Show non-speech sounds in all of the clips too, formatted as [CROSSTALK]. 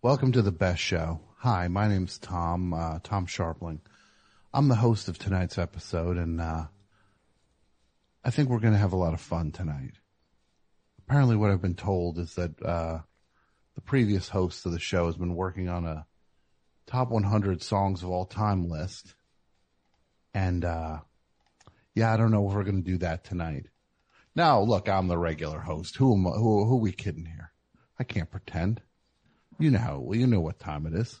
Welcome to the best show. Hi, my name's Tom, uh, Tom Scharpling. I'm the host of tonight's episode and, uh, I think we're going to have a lot of fun tonight. Apparently what I've been told is that, uh, the previous host of the show has been working on a top 100 songs of all time list. And, uh, yeah, I don't know if we're going to do that tonight. Now, look, I'm the regular host. Who am who, who are we kidding here? I can't pretend. You know how, you know what time it is.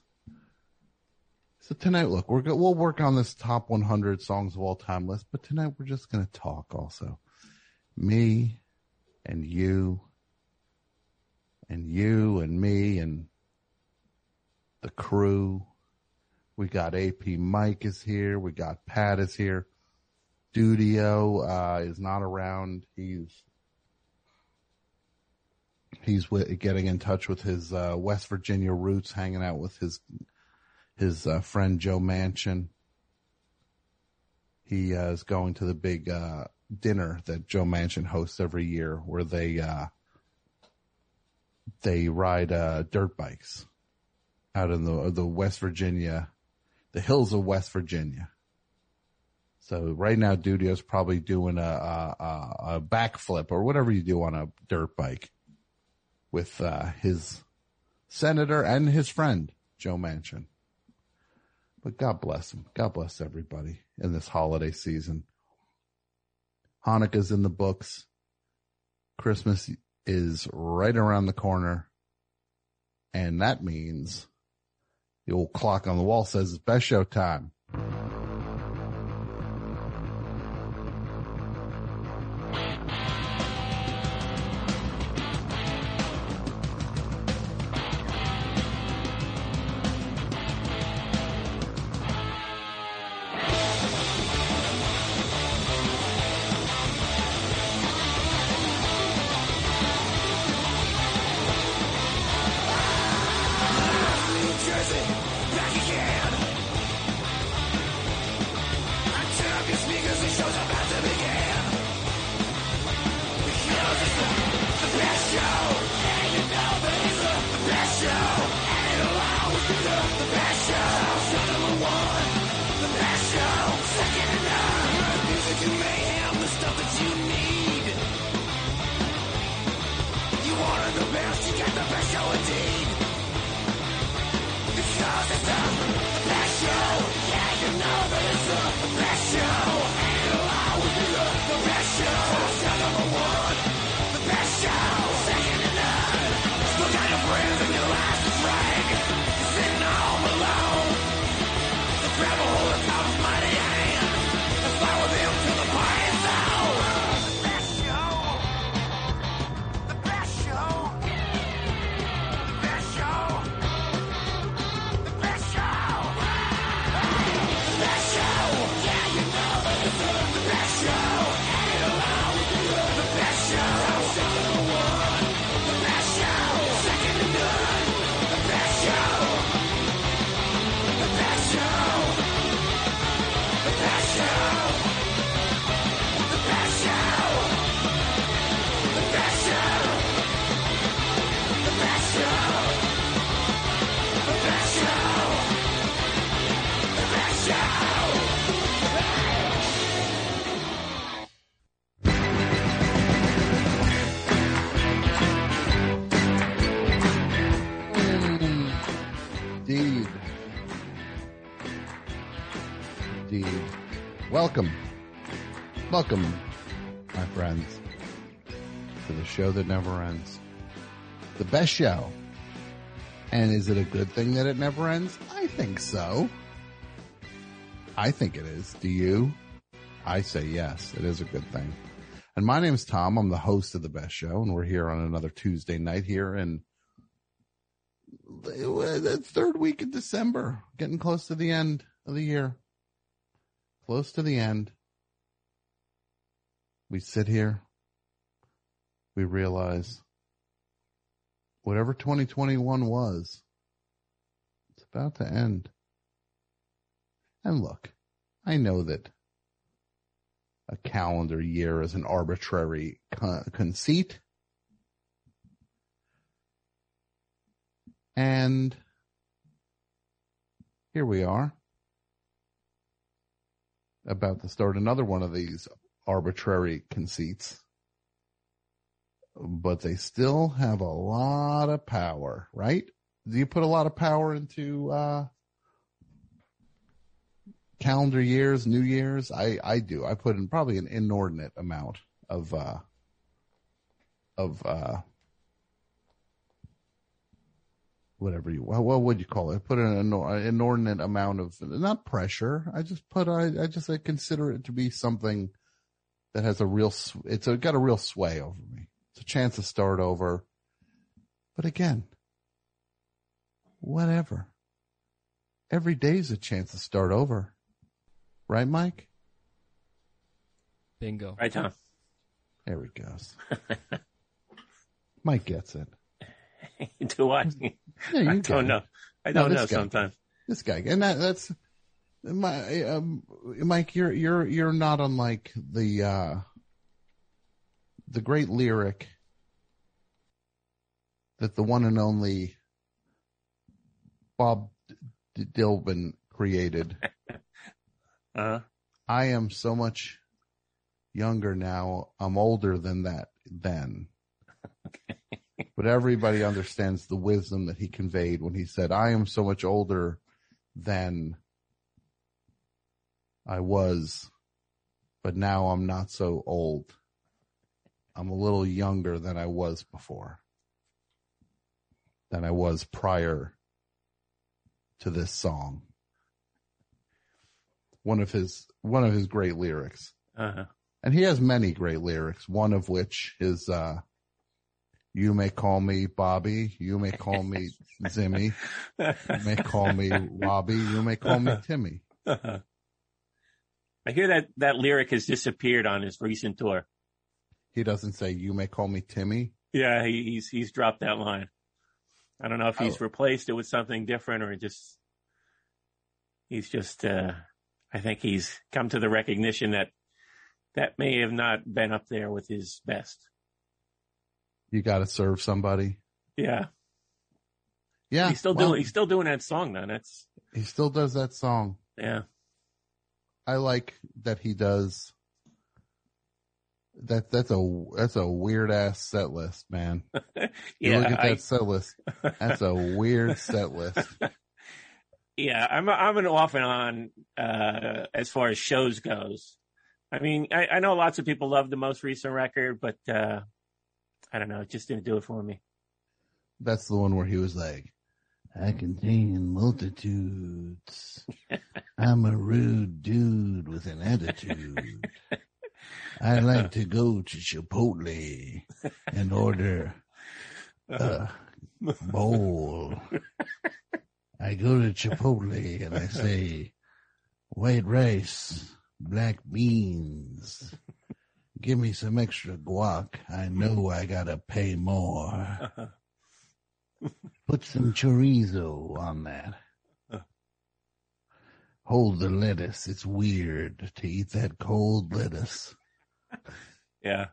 So tonight, look, we're go- we'll work on this top 100 songs of all time list, but tonight we're just going to talk also. Me and you and you and me and the crew. We got AP Mike is here. We got Pat is here. Dudio, uh, is not around. He's, he's wi- getting in touch with his, uh, West Virginia roots, hanging out with his, his, uh, friend Joe Manchin. He, uh, is going to the big, uh, dinner that Joe Manchin hosts every year where they, uh, they ride, uh, dirt bikes out in the, the West Virginia, the hills of West Virginia. So right now, Dudio's probably doing a, a, a backflip or whatever you do on a dirt bike with, uh, his senator and his friend, Joe Manchin. But God bless him. God bless everybody in this holiday season. Hanukkah's in the books. Christmas is right around the corner. And that means the old clock on the wall says it's best show time. Show that never ends. The best show. And is it a good thing that it never ends? I think so. I think it is. Do you? I say yes, it is a good thing. And my name is Tom. I'm the host of the best show and we're here on another Tuesday night here in the third week of December, getting close to the end of the year. Close to the end. We sit here. We realize whatever 2021 was, it's about to end. And look, I know that a calendar year is an arbitrary con- conceit. And here we are about to start another one of these arbitrary conceits. But they still have a lot of power, right? Do you put a lot of power into uh, calendar years, New Year's? I, I do. I put in probably an inordinate amount of uh, of uh, whatever you what, would you call it? I put in an inordinate amount of not pressure. I just put I, I just I consider it to be something that has a real it's a, got a real sway over me. It's a chance to start over. But again, whatever. Every day's a chance to start over. Right, Mike? Bingo. Right, Tom. There he goes. Mike gets it. [LAUGHS] Do I? Yeah, I don't know. I don't no, know guy, sometimes. This guy, and that, that's my um, Mike. You're you're you're not unlike the uh, the great lyric that the one and only Bob D- Dylan created. [LAUGHS] uh I am so much younger now. I'm older than that then. Okay [LAUGHS] but everybody understands the wisdom that he conveyed when he said, I am so much older than I was, but now I'm not so old. I'm a little younger than I was before, than I was prior to this song. One of his, one of his great lyrics. Uh-huh. And he has many great lyrics, one of which is, uh, you may call me Bobby. You may call me [LAUGHS] Zimmy. You may call me Robbie. You may call me Timmy. I hear that that lyric has disappeared on his recent tour. He doesn't say you may call me Timmy. Yeah, he, he's he's dropped that line. I don't know if he's oh. replaced it with something different or just he's just uh I think he's come to the recognition that that may have not been up there with his best you got to serve somebody. Yeah. Yeah. He's still well, doing, he's still doing that song though. That's, he still does that song. Yeah. I like that he does that. That's a, that's a weird ass set list, man. [LAUGHS] yeah. You look at that I, set list. That's a [LAUGHS] weird set list. [LAUGHS] Yeah. I'm, I'm an off and on, uh, as far as shows goes. I mean, I, I know lots of people love the most recent record, but, uh, I don't know. It just didn't do it for me. That's the one where he was like, I contain multitudes. I'm a rude dude with an attitude. I like to go to Chipotle and order [LAUGHS] uh-huh. a bowl. I go to Chipotle and I say, white rice, black beans, give me some extra guac. I know I gotta pay more. Uh-huh. Put some chorizo on that. Uh. Hold the lettuce. It's weird to eat that cold lettuce. [LAUGHS] Yeah.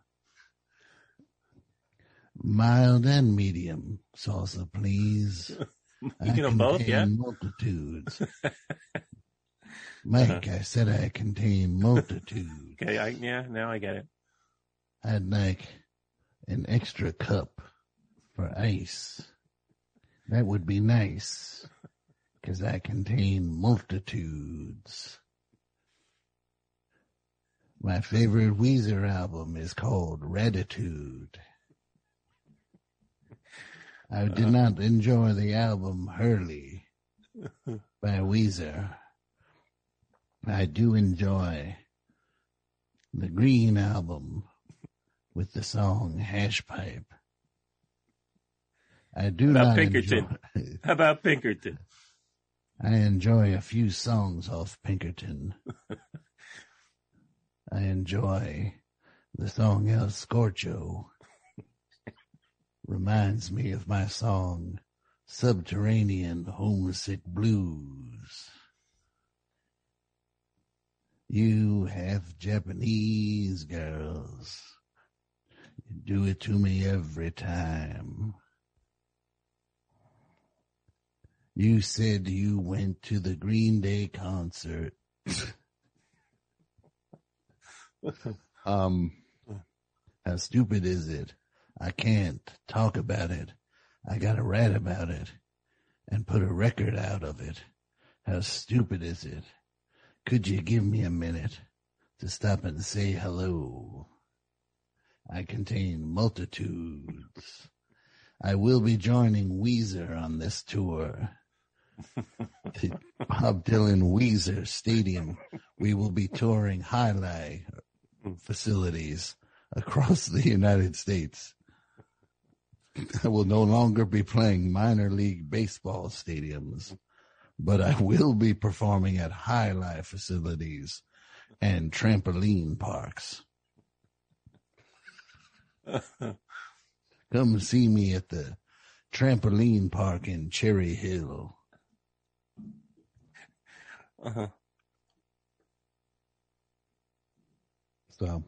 Mild and medium salsa, please. [LAUGHS] you know both, yeah. Multitudes. [LAUGHS] Mike, uh-huh. I said I contain multitudes. Okay, I, yeah, now I get it. I'd like an extra cup for ice. That would be nice, because I contain multitudes. My favorite Weezer album is called Raditude. I did uh-huh. not enjoy the album Hurley by Weezer. I do enjoy the Green album with the song Hash Pipe. I do How about not Pinkerton. Enjoy, [LAUGHS] How about Pinkerton? I enjoy a few songs off Pinkerton. [LAUGHS] I enjoy the song El Scorcho. [LAUGHS] Reminds me of my song Subterranean Homesick Blues. You have Japanese girls You do it to me every time. You said you went to the Green Day concert. [LAUGHS] [LAUGHS] um, how stupid is it? I can't talk about it. I gotta write about it and put a record out of it. How stupid is it? Could you give me a minute to stop and say hello? I contain multitudes. I will be joining Weezer on this tour. the [LAUGHS] Bob Dylan Weezer Stadium. We will be touring highlight facilities across the [LAUGHS] United States. I will no longer be playing minor league baseball stadiums, but I will be performing at high life facilities and trampoline parks. Come see me at the trampoline park in Cherry Hill. Uh-huh. So,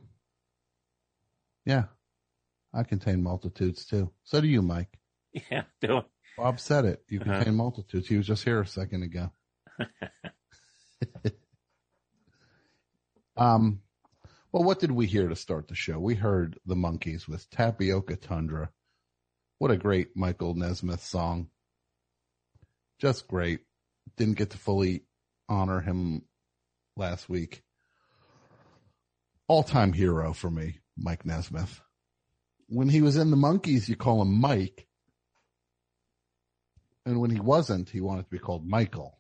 yeah, I contain multitudes too. So do you, Mike. [LAUGHS] Yeah, do it. Bob said it. You Uh-huh. contain multitudes. He was just here a second ago. [LAUGHS] um, well, what did we hear to start the show? We heard the Monkees with Tapioca Tundra. What a great Michael Nesmith song. Just great. Didn't get to fully honor him last week. All time hero for me, Mike Nesmith. When he was in the Monkees, you call him Mike. And when he wasn't, he wanted to be called Michael.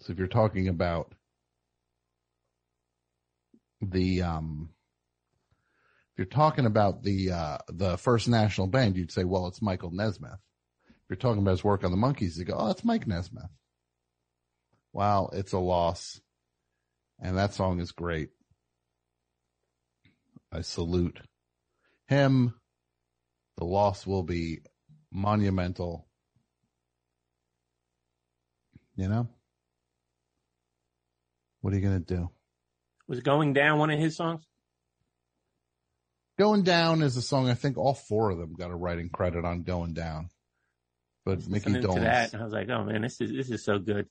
So if you're talking about the um if you're talking about the uh the first national band, you'd say, well, it's Michael Nesmith. If you're talking about his work on the Monkees, you go, oh, it's Mike Nesmith. Wow, it's a loss. And that song is great. I salute him. The loss will be monumental. You know? What are you going to do? Was Going Down one of his songs? Going Down is a song I think all four of them got a writing credit on Going Down. But Mickey to that, and I was like, oh man, this is this is so good.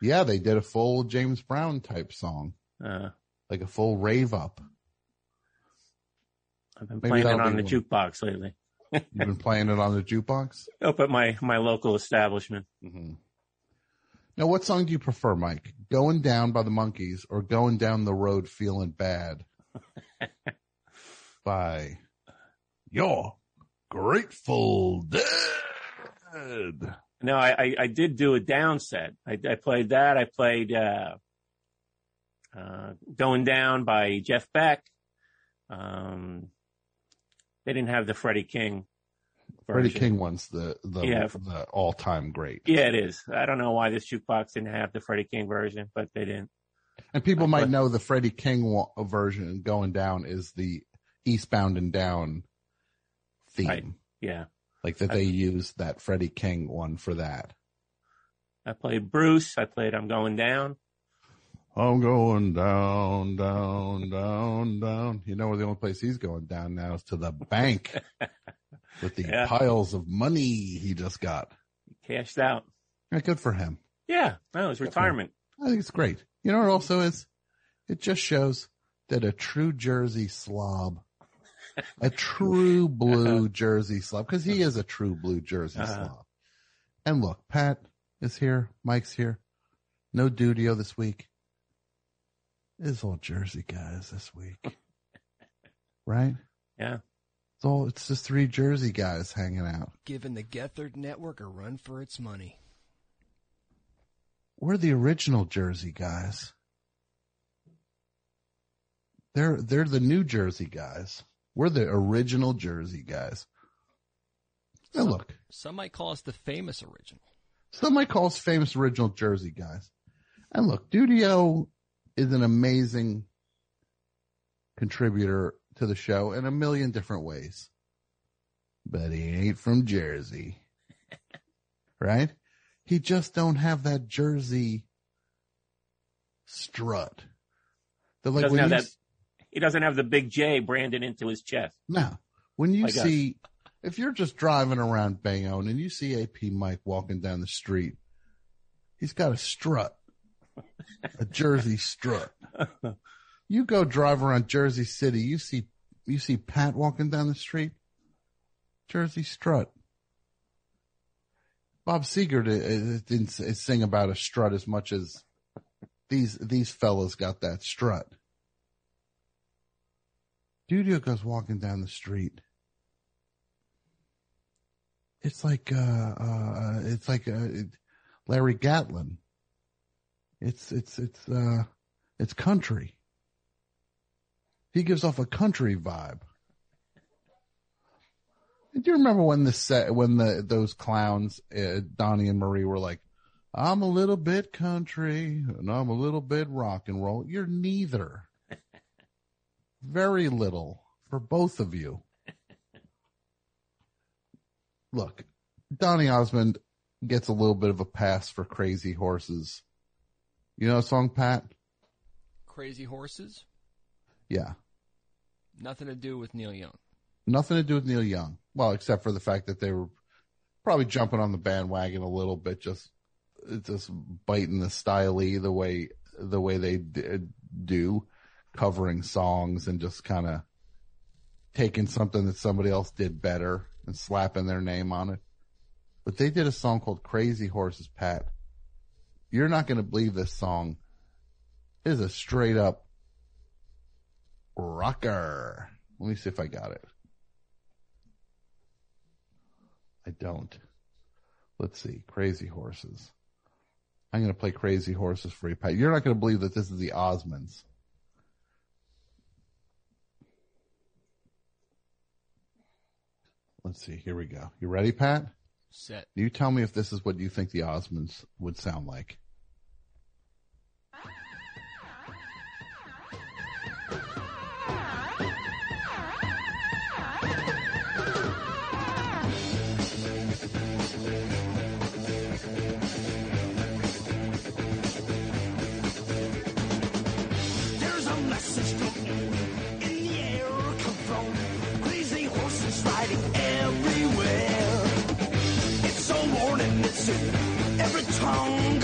Yeah, they did a full James Brown type song, Uh, like a full rave up. I've been Maybe playing it on the one. jukebox lately. [LAUGHS] You've been playing it on the jukebox? Up at my my local establishment. hmm Now, what song do you prefer, Mike? Going Down by the Monkees or Going Down the Road Feeling Bad [LAUGHS] by Your Grateful Dead? No, I, I, I did do a down set. I, I played that. I played uh, uh, "Going Down" by Jeff Beck. Um, they didn't have the Freddie King. Freddie. King one's the, the, Yeah. the all time great. Yeah, it is. I don't know why this jukebox didn't have the Freddie King version, but they didn't. And people uh, might But- know the Freddie King version going down is the Eastbound and Down theme. Right. Yeah, Like that they used that Freddie King one for that. I played Bruce. I played "I'm Going Down." I'm going down, down, down, down. You know where the only place he's going down now is to the bank [LAUGHS] with the Yeah. piles of money he just got. Cashed out. Yeah, good for him. Yeah, no, it's retirement. I think it's great. You know what also is? It just shows that a true Jersey slob, [LAUGHS] a true blue Jersey slob, because he is a true blue Jersey Uh-huh. slob. And look, Pat is here. Mike's here. No Dudio this week. It's all Jersey guys this week. right? Yeah. It's all, it's just three Jersey guys hanging out. Giving the Gethard Network a run for its money. We're the original Jersey guys. They're they're the New Jersey guys. We're the original Jersey guys. Now Some- look, Some might call us the famous original. some might call us famous original Jersey guys. And look, Dudio is an amazing contributor to the show in a million different ways. But he ain't from Jersey. [LAUGHS] right? He just don't have that Jersey strut. The like Doesn't have that- He doesn't have the big J branded into his chest. no, when you Like us. see if you're just driving around Bayonne and you see AP Mike walking down the street, he's got a strut, a Jersey strut. You go drive around Jersey City, you see you see Pat walking down the street, Jersey strut. Bob Seger uh, didn't sing about a strut as much as these these fellas got that strut. Dudio goes walking down the street. It's like uh, uh it's like uh, Larry Gatlin. It's it's it's uh it's country. He gives off a country vibe. Do you remember when the set when the those clowns uh, Donny and Marie were like, "I'm a little bit country and I'm a little bit rock and roll." You're neither. [LAUGHS] Very little for both of you. Look, Donny Osmond gets a little bit of a pass for crazy horses. You know a song, Pat? Crazy horses? Yeah. Nothing to do with Neil Young. Nothing to do with Neil Young. Well, except for the fact that they were probably jumping on the bandwagon a little bit, just just biting the styley the way the way they do, covering songs and just kind of taking something that somebody else did better and slapping their name on it. But they did a song called Crazy Horses, Pat. You're not going to believe this song is a straight up rocker. Let me see if I got it. I don't. Let's see. Crazy Horses. I'm going to play Crazy Horses for you, Pat. You're not going to believe that this is the Osmonds. Let's see. Here we go. You ready, Pat? Set. You tell me if this is what you think the Osmonds would sound like. Every tongue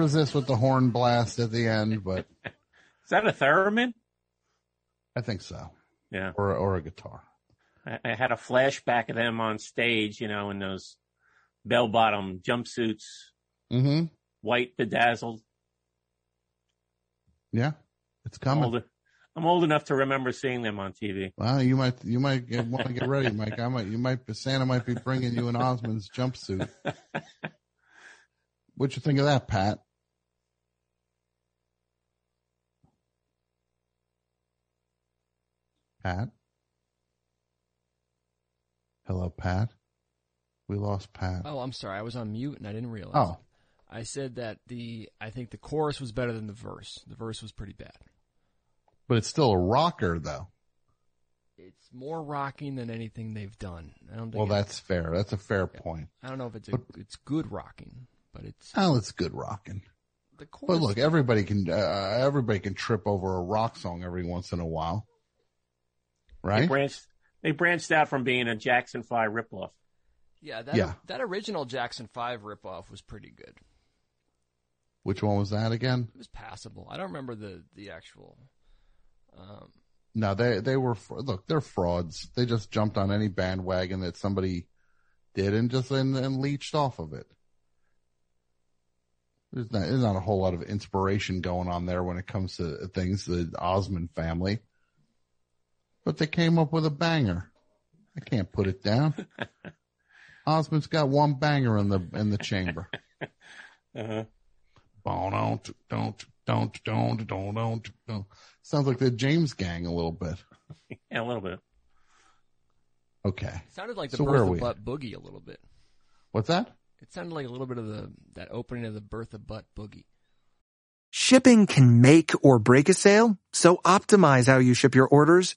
resist with the horn blast at the end, but [LAUGHS] Is that a theremin? I think so. Yeah. Or or a guitar. I, I had a flashback of them on stage, you know, in those bell bottom jumpsuits, Mm-hmm. white bedazzled. Yeah. It's I'm old, I'm old enough to remember seeing them on TV. Well, you might you might get, want to get ready, Mike. I might you might Santa might be bringing you an Osmond's jumpsuit. [LAUGHS] What you think of that, Pat? Pat? Hello, Pat. We lost Pat. Oh, I'm sorry. I was on mute and I didn't realize. Oh, I said that the I think the chorus was better than the verse. The verse was pretty bad. but it's still a rocker, though. It's more rocking than anything they've done. I don't think. Well, that's fair. That's a fair point. I don't know if it's a, it's good rocking, but it's Oh, it's good rocking. the chorus. But look, everybody can uh, everybody can trip over a rock song every once in a while, They right? branched, they branched out from being a Jackson 5 ripoff. yeah, that Yeah. that original Jackson Five ripoff was pretty good. Which one was that again? It was passable. I don't remember the the actual. Um, No, they they were look, they're frauds. They just jumped on any bandwagon that somebody did and just and, and leached off of it. There's not there's not a whole lot of inspiration going on there when it comes to things the Osmond family. But they came up with a banger. I can't put it down. [LAUGHS] Osmond's got one banger in the in the chamber. [LAUGHS] Uh-huh. Don't don't don't don't don't don't don't. Sounds like the James Gang a little bit. [LAUGHS] Yeah, a little bit. Okay. Sounded like the So where are Bertha we? Butt Boogie a little bit. What's that? It sounded like a little bit of the that opening of the Bertha Butt Boogie. Shipping can make or break a sale, so optimize how you ship your orders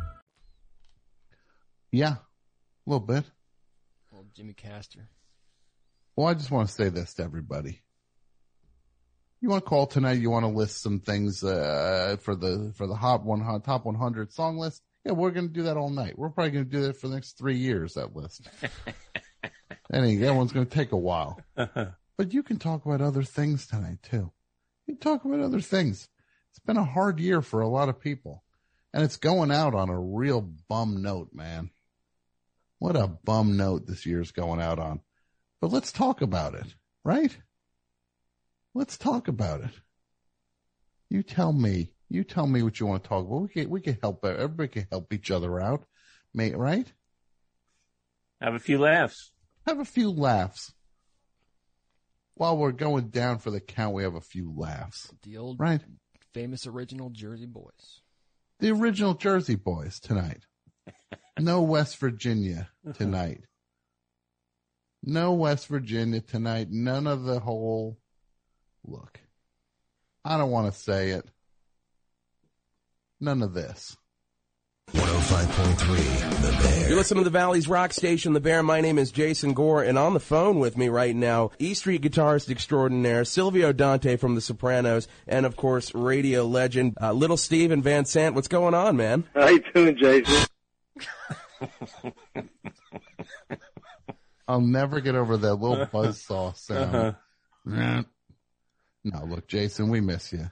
Yeah. A little bit. Well, Jimmy Castor. Well, I just want to say this to everybody. You want to call tonight? You want to list some things uh, for the for the hot one top 100 song list? Yeah, we're going to do that all night. We're probably going to do that for the next three years. That list. [LAUGHS] and that one's going to take a while. [LAUGHS] But you can talk about other things tonight too. You can talk about other things. It's been a hard year for a lot of people, and it's going out on a real bum note, man. What a bum note this year's going out on. But let's talk about it, right? Let's talk about it. You tell me. You tell me what you want to talk about. We can we can help. Everybody can help each other out, mate. Right? Have a few laughs. Have a few laughs. While we're going down for the count, we have a few laughs. The old Right? famous original Jersey Boys. The original Jersey Boys tonight. No West Virginia tonight. No West Virginia tonight. None of the whole look. I don't want to say it. None of this. 105.3 The Bear. You're listening to the Valley's Rock Station, The Bear. My name is Jason Gore, and on the phone with me right now, E Street guitarist extraordinaire, Silvio Dante from The Sopranos, and of course, radio legend, uh, Little Steven Van Zandt. What's going on, man? How you doing, Jason? I'll never get over that little [LAUGHS] buzzsaw sound. Nah. No, look, Jason, we miss you.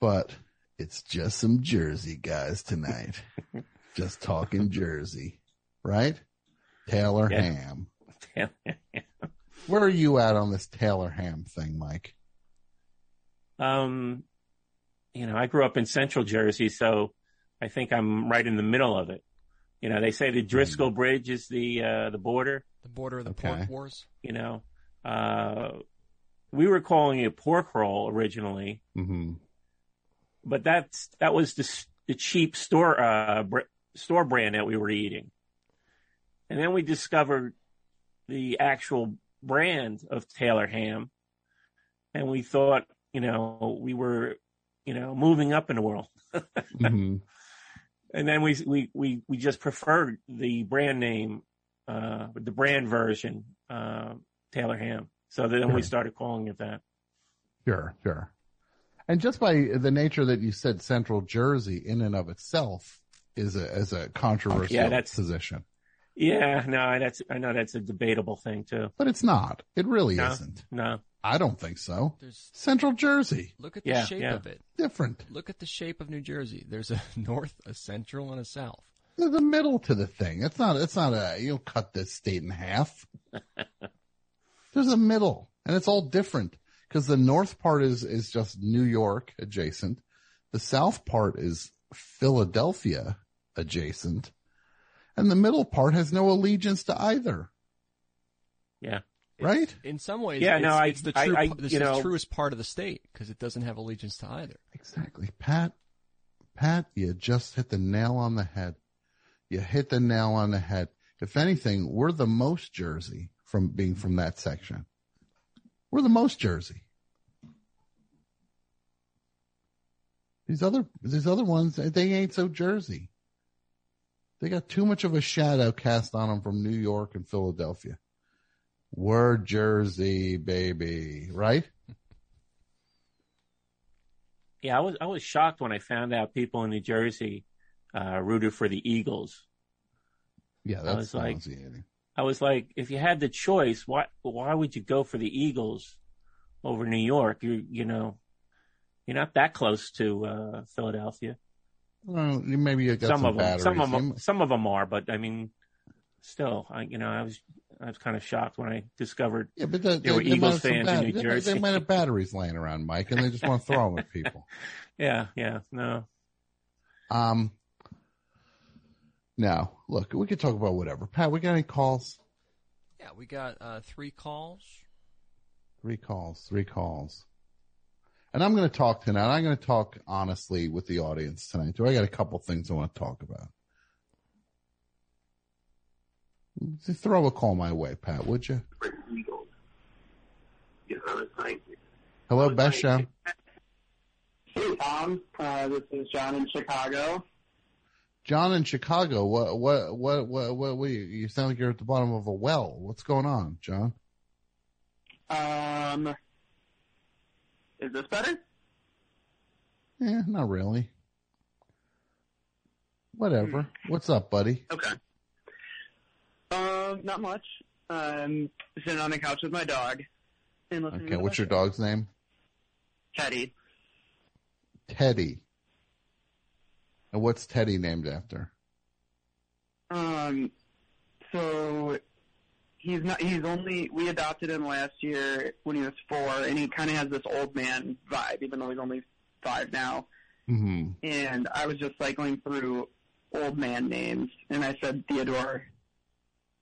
But it's just some Jersey guys tonight. [LAUGHS] just talking Jersey, right? Taylor Yeah. Ham. Where are you at on this Taylor Ham thing, Mike? um, you know, I grew up in Central Jersey, so I think I'm right in the middle of it. You know, they say the Driscoll Bridge is the uh, the border. The border of the Okay. pork wars. You know, uh, we were calling it pork roll originally, Mm-hmm. but that's that was the the cheap store uh, br- store brand that we were eating, and then we discovered the actual brand of Taylor ham, and we thought, you know, we were, you know, moving up in the world, [LAUGHS] Mm-hmm. And then we we we we just preferred the brand name, uh, the brand version, uh, Taylor ham. So then we started calling it that. Sure, sure. And just by the nature that you said Central Jersey in and of itself is a is a controversial Yeah, that's- position. Yeah, no, that's I know that's a debatable thing too. But it's not. It really No. isn't. No, I don't think so. There's Central Jersey, look at the Yeah, shape yeah. of it. different. Look at the shape of New Jersey. There's a [LAUGHS] north, a central, and a south. There's a middle to the thing. It's not. It's not a. You don't cut this state in half. [LAUGHS] There's a middle, and it's all different because the north part is is just New York adjacent. The south part is Philadelphia adjacent, and the middle part has no allegiance to either. yeah, Right? In some ways, Yeah, it's, no, I- it's the I- true, I- this you know- the truest part of the state because it doesn't have allegiance to either. Exactly. Pat, Pat, you just hit the nail on the head. You hit the nail on the head. If anything, we're the most Jersey from being from that section. We're the most Jersey. These other, these other ones, they ain't so Jersey. They got too much of a shadow cast on them from New York and Philadelphia. We're Jersey, baby, right? Yeah, I was I was shocked when I found out people in New Jersey uh, rooted for the Eagles. Yeah, I that's was like- I was like, if you had the choice, why why would you go for the Eagles over New York? You you know, you're not that close to uh, Philadelphia. Well, maybe you got some some, of them, batteries. some of them, some of them are, but I mean, still, I you know, I was I was kind of shocked when I discovered. Yeah, but the, There were they, they Eagles might have fans in New they Jersey. They might have batteries laying around, Mike, and they just want to throw them at people. [LAUGHS] Yeah, yeah, no, Um, now, look, we could talk about whatever. Pat, we got any calls? Yeah, we got uh, three calls. Three calls, three calls. And I'm going to talk tonight. I'm going to talk honestly with the audience tonight. too. I got a couple things I want to talk about. Throw a call my way, Pat, would you? Hello, best show. Hey, Tom. Uh, this is John in Chicago. John in Chicago. What, what, what, what, what, what you, you sound like you're at the bottom of a well. What's going on, John? Um, is this better? Eh, not really. Whatever. What's up, buddy? Okay. Um, not much. Um, sitting on the couch with my dog. And listening Okay, to what's your dog's name? Teddy. Teddy. And what's Teddy named after? Um, so he's not. He's only. We adopted him last year when he was four, and he kind of has this old man vibe, even though he's only five now. Mm-hmm. and I was just cycling through old man names, and I said Theodore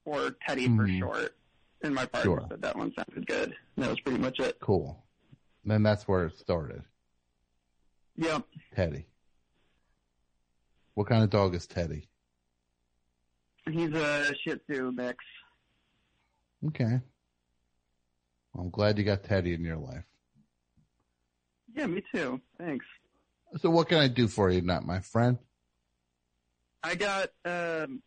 or Teddy for Mhm. short, and my partner Sure. said that one sounded good. And that was pretty much it. Cool. Then that's where it started. Yep. Teddy. What kind of dog is Teddy? He's a Shih Tzu mix. Okay. Well, I'm glad you got Teddy in your life. Yeah, me too. Thanks. So what can I do for you, not my friend? I got um,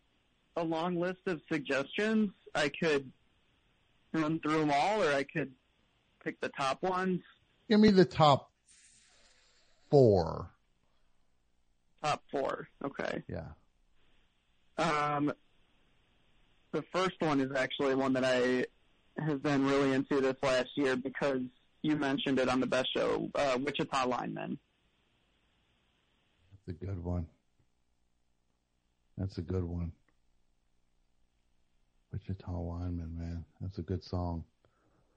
a long list of suggestions. I could run through them all, or I could pick the top ones. Give me the top four. Top four. Okay. Yeah. Um, the first one is actually one that I have been really into this last year because you mentioned it on the best show, uh, Wichita linemen. That's a good one. That's a good one. Wichita lineman, man. That's a good song.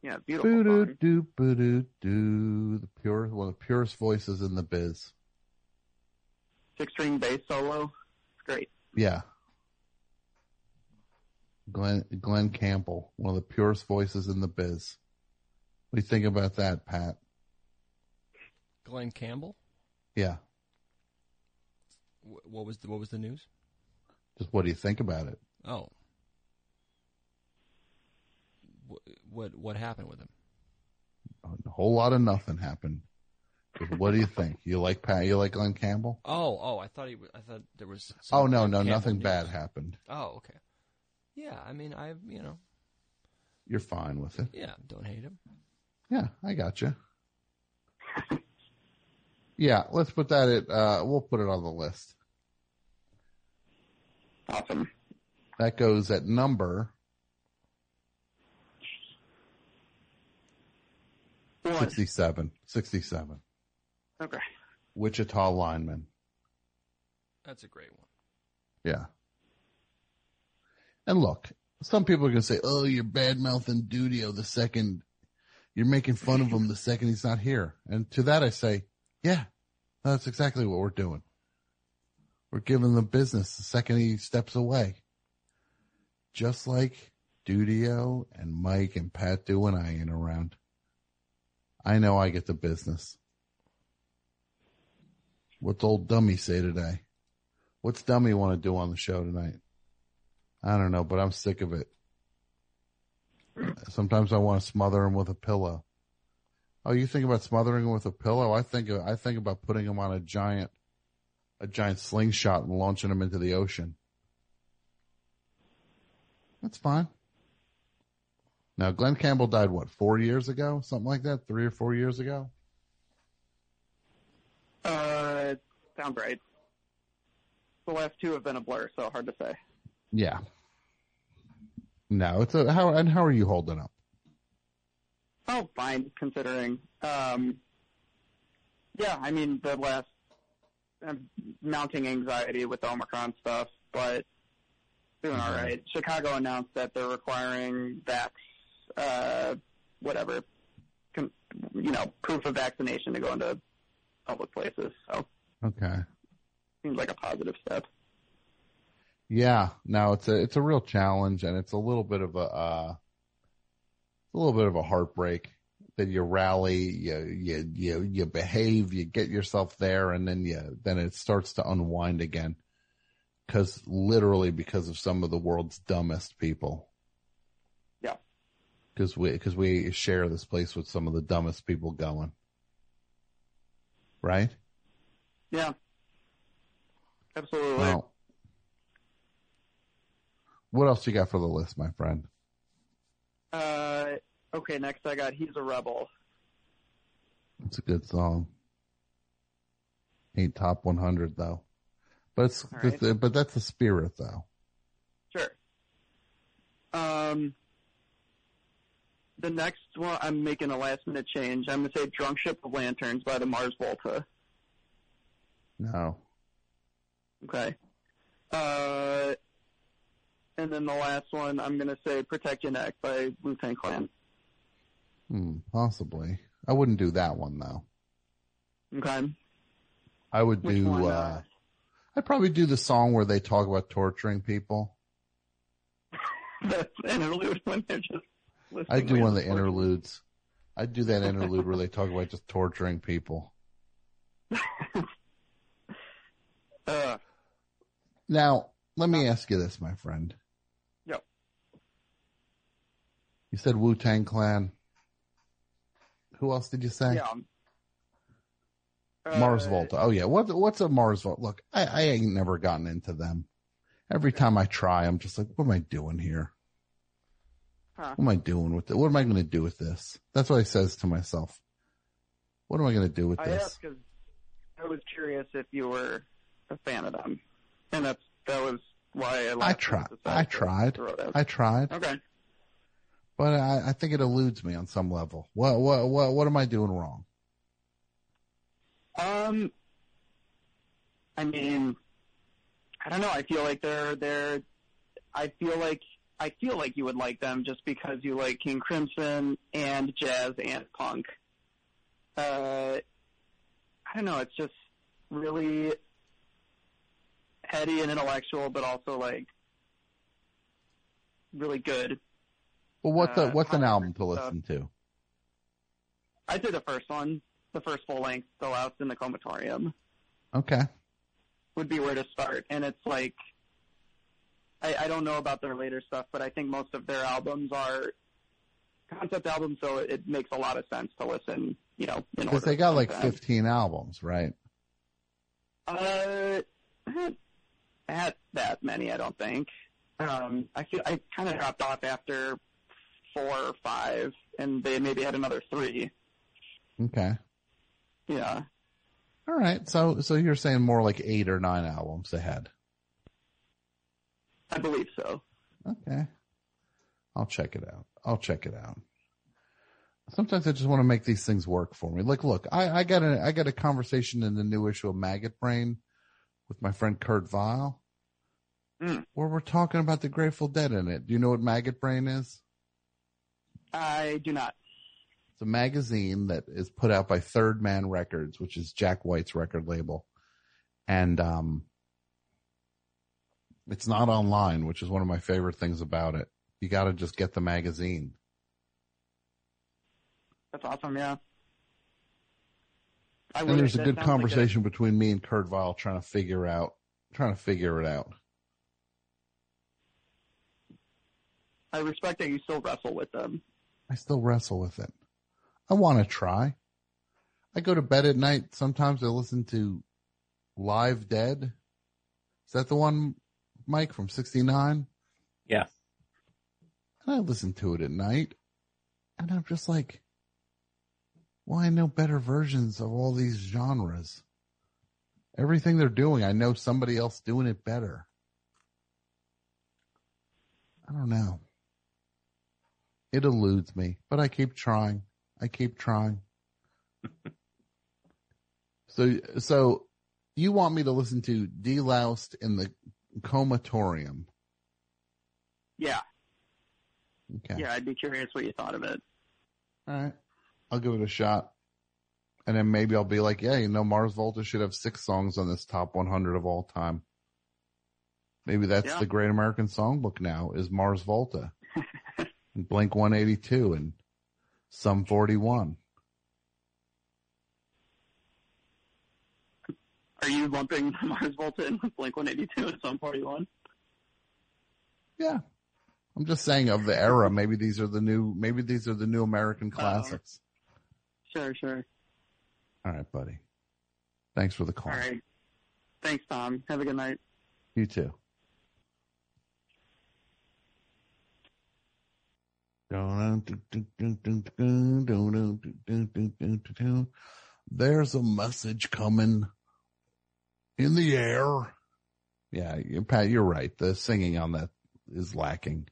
Yeah, beautiful Boo doo song. doo boo doo doo. The pure one of the purest voices in the biz. Six string bass solo. It's great. Yeah. Glen Glen Campbell, one of the purest voices in the biz. What do you think about that, Pat? Glen Campbell. Yeah. What was the what was the news? Just what do you think about it? Oh. What what, what happened with him? A whole lot of nothing happened. What do you think? [LAUGHS] You like Pat? You like Glen Campbell? Oh, oh, I thought he. was- I thought there was. some Oh no, Glen no, Campbell nothing news. bad happened. Oh, okay. Yeah, I mean, I you know, You're fine with it. yeah, don't hate him. Yeah, I got you. Yeah, let's put that at. Uh, we'll put it on the list. Awesome. That goes at number One. 67. 67. Okay. Wichita lineman. That's a great one. Yeah. And look, some people are going to say, oh, you're bad mouthing Dudio the second you're making fun of him the second he's not here. And to that I say, yeah, that's exactly what we're doing. We're giving the business the second he steps away. Just like Dudio and Mike and Pat do when I ain't around. I know I get the business. What's old Dummy say today? What's Dummy want to do on the show tonight? I don't know, but I'm sick of it. Sometimes I want to smother him with a pillow. Oh, you think about smothering him with a pillow? I think I think about putting him on a giant, a giant slingshot and launching him into the ocean. That's fine. Now, Glen Campbell died what four years ago, something like that, three or four years ago. Uh, sounds right. The last two have been a blur, so hard to say. Yeah. No, it's a how and how are you holding up? Oh, fine, considering. Um, yeah, I mean the last I'm mounting anxiety with the Omicron stuff, but doing all right. Chicago announced that they're requiring vax, uh, whatever, con- you know, proof of vaccination to go into public places. So Okay. seems like a positive step. Yeah, no, it's a it's a real challenge, and it's a little bit of a uh, a little bit of a heartbreak that you rally, you you you you behave, you get yourself there, and then you then it starts to unwind again, because literally because of some of the world's dumbest people. Because we because we share this place with some of the dumbest people going, right? Yeah. Absolutely. What else you got for the list, my friend? Uh, okay, next I got He's a Rebel. It's a good song. Ain't top 100 though, but it's, right. it's- but that's the spirit though. Sure. Um, the next one, I'm making a last minute change. I'm going to say Drunkship of Lanterns by the Mars Volta. No. Okay. Uh, and then the last one, I'm going to say Protect Your Neck by Wu Tang Clan. Hmm, possibly. I wouldn't do that one though. Okay. I would Which do, one, uh, uh, I'd probably do the song where they talk about torturing people. the interlude when they're just listening. I'd do one of the interludes. I'd do that interlude where they talk about just torturing people. [LAUGHS] Uh, Now, let me ask you this, my friend. Yep. You said Wu Tang Clan. Who else did you say? yeah. Uh, Mars Volta. Oh yeah. What what's a Mars Volta? Look, I, I ain't never gotten into them. Every time I try, I'm just like, what am I doing here? Huh. What am I doing with it? What am I going to do with this? That's what I says to myself. What am I going to do with I this? asked I was curious if you were a fan of them, and that's that was why I. I tried. I tried. throw it out. I tried, Okay. but I, I think it eludes me on some level. What what what what am I doing wrong? Um, I mean, I don't know. I feel like they're they're. I feel like I feel like you would like them just because you like King Crimson and jazz and punk. Uh, I don't know. It's just really heady and intellectual, but also like really good. Well, what's the Uh, what's an album to listen to? I'd say the first one, the first full length, Deloused in the Comatorium. Okay. would be where to start. And it's like, I, I don't know about their later stuff, but I think most of their albums are concept albums, so it makes a lot of sense to listen, you know, Because they got like sometimes. 15 albums, right? Uh, not that many, I don't think. Um, I feel I kind of dropped off after four or five, and they maybe had another three. Okay. Yeah. All right. So so you're saying more like eight or nine albums they had. I believe so. Okay. I'll check it out. I'll check it out. Sometimes I just want to make these things work for me. Like, look, I, I got a, I got a conversation in the new issue of Maggot Brain with my friend Kurt Vile, Hmm. where we're talking about the Grateful Dead in it. Do you know what Maggot Brain is? I do not. It's a magazine that is put out by Third Man Records, which is Jack White's record label. And, um, it's not online, which is one of my favorite things about it. You got to just get the magazine. That's awesome. Yeah. I And there's a good sounds like conversation between me and Kurt Vile trying to figure out, trying to figure it out. I respect that you still wrestle with them. I still wrestle with it. I want to try. I go to bed at night. Sometimes I listen to Live Dead. Is that the one, Mike, from 69? Yeah. And I listen to it at night. And I'm just like, well, I know better versions of all these genres. Everything they're doing, I know somebody else doing it better. I don't know. It eludes me, but I keep trying. I keep trying. [LAUGHS] so, so you want me to listen to Deloused in the Comatorium? Yeah. Okay. Yeah, I'd be curious what you thought of it. All right. I'll give it a shot. And then maybe I'll be like, yeah, you know, Mars Volta should have six songs on this top 100 of all time. Maybe that's Yeah. the Great American Songbook now is Mars Volta [LAUGHS] and Blink 182 and Sum 41. Are you lumping [LAUGHS] Mars Volta in with Blink 182 and Sum 41? Yeah. I'm just saying of the era, maybe these are the new, maybe these are the new American uh-huh. classics. Sure, sure. All right, buddy. Thanks for the call. All right. Thanks, Tom. Have a good night. You too. There's a message coming in the air. Yeah, you- Pat, you're right. The singing on that is lacking.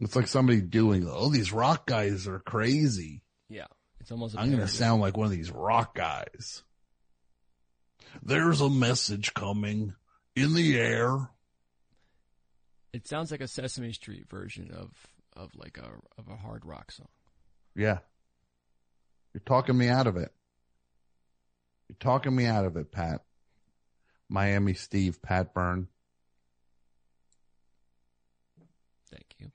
It's like somebody doing, oh, these rock guys are crazy. Yeah, it's almost. I'm going to sound like one of these rock guys. There's a message coming in the air. It sounds like a Sesame Street version of of like a of a hard rock song. Yeah. You're talking me out of it. You're talking me out of it, Pat. Miami Steve, Pat Byrne. Thank you.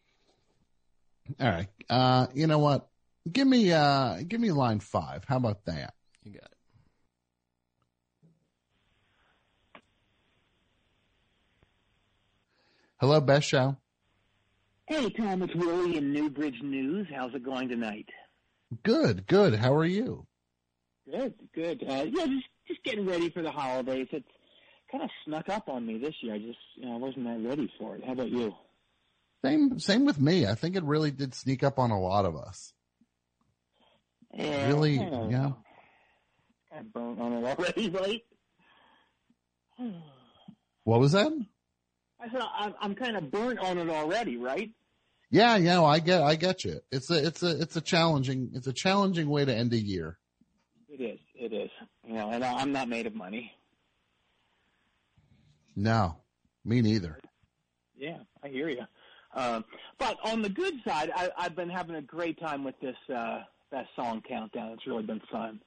All right. Uh, you know what? Give me, uh, give me line five. How about that? You got it. Hello, best show. Hey, Tom, it's Willie in Newbridge Mews. How's it going tonight? Good, good. How are you? Good, good. Uh, yeah, just just getting ready for the holidays. It's kind of snuck up on me this year. I just you know, I wasn't that ready for it. How about you? Same, same with me. I think it really did sneak up on a lot of us. Yeah, Really? I Yeah. know. Kind of burnt on it already, [LAUGHS] right? What was that? I said I'm, I'm kind of burnt on it already, right? Yeah, yeah, no, I get, I get you. It's a, it's a, it's a challenging, it's a challenging way to end a year. It is. It is. You know, and I'm not made of money. No, me neither. Yeah, I hear you. Um, but on the good side, I, I've been having a great time with this uh, that song countdown. It's really been fun.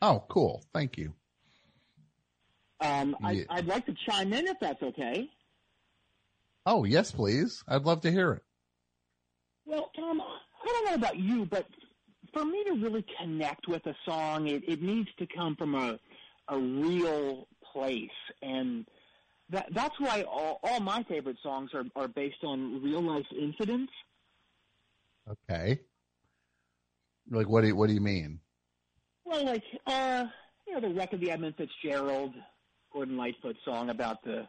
Oh, cool. Thank you. Um, Yeah. I, I'd like to chime in if that's okay. Oh, yes, please. I'd love to hear it. Well, Tom, I don't know about you, but for me to really connect with a song, it, it needs to come from a a real place, and that that's why all, all my favorite songs are are based on real life incidents. Okay. Like, what do you, what do you mean? Well, like uh, you know, the wreck of the Edmund Fitzgerald, Gordon Lightfoot song about the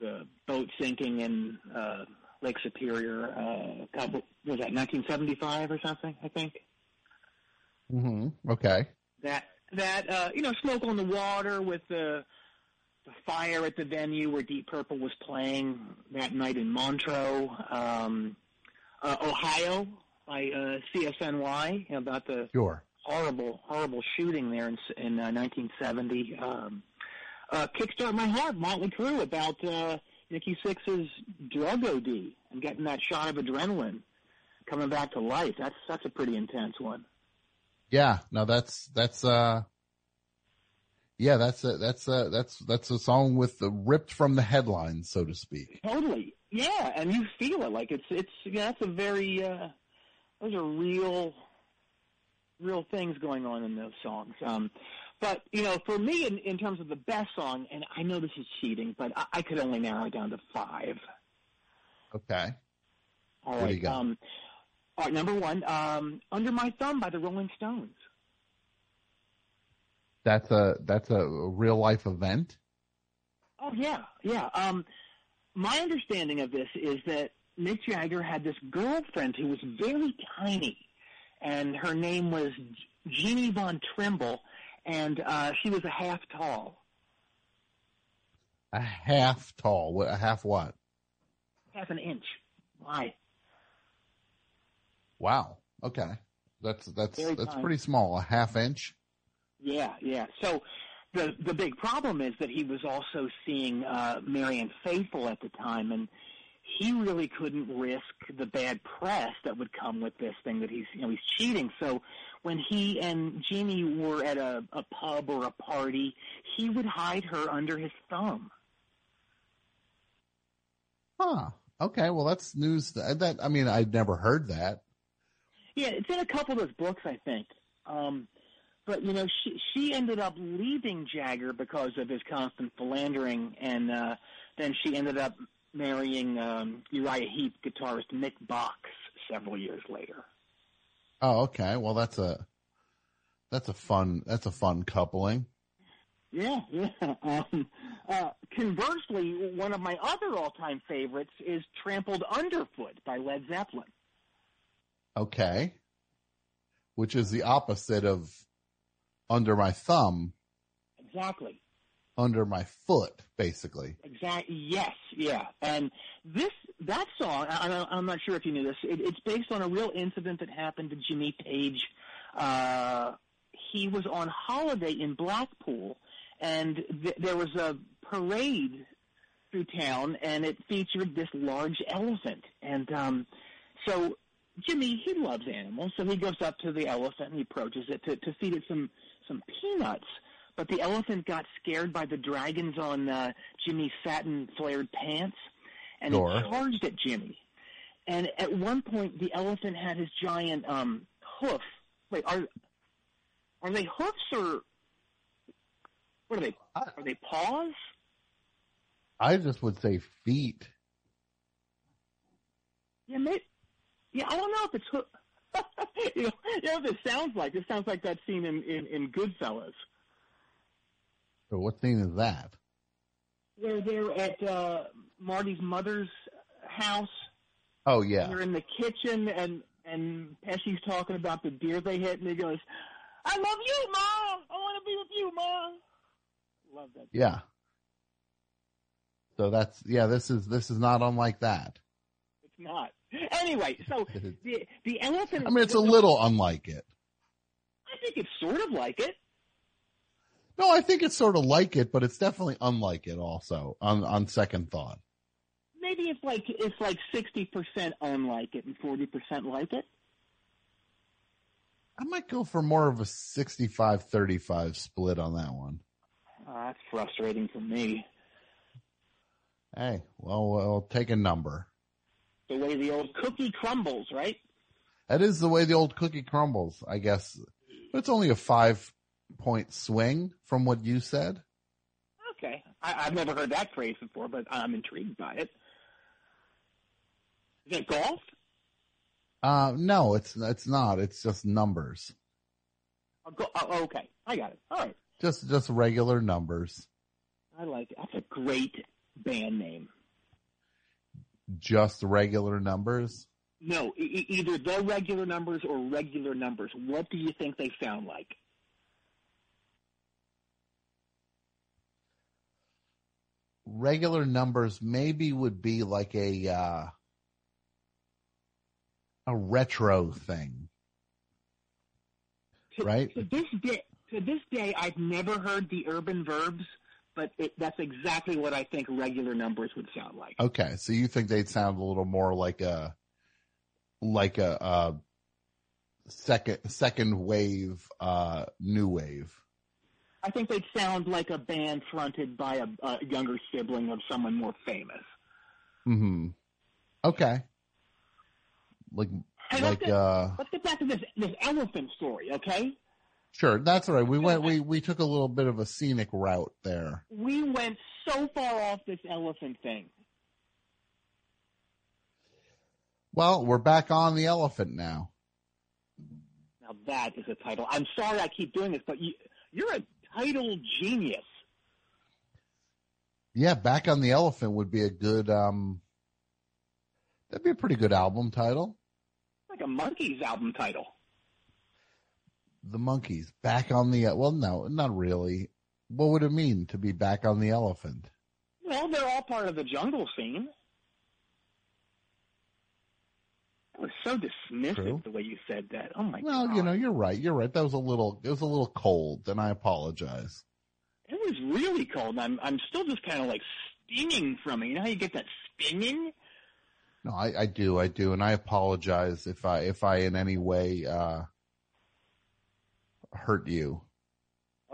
the boat sinking in uh, Lake Superior. Uh, God, was that 1975 or something? I think hmm Okay. that that uh, you know, smoke on the water with the the fire at the venue where Deep Purple was playing that night in Montreux, um, uh, Ohio by uh, CSNY about the Sure. horrible, horrible shooting there in, in uh, 1970. Um, uh, Kickstart My Heart, Motley Crue, about uh, Nikki Sixx's drug OD and getting that shot of adrenaline, coming back to life. That's that's a pretty intense one. Yeah. No, that's, that's, uh, yeah, that's a, that's a, that's, that's a song with the ripped from the headlines, so to speak. Totally, yeah, and you feel it like it's it's yeah, that's a very uh, those are real, real things going on in those songs. Um, but you know, for me, in, in terms of the best song, and I know this is cheating, but I, I could only narrow it down to five. Okay. All right. Um, all right, number one, um, "Under My Thumb" by the Rolling Stones. That's a, that's a real life event. Oh yeah, yeah. Um, my understanding of this is that Mick Jagger had this girlfriend who was very tiny, and her name was Jeannie Von Trimble, and uh, she was a half tall. A half tall. What? A half what? Half an inch. Why? Wow. Okay. That's that's Very that's tiny. pretty small. A half inch. Yeah, yeah. So the the big problem is that he was also seeing uh, Marianne Faithfull at the time, and he really couldn't risk the bad press that would come with this thing that he's you know he's cheating. So when he and Jeannie were at a, a pub or a party, he would hide her under his thumb. Huh. Okay. Well, that's news. That, that I mean, I'd never heard that. Yeah, it's in a couple of those books, I think. Um, but you know, she she ended up leaving Jagger because of his constant philandering, and uh, then she ended up marrying um, Uriah Heep guitarist Mick Box several years later. Oh, okay. Well, that's a that's a fun that's a fun coupling. Yeah, yeah. [LAUGHS] Um, uh, conversely, one of my other all-time favorites is "Trampled Underfoot" by Led Zeppelin. Okay. Which is the opposite of under my thumb, Exactly. under my foot, basically. Exactly. Yes. Yeah. And this that song, I, I'm not sure if you knew this. It, it's based on a real incident that happened to Jimmy Page. Uh, he was on holiday in Blackpool, and th- there was a parade through town, and it featured this large elephant. And um, so Jimmy, he loves animals, so he goes up to the elephant and he approaches it to, to feed it some some peanuts. But the elephant got scared by the dragons on uh, Jimmy's satin flared pants, and Sure. it charged at Jimmy. And at one point, the elephant had his giant um, hoof. Wait, are are they hoofs or what are they? Are they paws? I just would say feet. Yeah, maybe. Yeah, I don't know if it's hoof. [LAUGHS] you, know, you know what this sounds like? This sounds like that scene in in, in Goodfellas. So what scene is that? where they're at uh, Marty's mother's house. Oh yeah. they're in the kitchen, and and Pesci's talking about the deer they hit, and he goes, "I love you, mom. I want to be with you, mom." Love that. Yeah. So that's yeah, this is this is not unlike that. It's not. Anyway, so [LAUGHS] the the elephant. I mean it's a little unlike it. I think it's sort of like it. No, I think it's sort of like it, but it's definitely unlike it also on on second thought. Maybe it's like it's like sixty percent unlike it and forty percent like it. I might go for more of a 65-35 split on that one. Oh, that's frustrating for me. Hey, well, we'll take a number. The way the old cookie crumbles, right? That is the way the old cookie crumbles, I guess. But it's only a five point swing from what you said. Okay. I, I've never heard that phrase before, but I'm intrigued by it. Is it golf? Uh, no, it's it's not. It's just numbers. Oh, go, oh, okay. I got it. All right. Just just regular numbers. I like it. That's a great band name. Just regular numbers. No, e- either the regular numbers or regular numbers. What do you think they sound like? Regular numbers maybe would be like a uh, a retro thing, To, right? To this day, to this day, I've never heard the urban verbs, but it, that's exactly what I think regular numbers would sound like. Okay, so you think they'd sound a little more like a like a, uh second second wave, uh, new wave. I think they'd sound like a band fronted by a, a younger sibling of someone more famous. Hmm. Okay. Like Hey, like let's, get, uh, let's get back to this this elephant story, okay? Sure. That's all right. We went. We we took a little bit of a scenic route there. We went so far off this elephant thing. Well, we're back on the elephant now. Now that is a title. I'm sorry I keep doing this, but you, you're a title genius. Yeah, back on the elephant would be a good. um That'd be a pretty good album title. Like a Monkees album title. The Monkees back on the. Well, no, not really. What would it mean to be back on the elephant? Well, they're all part of the jungle scene. That was so dismissive True. the way you said that. Oh my Well, god! Well, you know, you're right. You're right. That was a little, it was a little cold, and I apologize. it was really cold. I'm I'm still just kind of like stinging from it. You know how you get that stinging? No, I, I do, I do, and I apologize if I, if I in any way, uh, hurt you.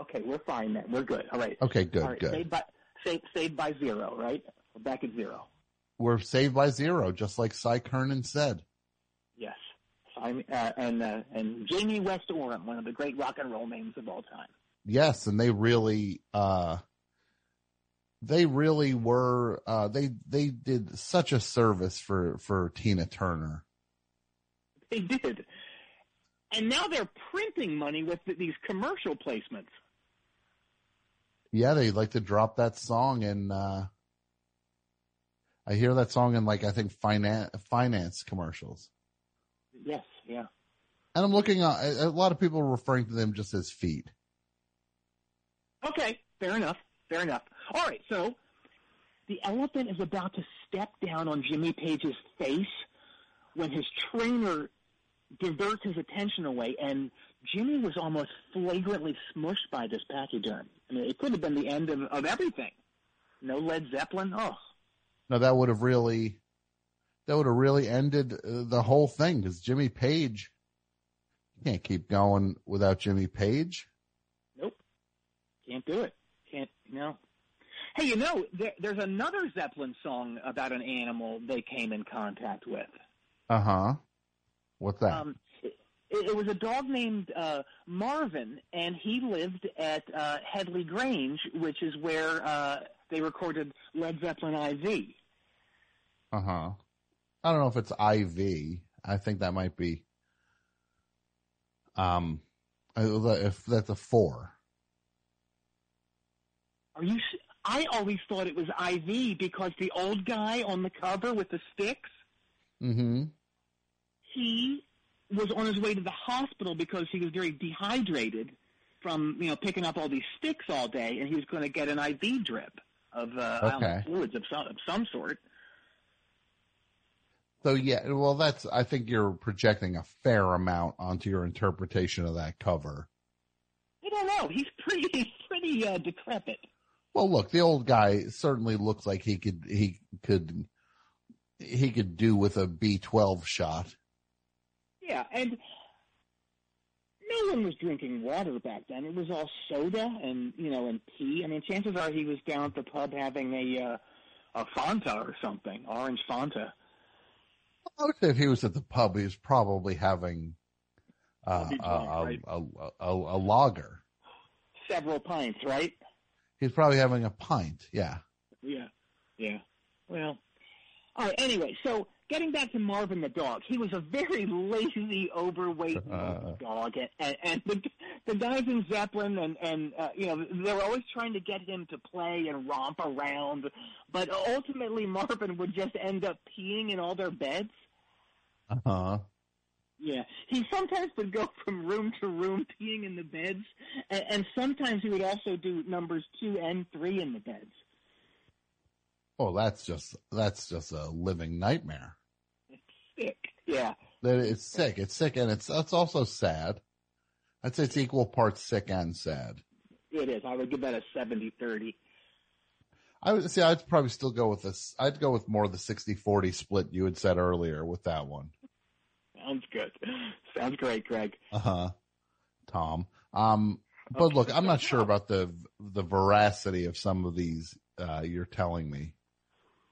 Okay, we're fine then. We're good. All right. Okay, good, right. good. Saved by saved, saved by zero, right? We're back at zero. We're saved by zero, just like Cy Curnin said. Yes. I'm, uh, and uh, and Jamie West Oram, one of the great rock and roll names of all time. Yes, and they really, uh, they really were, uh, they, they did such a service for, for Tina Turner. They did. And now they're printing money with th- these commercial placements. Yeah, they like to drop that song and, uh, I hear that song in like, I think finance, finance commercials. Yes, yeah. And I'm looking at a lot of people are referring to them just as feet. Okay, fair enough. Fair enough. All right, so the elephant is about to step down on Jimmy Page's face when his trainer diverts his attention away, and Jimmy was almost flagrantly smushed by this pachyderm. I mean, it could have been the end of, of everything. No Led Zeppelin. Oh, No, that would have really, that would have really ended uh, the whole thing because Jimmy Page can't keep going without Jimmy Page. nope, can't do it. Can't. No. Hey, you know, there, there's another Zeppelin song about an animal they came in contact with. Uh huh. What's that? Um, it, it was a dog named uh, Marvin, and he lived at uh, Headley Grange, which is where uh, they recorded Led Zeppelin IV. Uh huh. I don't know if it's IV. I think that might be. Um, if that's a four. Are you? I always thought it was IV because the old guy on the cover with the sticks, Mm-hmm. He was on his way to the hospital because he was very dehydrated from you know picking up all these sticks all day, and he was going to get an IV drip of uh, don't know, fluids of some, of some sort. So yeah, well, that's. I think you're projecting a fair amount onto your interpretation of that cover. I don't know. He's pretty. [LAUGHS] He's pretty uh, decrepit. Well, look, the old guy certainly looks like he could. He could. He could do with a B12 shot. Yeah, and no one was drinking water back then. It was all soda and you know and tea. I mean, chances are he was down at the pub having a uh, a Fanta or something, orange Fanta. I would say if he was at the pub, he was probably having uh, drunk, a, right? a, a, a lager. Several pints, right? He's probably having a pint. Yeah. Yeah, yeah. Well, all right. Anyway, so getting back to Marvin the dog, he was a very lazy, overweight [LAUGHS] Uh. dog, and, and, and the the guys in Zeppelin and and uh, you know they were always trying to get him to play and romp around, but ultimately Marvin would just end up peeing in all their beds. Uh huh. Yeah, he sometimes would go from room to room peeing in the beds, and, and sometimes he would also do numbers two and three in the beds. Oh, that's just that's just a living nightmare. Sick. Yeah. That it's sick. It's sick, and it's it's also sad. I'd say it's equal parts sick and sad. It is. I would give that a 70-30. I would see. I'd probably still go with this. I'd go with more of the 60-40 split you had said earlier with that one. Sounds good. Sounds great, Greg. Uh huh. Tom. Um, but look, I'm not sure about the the veracity of some of these. Uh, you're telling me.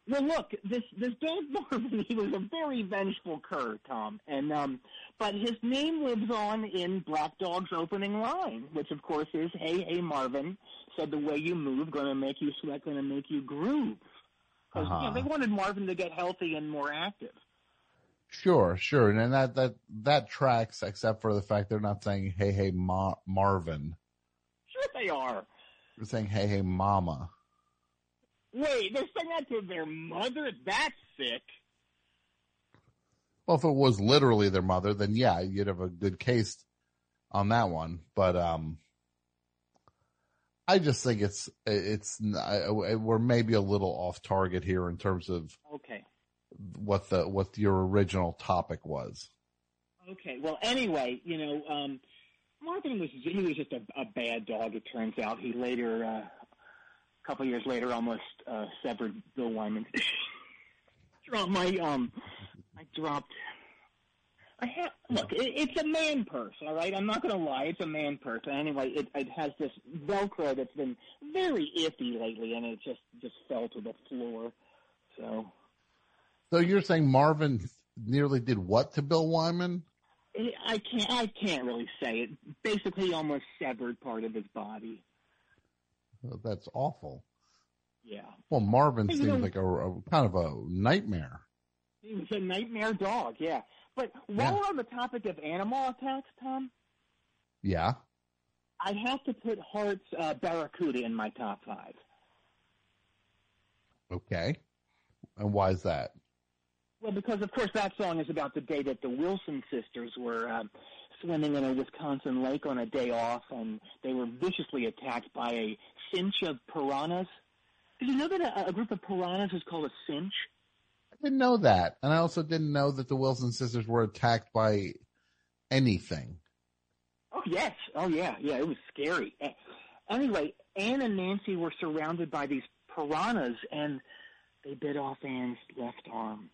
Well, look, this this dog Marvin, he was a very vengeful cur, Tom, and um, but his name lives on in Black Dog's opening line, which of course is "Hey, hey, Marvin, said the way you move, gonna make you sweat, gonna make you groove." Because you know, Uh-huh. they wanted Marvin to get healthy and more active. Sure, sure, and that that that tracks, except for the fact they're not saying "Hey, hey, Ma- Marvin." Sure, they are. They're saying "Hey, hey, Mama." Wait, they're saying that to their mother? That's sick. Well, if it was literally their mother, then yeah, you'd have a good case on that one. But um, I just think it's it's we're maybe a little off target here in terms of okay what the what your original topic was. Okay. Well, anyway, you know, um, Marvin was he was just a, a bad dog. It turns out he later, uh, a couple years later, almost uh, severed Bill Wyman. dropped my um, I dropped I have look. It, it's a man purse, all right. I'm not going to lie. It's a man purse. Anyway, it, it has this Velcro that's been very iffy lately, and it just just fell to the floor. So, so you're saying Marvin nearly did what to Bill Wyman? I can't. I can't really say it. Basically, almost severed part of his body. That's awful. Yeah. Well, Marvin seems know, like a, a kind of a nightmare. He was a nightmare dog. Yeah. But while yeah. we're on the topic of animal attacks, Tom. Yeah. I have to put Heart's uh, Barracuda in my top five. Okay. And why is that? Well, because of course that song is about the day that the Wilson sisters were uh, swimming in a Wisconsin lake on a day off, and they were viciously attacked by a cinch of piranhas. Did you know that a, a group of piranhas is called a cinch? I didn't know that. And I also didn't know that the Wilson sisters were attacked by anything. Oh, yes. Oh, yeah. Yeah, it was scary. Anyway, Anne and Nancy were surrounded by these piranhas, and they bit off Anne's left arm.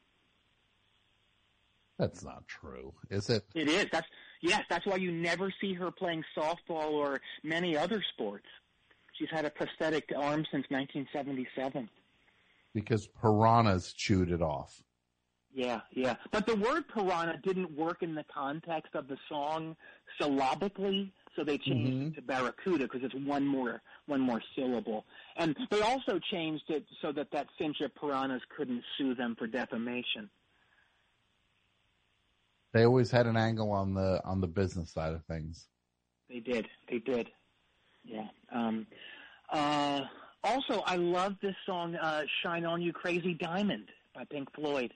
That's not true, is it? It is. That's yes. That's why you never see her playing softball or many other sports. She's had a prosthetic arm since 1977 because piranhas chewed it off. Yeah, yeah. But the word piranha didn't work in the context of the song syllabically, so they changed mm-hmm. it to barracuda because it's one more one more syllable. And they also changed it so that that cinch of piranhas couldn't sue them for defamation. They always had an angle on the on the business side of things. They did. They did. Yeah. Um, uh, also, I love this song, uh, "Shine On You, Crazy Diamond" by Pink Floyd.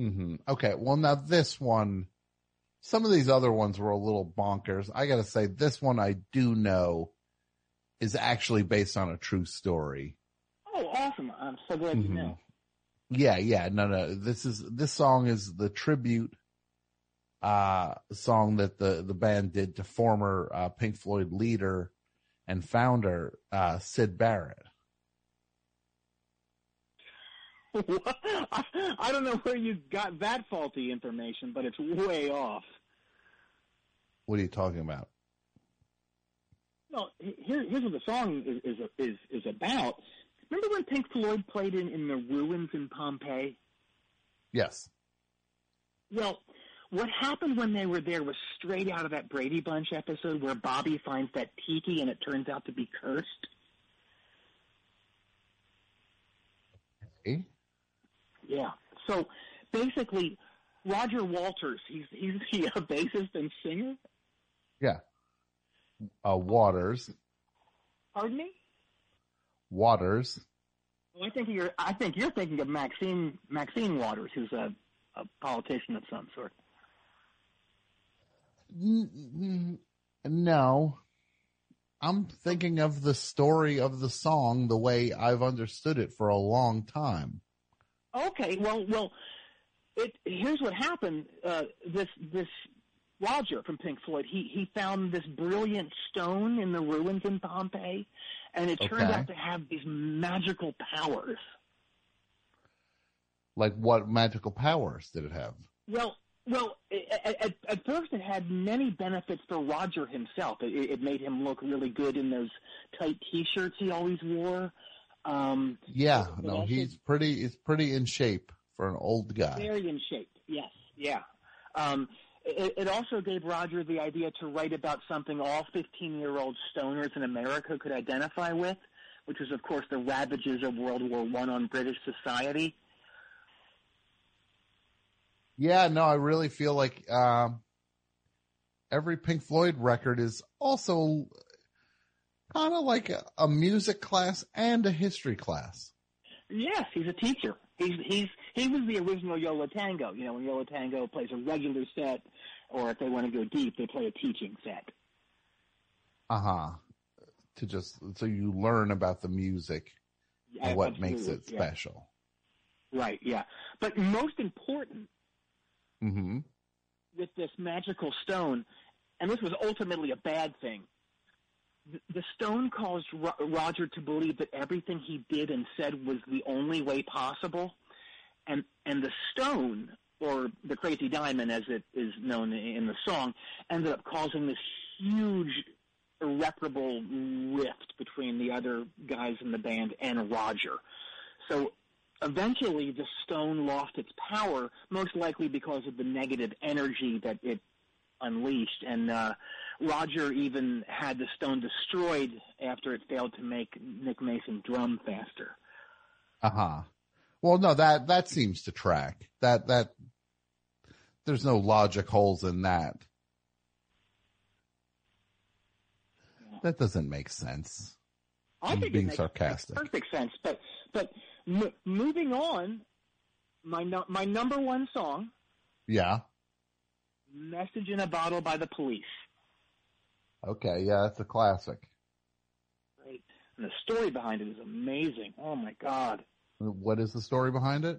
Mm-hmm. Okay, well now this one, some of these other ones were a little bonkers. I got to say, this one I do know is actually based on a true story. Oh, awesome! I'm so glad mm-hmm. you know. Yeah, yeah, no, no. This is this song is the tribute uh, song that the the band did to former uh, Pink Floyd leader and founder uh, Syd Barrett. [LAUGHS] I don't know where you got that faulty information, but it's way off. What are you talking about? Well, here, here's what the song is, is is is about. Remember when Pink Floyd played in in the ruins in Pompeii? Yes. Well, what happened when they were there was straight out of that Brady Bunch episode where Bobby finds that tiki and it turns out to be cursed. Okay. Yeah. So basically, Roger Walters, he's he's the uh, bassist and singer. Yeah. Uh, Waters. Pardon me. Waters. Well, I think you're. I think you're thinking of Maxine Maxine Waters, who's a, a politician of some sort. No, I'm thinking of the story of the song the way I've understood it for a long time. Okay, well, well, it, here's what happened. Uh, this this Roger from Pink Floyd, he he found this brilliant stone in the ruins in Pompeii, and it turned out to have these magical powers. Like what magical powers did it have? Well, well, at, at, at first it had many benefits for Roger himself. It, it made him look really good in those tight T-shirts he always wore. Um, yeah, no, he's pretty. He's pretty in shape for an old guy. Very in shape. Yes, yeah. Um, it, it also gave Roger the idea to write about something all 15-year-old stoners in America could identify with, which was, of course, the ravages of World War One on British society. Yeah, no, I really feel like um, every Pink Floyd record is also kind of like a, a music class and a history class. Yes, he's a teacher. He's he's he was the original Yo La Tengo. You know, when Yo La Tengo plays a regular set, or if they want to go deep, they play a teaching set. Uh huh. to just so you learn about the music Yeah, and what makes it absolutely, yeah. special. Right, yeah. But most important hmm with this magical stone, and this was ultimately a bad thing. th- The stone caused Ro- Roger to believe that everything he did and said was the only way possible, and and the stone, or the crazy diamond as it is known in the song, ended up causing this huge, irreparable rift between the other guys in the band and Roger. So eventually the stone lost its power, most likely because of the negative energy that it unleashed. And uh, Roger even had the stone destroyed after it failed to make Nick Mason drum faster. Uh huh. Well, no, that that seems to track. That that there's no logic holes in that. That doesn't make sense. I I'm think being sarcastic. perfect sense. But but m- moving on, my no- my number one song, Yeah. "Message in a Bottle" by the Police. Okay. Yeah, that's a classic. Right, and the story behind it is amazing. Oh my God. What is the story behind it?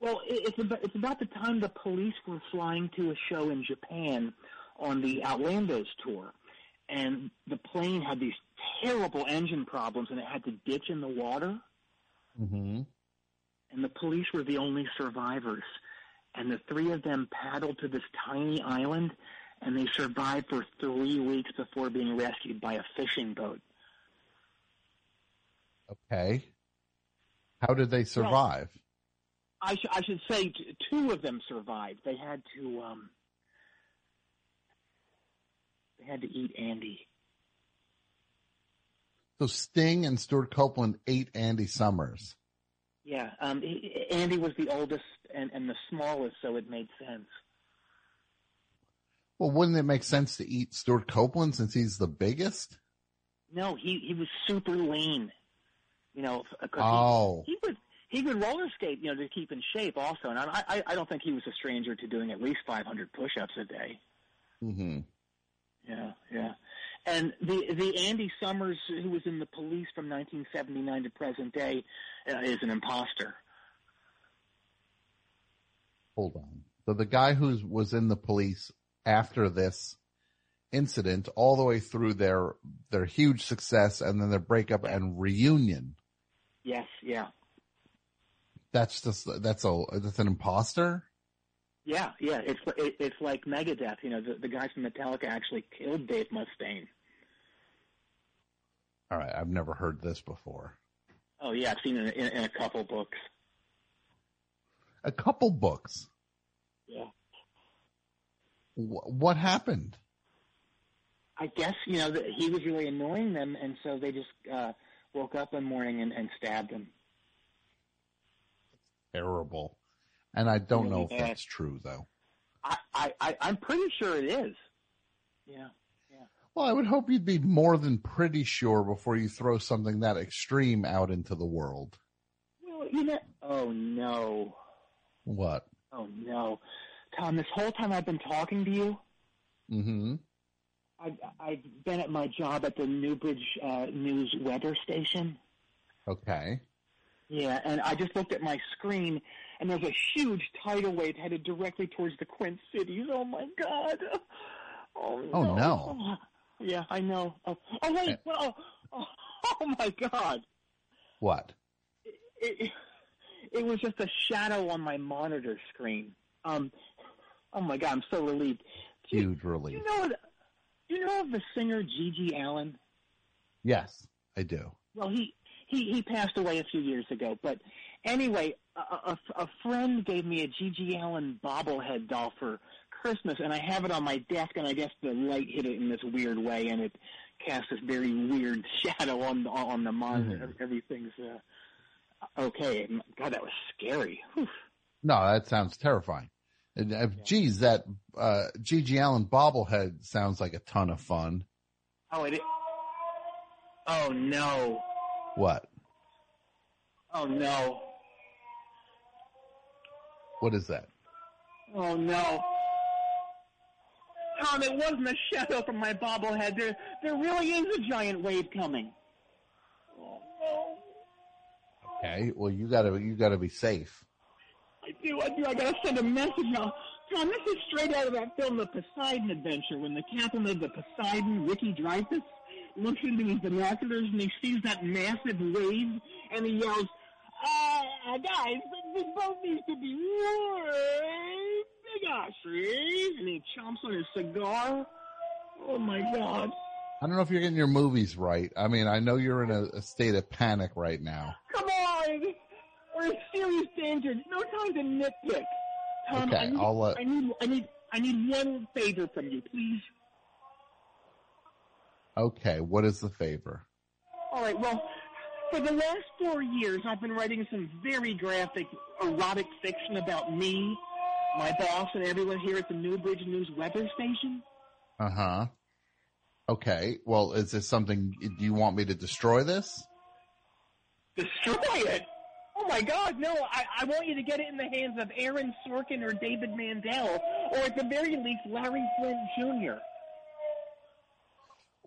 Well, it's about, it's about the time the police were flying to a show in Japan on the Outlandos tour, and the plane had these terrible engine problems, and it had to ditch in the water. Mm-hmm. And the police were the only survivors, and the three of them paddled to this tiny island, and they survived for three weeks before being rescued by a fishing boat. Okay. How did they survive? I, sh- I should say t- two of them survived. They had to um, they had to eat Andy. So Sting and Stewart Copeland ate Andy Summers. Yeah, um, he, Andy was the oldest and, and the smallest, so it made sense. Well, wouldn't it make sense to eat Stewart Copeland since he's the biggest? No, he he was super lean. You know, Oh. he, he would he would roller skate, you know, to keep in shape also. And I I, I don't think he was a stranger to doing at least 500 push-ups a day. Mm-hmm. Yeah, yeah. And the the Andy Summers who was in the police from 1979 to present day uh, is an imposter. Hold on. So the guy who was in the police after this incident, all the way through their their huge success and then their breakup and reunion. Yes, yeah, That's just that's a that's an imposter. yeah, yeah. It's it, it's like Megadeth. You know, the the guys from Metallica actually killed Dave Mustaine. All right, I've never heard this before. Oh yeah, I've seen it in, in a couple books. A couple books. Yeah. Wh- what happened? I guess you know that he was really annoying them, and so they just uh, woke up one morning and, and stabbed him. Terrible. And I don't know if that's true though. I, I, I I'm pretty sure it is. Yeah. Well, I would hope you'd be more than pretty sure before you throw something that extreme out into the world. Well, you know. Oh no. What? Oh no, Tom. This whole time I've been talking to you, Mm-hmm. I've I've been at my job at the Newbridge uh, News weather station. Okay. Yeah, and I just looked at my screen, and there's a huge tidal wave headed directly towards the Quint Cities. Oh my God! Oh no! Oh, no. Yeah, I know. Oh, oh wait! Oh, oh, oh my God! What? It, it was just a shadow on my monitor screen. Um, oh my God! I'm so relieved. Do you, Huge relief. you know? You know of the singer GG Allin? Yes, I do. Well, he he he passed away a few years ago. But anyway, a, a, a friend gave me a GG Allin bobblehead doll for Christmas, and I have it on my desk. And I guess the light hit it in this weird way, and it cast this very weird [LAUGHS] shadow on the, on the monitor. Everything's uh, okay. God, that was scary. Whew. No, that sounds terrifying. And, uh, Geez, that uh, GG Allin bobblehead sounds like a ton of fun. Oh, it. Oh no! What? Oh no! What is that? Oh no! Tom, it wasn't a shadow from my bobblehead. There, there really is a giant wave coming. Okay. Well, you gotta you gotta be safe. I do, I do. I gotta send a message now. Tom, this is straight out of that film, The Poseidon Adventure, when the captain of the Poseidon, Ricky Dreyfuss, looks into his binoculars and he sees that massive wave and he yells, uh, guys, this boat needs to be way see? And he chomps on his cigar. Oh my god. I don't know if you're getting your movies right. I mean, I know you're in a, a state of panic right now. Come on! We're in serious danger. No time to nitpick. Tom, Okay, I need, I'll let- I need, I need, I need one favor from you, please. Okay. What is the favor? All right. Well, for the last four years, I've been writing some very graphic, erotic fiction about me, my boss, and everyone here at the Newbridge News weather station. Uh huh. Okay. Well, is this something? Do you want me to destroy this? Destroy it. Oh my God, no! I, I want you to get it in the hands of Aaron Sorkin or David Mandel, or at the very least, Larry Flynt Jr.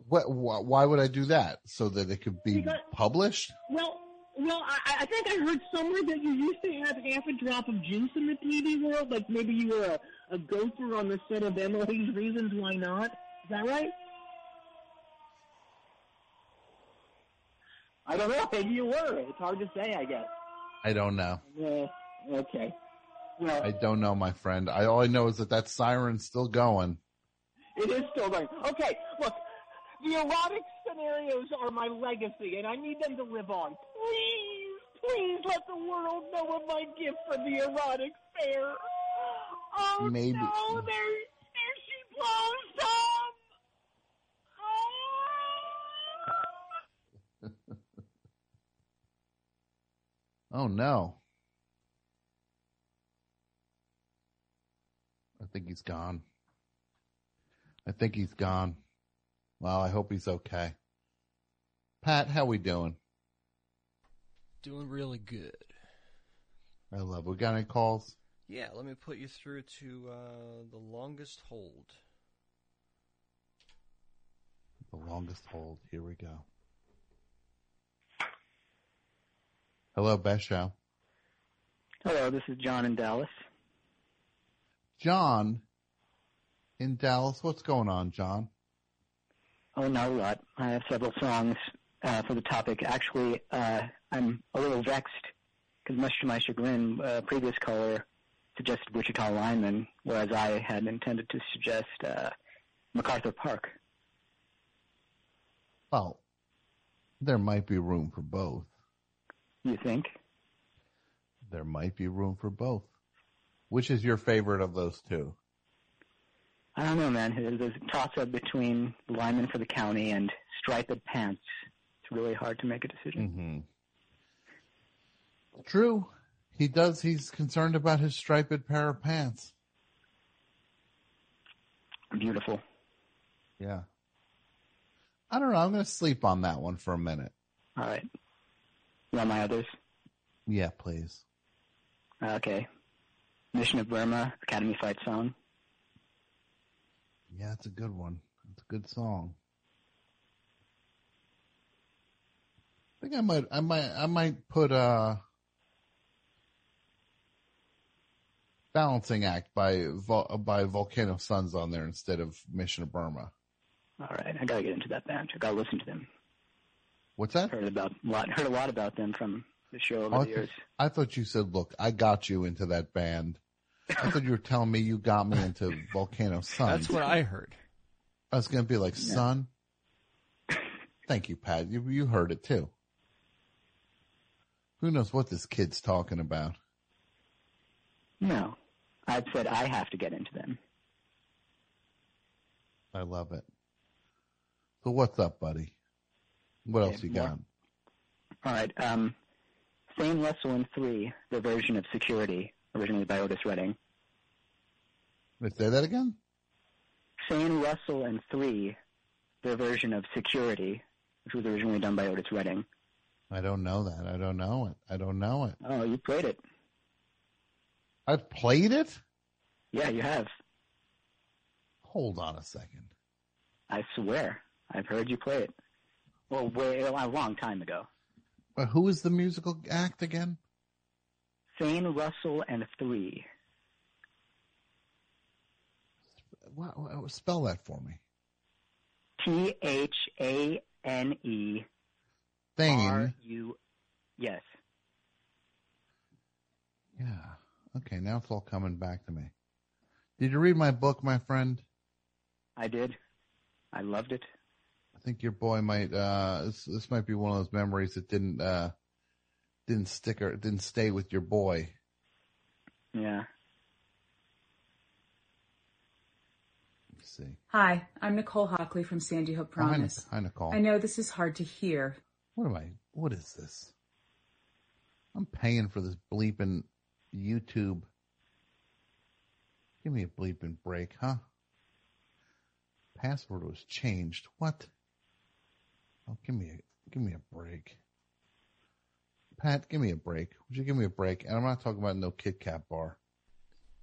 What? Why would I do that? So that it could be Because- published? Well, well, I, I think I heard somewhere that you used to have half a drop of juice in the TV world. Like maybe you were a, a gopher on the set of Emily's Reasons Why Not. Is that right? I don't know. [LAUGHS] Maybe you were. It's hard to say, I guess. I don't know. Yeah. Okay. Well, I don't know, my friend. I all I know is that that siren's still going. It is still going. Okay, look, the erotic scenarios are my legacy, and I need them to live on. Please, please let the world know of my gift for the erotic fair. Oh Maybe- no, there, there she blows, Tom. Oh. Oh no. I think he's gone. I think he's gone. Well, I hope he's okay. Pat, how we doing? Doing really good. I love. We got any calls? Yeah, let me put you through to uh, the longest hold. The longest hold. Here we go. Hello, Best Show. Hello, this is John in Dallas. John in Dallas. What's going on, John? Oh, not a lot. I have several songs uh, for the topic. Actually, uh, I'm a little vexed because, much to my chagrin, uh, previous caller suggested Wichita Lineman, whereas I had intended to suggest uh, MacArthur Park. Well, there might be room for both. You think? There might be room for both. Which is your favorite of those two? I don't know, man. There's there's a toss-up between Lineman for the County and Striped Pants. It's really hard to make a decision. Mm-hmm. True. He does. He's concerned about his striped pair of pants. Beautiful. Yeah. I don't know. I'm going to sleep on that one for a minute. All right. You want my others? Yeah, please. Okay. Mission of Burma, Academy Fight Song. Yeah, it's a good one. It's a good song. I think I might, I might, I might put uh balancing act by Vol- by Volcano Suns on there instead of Mission of Burma. All right, I gotta get into that band. I gotta listen to them. What's that? Heard about a lot. Heard a lot about them from the show over I, the th- years. I thought you said, "Look, I got you into that band." I thought you were telling me you got me into Volcano [LAUGHS] Sun. That's what I heard. I was going to be like, "Son." Thank you, Pat. You you heard it too. Who knows what this kid's talking about? No, I've said I have to get into them. I love it. So what's up, buddy? What Okay, else you more. got? All right. Um, Thane Russal in three, the version of Security, originally by Otis Redding. Wait, say that again? Thane Russal and three, their version of Security, which was originally done by Otis Redding. I don't know that. I don't know it. I don't know it. Oh, you played it. I've played it? Yeah, you have. Hold on a second. I swear, I've heard you play it. Well, way a long time ago. But who is the musical act again? Thane Russal and Three. What, spell that for me. T H A N E Thane. R U. Yes. Yeah. Okay, now it's all coming back to me. Did you read my book, my friend? I did. I loved it. I think your boy might. Uh, this, this might be one of those memories that didn't uh, didn't stick or didn't stay with your boy. Yeah. Let's see. Hi, I'm Nicole Hockley from Sandy Hook Oh, hi, Promise. Hi, Nicole. I know this is hard to hear. What am I? What is this? I'm paying for this bleeping YouTube. Give me a bleeping break, huh? Password was changed. What? Oh, give me a give me a break. Pat, give me a break. Would you give me a break? And I'm not talking about no Kit Kat bar.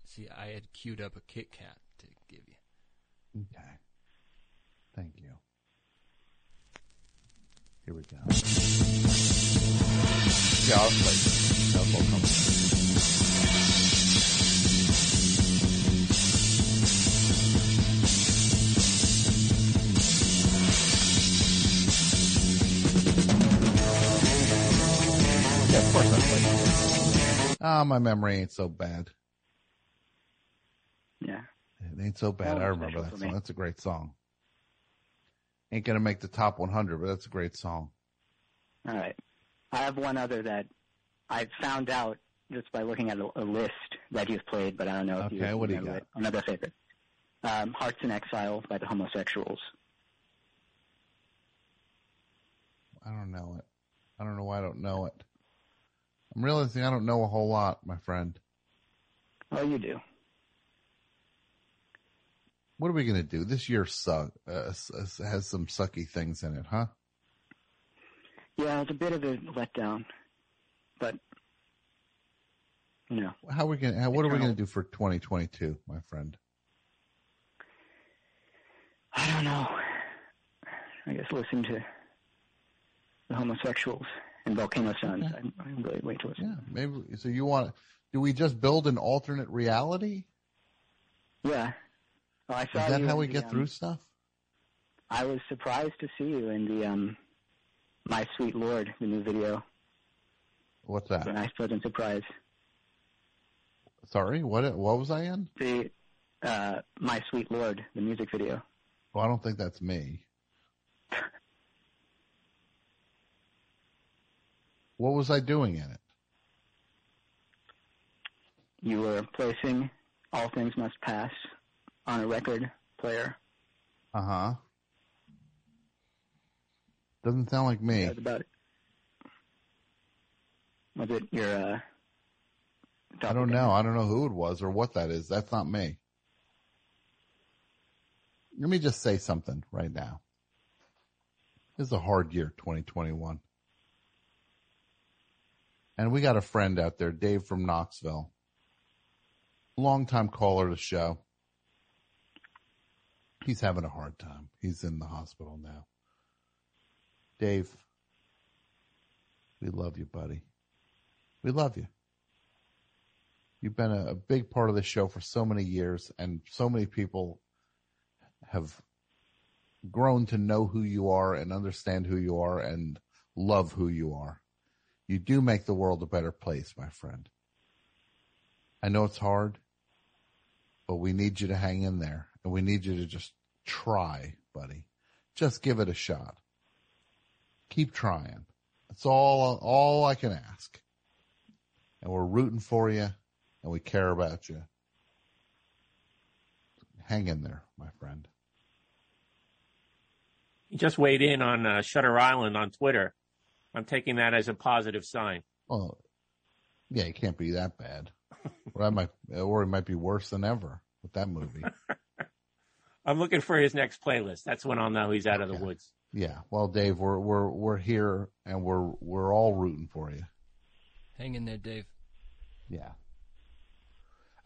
See, I had queued up a Kit Kat to give you. Okay. Thank you. Here we go. Yeah, I'll play. That's all coming. Of course I. Ah, my memory ain't so bad. Yeah. It ain't so bad. I remember that song. That's a great song. Ain't gonna make the top 100, but that's a great song. All right. I have one other that I found out just by looking at a, a list that you've played, but I don't know if you what do you got? it. Another favorite. Um, Hearts in Exile by the Homosexuals. I don't know it. I don't know why I don't know it. I'm realizing I don't know a whole lot, my friend. Oh, you do. What are we gonna do? This year suck uh, has some sucky things in it, huh? Yeah, it's a bit of a letdown, but you know, How are we gonna? What are we gonna do for 2022, my friend? I don't know. I guess listen to the Homosexuals and Volcano Suns. Okay. I, I really wait to listen. Yeah, maybe. So you want? Do we just build an alternate reality? Yeah. Well, I Is that how we the, get um, through stuff? I was surprised to see you in the um, My Sweet Lord, the new video. What's was a that? nice pleasant surprise. Sorry, what? What was I in? The uh, My Sweet Lord, the music video. Well, I don't think that's me. What was I doing in it? You were placing All Things Must Pass on a record player. Uh huh. Doesn't sound like me. That's about it. Was it your uh, I don't know. I don't know who it was or what that is. That's not me. Let me just say something right now. This is a hard year, 2021. And we got a friend out there, Dave from Knoxville. Longtime caller to the show. He's having a hard time. He's in the hospital now. Dave, we love you, buddy. We love you. You've been a, a big part of the show for so many years, and so many people have grown to know who you are and understand who you are and love who you are. You do make the world a better place, my friend. I know it's hard, but we need you to hang in there and we need you to just try, buddy. Just give it a shot. Keep trying. That's all, all I can ask. And we're rooting for you and we care about you. Hang in there, my friend. He just weighed in on uh, Shutter Island on Twitter. I'm taking that as a positive sign. Well, yeah, it can't be that bad. or, I might, or it might be worse than ever with that movie. [LAUGHS] I'm looking for his next playlist. That's when I'll know he's out of the woods. Yeah. Well, Dave, we're we're we're here and we're we're all rooting for you. Hang in there, Dave. Yeah.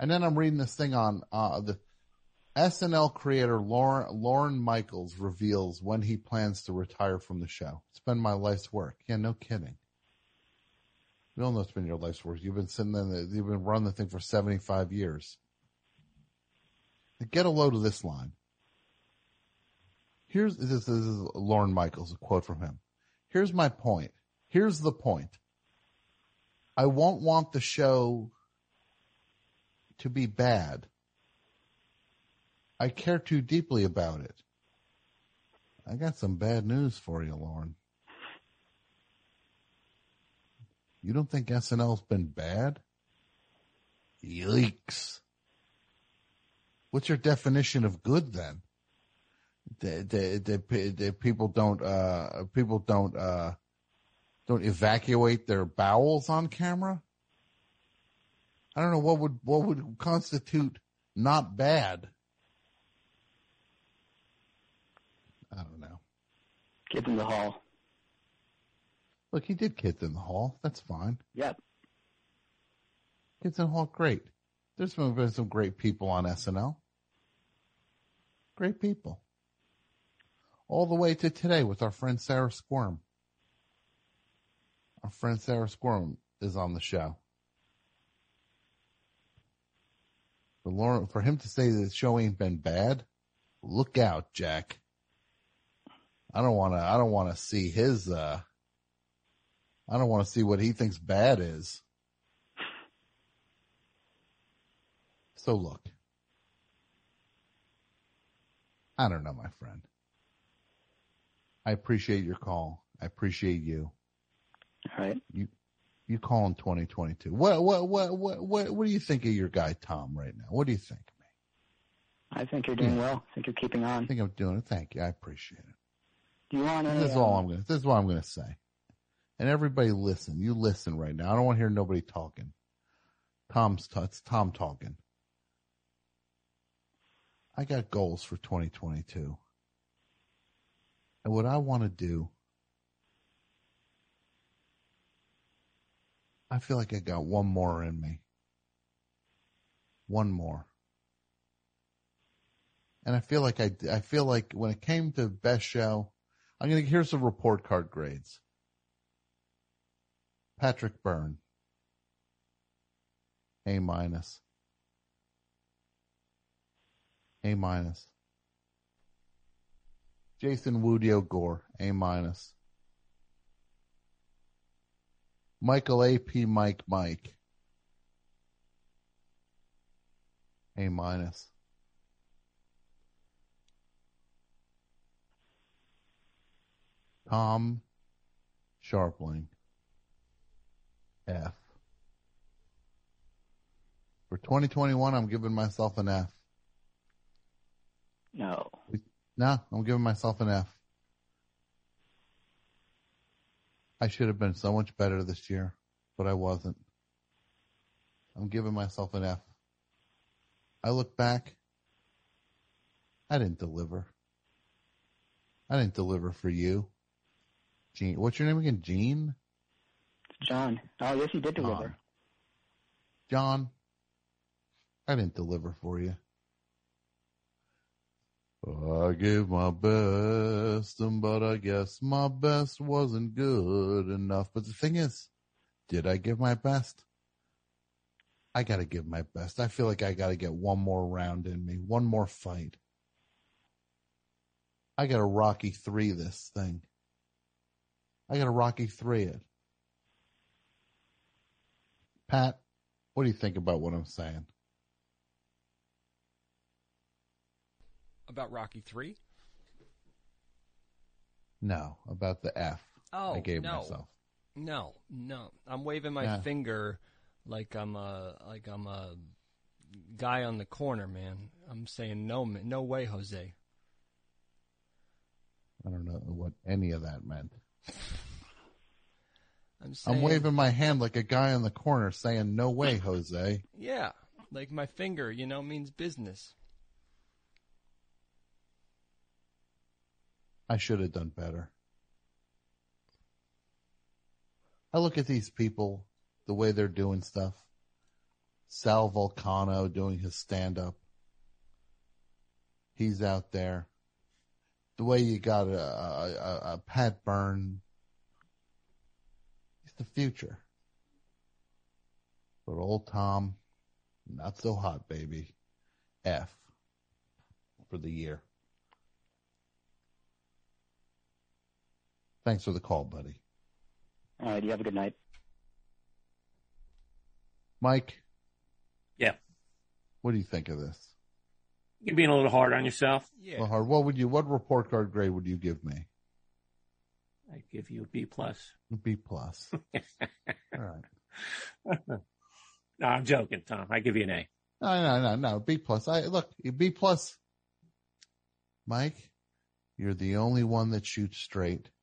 And then I'm reading this thing on uh the SNL creator Lorne, Lorne Michaels reveals when he plans to retire from the show. It's been my life's work. Yeah, no kidding. We all know it's been your life's work. You've been sitting there, you've been running the thing for 75 years. Get a load of this line. Here's, this this is Lorne Michaels, a quote from him. Here's my point. Here's the point. I won't want the show to be bad. I care too deeply about it. I got some bad news for you, Lorne. You don't think SNL's been bad? Yikes. What's your definition of good then? The, the, the, the people don't, uh, people don't, uh, don't evacuate their bowels on camera? I don't know what would, what would constitute not bad. I don't know. Kids in the hall. Look, he did Kids in the Hall. That's fine. Yep. Kids in the Hall, great. There's been some great people on SNL. Great people. All the way to today with our friend Sarah Squirm. Our friend Sarah Squirm is on the show. For Lorne, for him to say the show ain't been bad, look out, Jack. I don't want to, I don't want to see his, uh, I don't want to see what he thinks bad is. So look, I don't know, my friend. I appreciate your call. I appreciate you. All right. You, you call in 2022. What, what, what, what, what, what do you think of your guy, Tom, right now? What do you think of me? I think you're doing well. I think you're keeping on. I think I'm doing it. Thank you. I appreciate it. Do you want to? This is all um, I'm going to, this is what I'm going to say. And everybody listen. You listen right now. I don't want to hear nobody talking. Tom's, t- it's Tom talking. I got goals for 2022. And what I want to do, I feel like I got one more in me. One more. And I feel like I, I feel like when it came to best show, I'm going to, here's the report card grades. Patrick Byrne, A minus. A minus. Jason Dudio Gore, A minus. Michael AP Mike Mike, A minus. Tom Scharpling, F. For 2021, I'm giving myself an F. No. No, I'm giving myself an F. I should have been so much better this year, but I wasn't. I'm giving myself an F. I look back. I didn't deliver. I didn't deliver for you. Gene, what's your name again? Gene? John. Oh, yes, you did deliver. John, I didn't deliver for you. I gave my best, but I guess my best wasn't good enough. But the thing is, did I give my best? I gotta give my best. I feel like I gotta get one more round in me, one more fight. I gotta Rocky three this thing. I got a Rocky three it. Pat, what do you think about what I'm saying? About Rocky Three? No, about the F Oh, I gave no. myself. No, no. I'm waving my Yeah. finger like I'm a like I'm a guy on the corner, man. I'm saying no, no way, Jose. I don't know what any of that meant. I'm saying I'm waving my hand like a guy in the corner saying, no way, [LAUGHS] Jose. Yeah, like my finger, you know, means business. I should have done better. I look at these people, the way they're doing stuff. Sal Vulcano doing his stand up. He's out there. The way you got a, a, a, a Pat Byrne. He's the future. But old Tom, not so hot, baby. F for the year. Thanks for the call, buddy. All right, you have a good night. Mike, Yeah. what do you think of this? You're being a little hard on yourself. Yeah. Well, hard. What would you? What report card grade would you give me? I give you a B plus. B plus. [LAUGHS] All right. No, I'm joking, Tom. I give you an A. No, no, no, no. B plus. I look. B plus. Mike, you're the only one that shoots straight. [LAUGHS]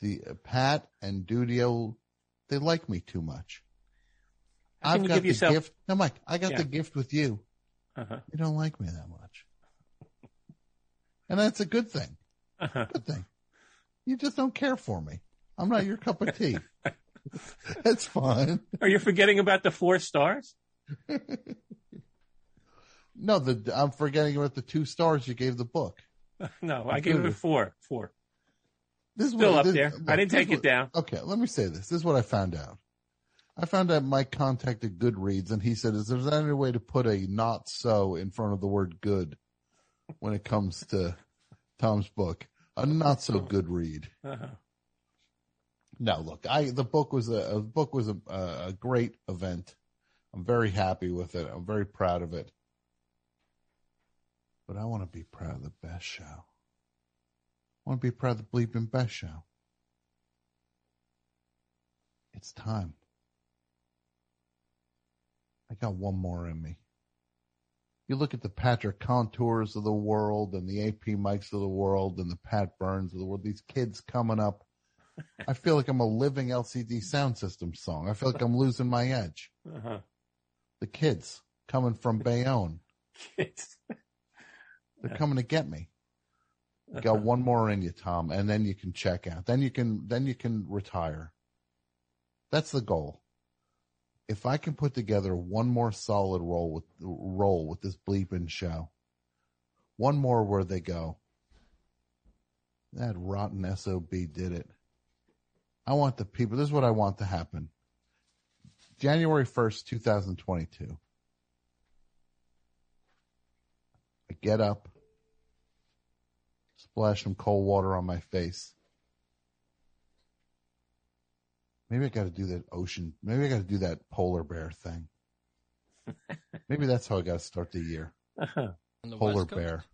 The uh, Pat and Dudio, they like me too much. I've got give the yourself- gift. No, Mike, I got Yeah. the gift with you. Uh-huh. You don't like me that much, and that's a good thing. Uh-huh. Good thing. You just don't care for me. I'm not your cup of tea. [LAUGHS] That's fine. Are you forgetting about the four stars? No, the I'm forgetting about the two stars you gave the book. [LAUGHS] No, I gave it a four. Four. This is Still what- up this- there. look, I didn't take is it down. Okay, let me say this. This is what I found out. I found out Mike contacted Goodreads and he said, is there any way to put a not so in front of the word good when it comes to Tom's book? A not so good read. Uh-huh. Look, I, the book was a, a book was a, a great event. I'm very happy with it. I'm very proud of it. But I want to be proud of the best show. I want to be proud of the bleeping best show. It's time. I got one more in me. You look at the Patrick Contours of the world and the AP Mikes of the world and the Pat Byrnes of the world, these kids coming up. I feel like I'm a living LCD sound system song. I feel like I'm losing my edge. Uh-huh. The kids coming from Bayonne, Kids. they're coming to get me. You got one more in you, Tom, and then you can check out. Then you can, then you can retire. That's the goal. If I can put together one more solid roll with roll with this bleeping show, one more where they go, that rotten sob did it. I want the people. This is what I want to happen. January first, two thousand twenty-two. I get up, splash some cold water on my face. Maybe I got to do that ocean. Maybe I got to do that polar bear thing. [LAUGHS] Maybe that's how I got to start the year. Uh-huh. The Polar bear.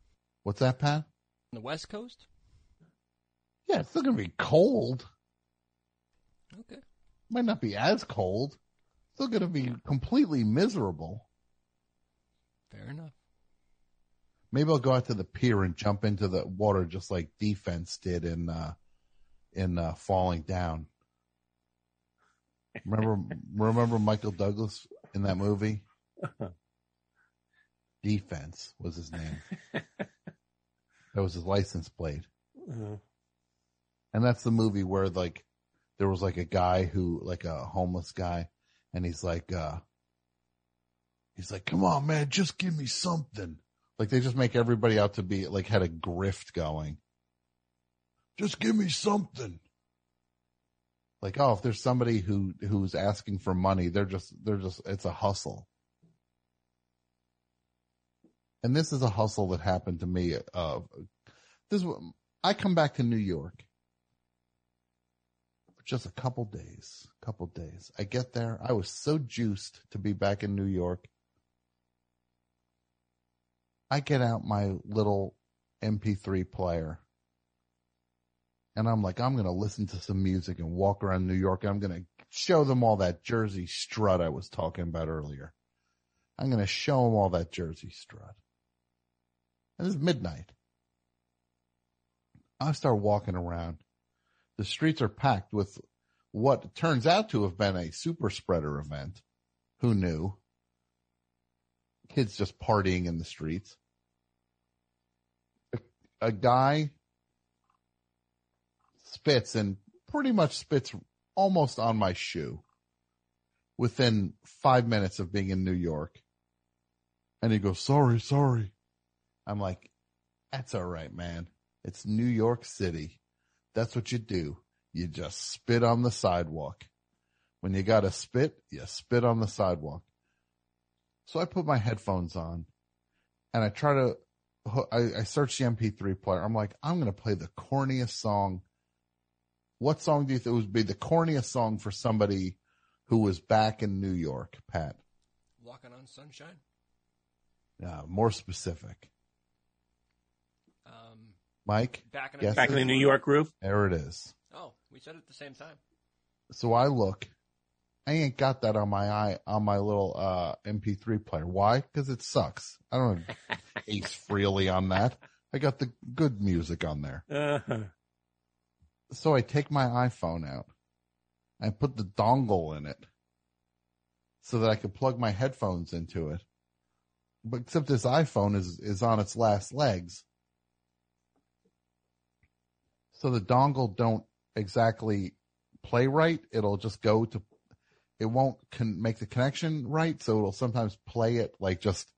What's that, Pat? On the West Coast? Yeah, it's still gonna be cold. Okay. Might not be as cold. Still gonna be completely miserable. Fair enough. Maybe I'll go out to the pier and jump into the water just like D-Fens did in uh in uh falling down. Remember remember Michael Douglas in that movie? [LAUGHS] D-Fens was his name. [LAUGHS] That was his license plate. Uh-huh. And that's the movie where like there was like a guy who like a homeless guy and he's like uh he's like, Come on man, just give me something. Like they just make everybody out to be like had a grift going. Just give me something. Like, oh, if there's somebody who who's asking for money, they're just they're just it's a hustle. And this is a hustle that happened to me. Uh, this I come back to New York for just a couple days, couple days. I get there. I was so juiced to be back in New York. I get out my little MP3 player and I'm like, I'm going to listen to some music and walk around New York. I'm going to show them all that Jersey strut I was talking about earlier. I'm going to show them all that Jersey strut. And it's midnight. I start walking around. The streets are packed with what turns out to have been a super spreader event. Who knew? Kids just partying in the streets. A, a guy spits and pretty much spits almost on my shoe within five minutes of being in New York. And he goes, sorry, sorry. I'm like, that's all right, man. It's New York City. That's what you do. You just spit on the sidewalk. When you got to spit, you spit on the sidewalk. So I put my headphones on and I try to, I, I search the MP3 player. I'm like, I'm going to play the corniest song. What song do you think would be the corniest song for somebody who was back in New York, Pat? Walking on sunshine. Uh, more specific. Um, Mike? Back in, Back in the New York groove. There it is. Oh, we said it at the same time. So I look, I ain't got that on my eye, on my little, uh, MP3 player. Why? Cause it sucks. I don't have [LAUGHS] Ace Frehley on that. I got the good music on there. Uh-huh. So I take my iPhone out. I put the dongle in it so that I could plug my headphones into it. But except this iPhone is, is on its last legs. So the dongle don't exactly play right. It'll just go to, it won't con- make the connection right. So it'll sometimes play it like just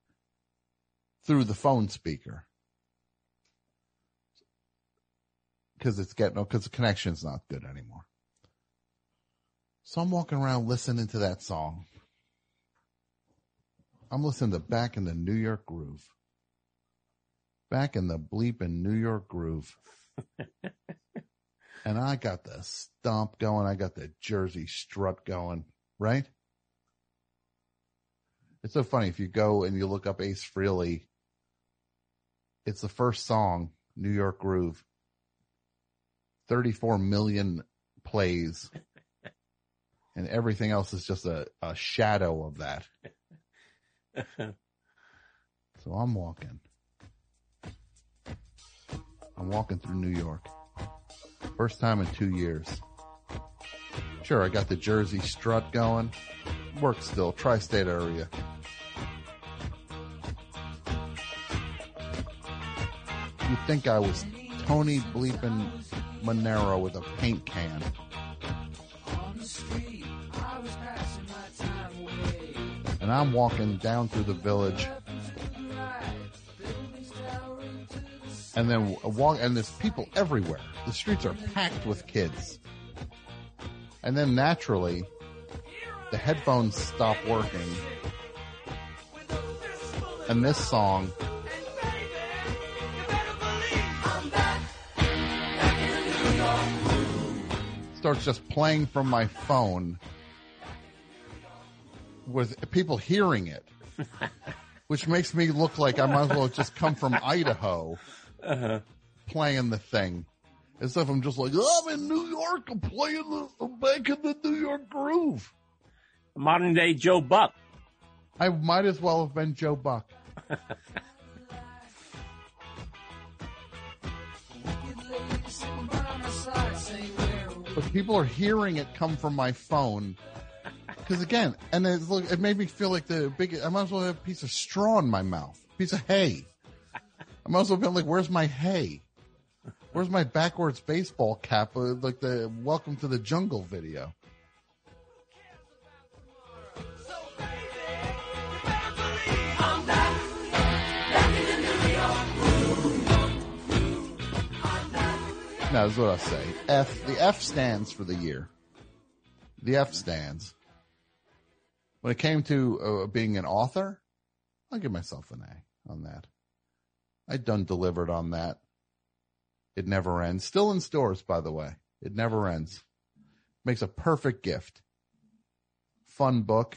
through the phone speaker. Cause it's getting, cause the connection's not good anymore. So I'm walking around listening to that song. I'm listening to Back in the New York Groove. Back in the bleeping New York Groove. [LAUGHS] and I got the stomp going. I got the Jersey strut going, right? It's so funny. If you go and you look up Ace Frehley, it's the first song, New York Groove. 34 million plays. and everything else is just a, a shadow of that. [LAUGHS] So I'm walking. I'm walking through New York. First time in two years. Sure, I got the Jersey strut going. Works still, tri-state area. You'd think I was Tony bleeping Manero with a paint can. And I'm walking down through the village. And then walk, and there's people everywhere. The streets are packed with kids. And then naturally, the headphones stop working. And this song starts just playing from my phone with people hearing it, [LAUGHS] which makes me look like I might as well just come from Idaho Uh-huh. playing the thing. As if I'm just like, oh, I'm in New York, I'm playing the, I'm back in the New York groove. Modern day Joe Buck. I might as well have been Joe Buck. [LAUGHS] but people are hearing it come from my phone. Because again, and it, look, it made me feel like the big. I might as well have a piece of straw in my mouth, piece of hay. I might as well have been like, "Where's my hay? Where's my backwards baseball cap?" Uh, like the "Welcome to the Jungle" video. No, that's what I say. F. The F stands for the year. The F stands. When it came to uh, being an author, I'll give myself an A on that. I done delivered on that. It never ends. Still in stores, by the way. It never ends. Makes a perfect gift. Fun book.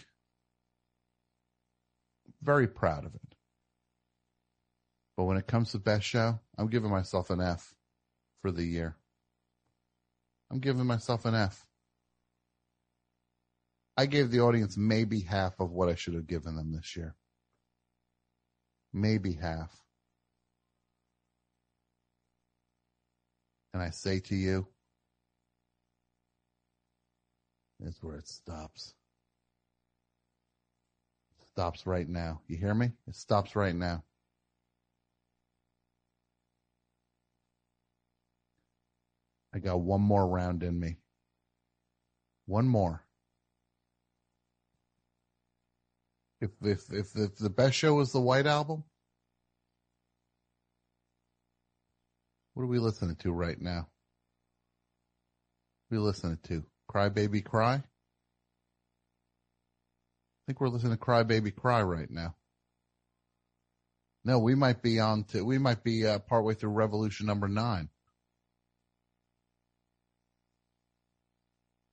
Very proud of it. But when it comes to best show, I'm giving myself an F for the year. I'm giving myself an F. I gave the audience maybe half of what I should have given them this year. Maybe half. And I say to you, that's where it stops. It stops right now. You hear me? It stops right now. I got one more round in me. One more. If if if, if the best show is the White Album, What are we listening to right now? We listening to? Cry Baby Cry? I think we're listening to Cry Baby Cry right now. No, we might be on to, we might be uh, partway through revolution number nine.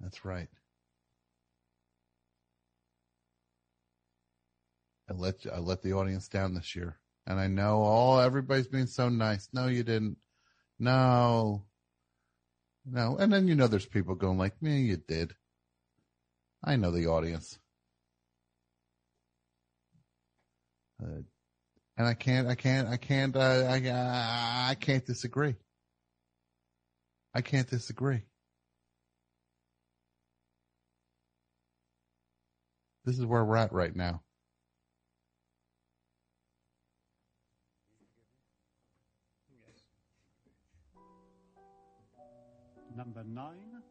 That's right. I let I let the audience down this year, and I know all everybody's being so nice. No, you didn't. No, no, and then you know there's people going like, "Me, you did." I know the audience, uh, and I can't, I can't, I can't, uh, I, I can't disagree. I can't disagree. This is where we're at right now. Number nine.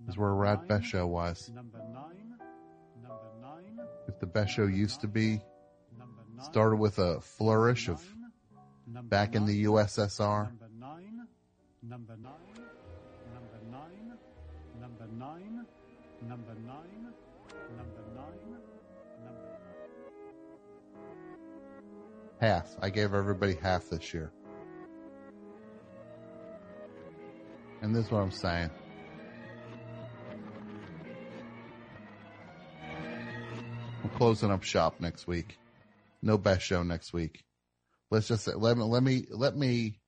This is where we're at best show wise. Number nine. Number nine. If the best show used to be started with a flourish of back in the USSR, Number nine. Number nine. Number nine. Number nine. Number nine. Number nine. Number half. I gave everybody half this year. And this is what I'm saying. I'm closing up shop next week. No best show next week. Let's just let me, let me, let me,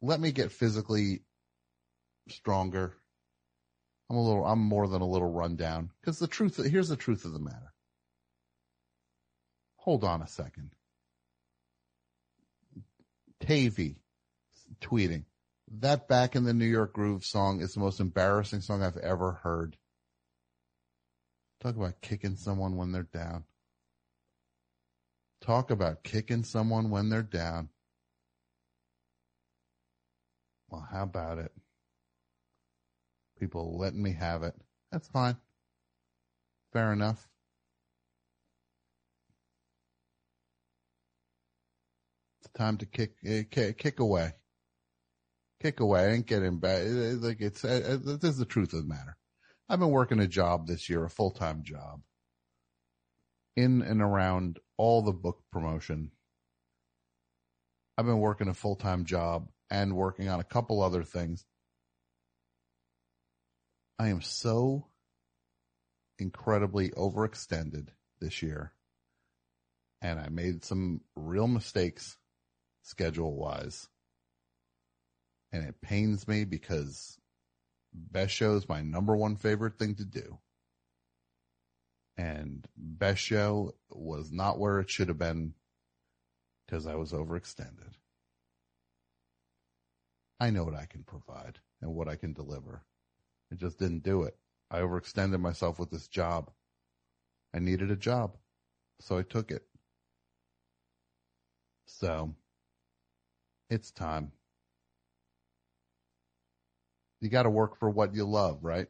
let me get physically stronger. I'm a little, I'm more than a little rundown because the truth, here's the truth of the matter. Hold on a second. Tavy tweeting that back in the New York Groove song is the most embarrassing song I've ever heard. Talk about kicking someone when they're down. Talk about kicking someone when they're down. Well, how about it? People letting me have it. That's fine. Fair enough. It's time to kick, uh, kick, kick away. Kick away. I ain't getting back. Like it's, uh, uh, this is the truth of the matter. I've been working a job this year, a full-time job in and around all the book promotion. I've been working a full-time job and working on a couple other things. I am so incredibly overextended this year. And I made some real mistakes schedule wise. And it pains me because best show is my number one favorite thing to do. And best show was not where it should have been because I was overextended. I know what I can provide and what I can deliver. I just didn't do it. I overextended myself with this job. I needed a job, so I took it. So it's time. You got to work for what you love, right?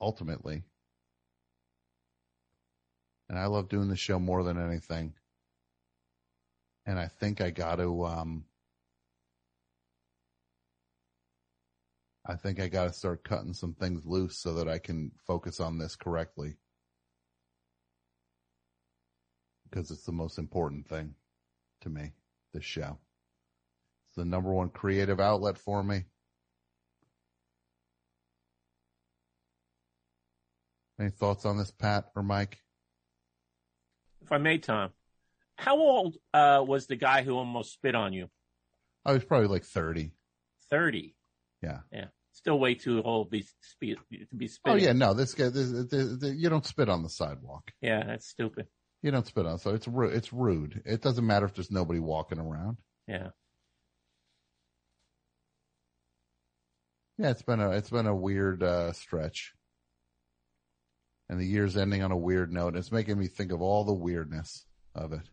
Ultimately. And I love doing the show more than anything. And I think I got to, um, I think I got to start cutting some things loose so that I can focus on this correctly. Because it's the most important thing to me, this show. It's the number one creative outlet for me. Any thoughts on this, Pat or Mike? If I may, Tom, how old uh, was the guy who almost spit on you? I was probably like 30. 30. Yeah. Yeah. Still way too old to be, spe- to be Oh spitting. yeah, no, this guy, this, this, this, you don't spit on the sidewalk. Yeah, that's stupid. You don't spit on, so it's rude. It's rude. It doesn't matter if there's nobody walking around. Yeah. Yeah, it's been a, it's been a weird, uh, stretch. And the year's ending on a weird note. It's making me think of all the weirdness of it.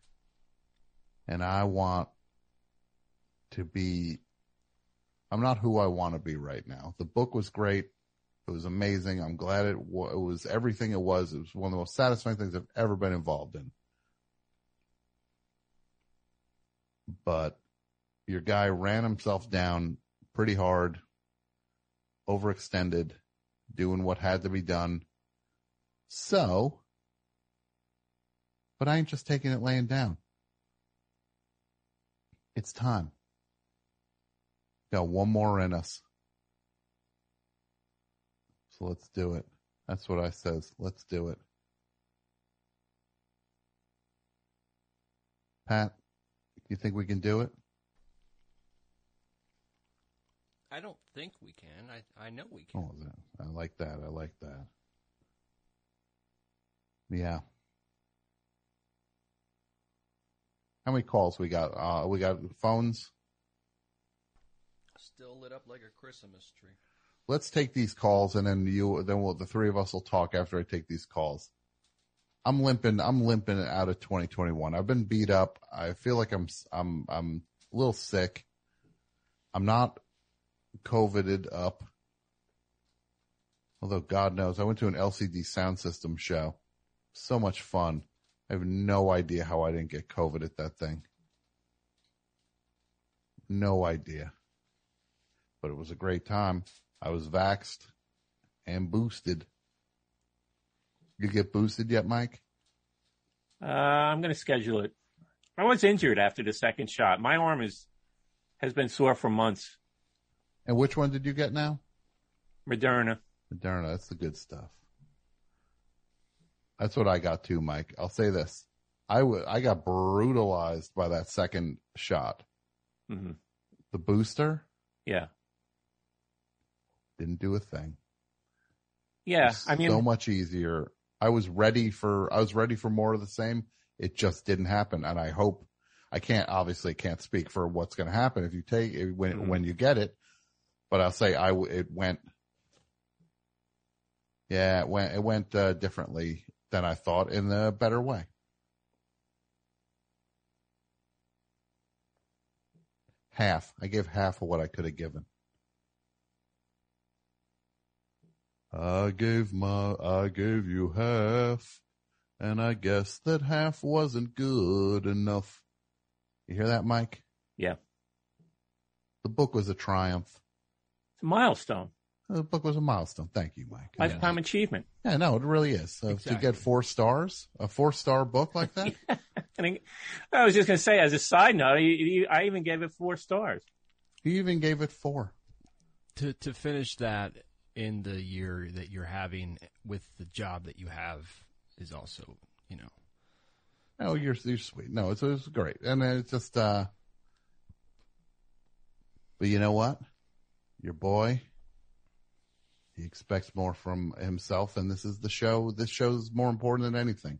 And I want to be, I'm not who I want to be right now. The book was great. It was amazing. I'm glad it, wa- it was everything it was. It was one of the most satisfying things I've ever been involved in. But your guy ran himself down pretty hard, overextended, doing what had to be done. So, but I ain't just taking it laying down. It's time. Got one more in us. So let's do it. That's what I says. Let's do it. Pat, you think we can do it? I don't think we can. I I know we can. Oh, I like that. I like that. Yeah. How many calls we got? Uh, we got phones. Still lit up like a Christmas tree. Let's take these calls and then you, then we'll, the three of us will talk after I take these calls. I'm limping, I'm limping out of 2021. I've been beat up. I feel like I'm, I'm, I'm a little sick. I'm not coveted up. Although God knows, I went to an LCD Soundsystem show. So much fun. I have no idea how I didn't get COVID at that thing. No idea. But it was a great time. I was vaxxed and boosted. You get boosted yet, Mike? Uh, I'm going to schedule it. I was injured after the second shot. My arm is has been sore for months. And which one did you get now? Moderna. Moderna. That's the good stuff. That's what I got too, Mike. I'll say this. I w- I got brutalized by that second shot. hmm The booster Yeah. Didn't do a thing. Yeah. I mean, so much easier. I was ready for, I was ready for more of the same. It just didn't happen. And I hope, I can't, obviously can't speak for what's going to happen if you take it when, Mhm. when you get it, but I'll say I it went, yeah, it went, it went, uh, differently than I thought in a better way. Half. I gave half of what I could have given. I gave my, I gave you half, and I guess that half wasn't good enough. You hear that, Mike? yeah. The book was a triumph. It's a milestone. The book was a milestone. Thank you, Mike. Lifetime achievement. Yeah, no, it really is. So To get four stars, a four star book like that? [LAUGHS] And I- I was just going to say, as a side note, you- you- I even gave it four stars. he even gave it four. To to finish that in the year that you're having with the job that you have is also, you know, Oh, you're, you're sweet. No, it's, it's great. And it's just, uh, but you know what? Your boy, he expects more from himself and this is the show. This show is more important than anything.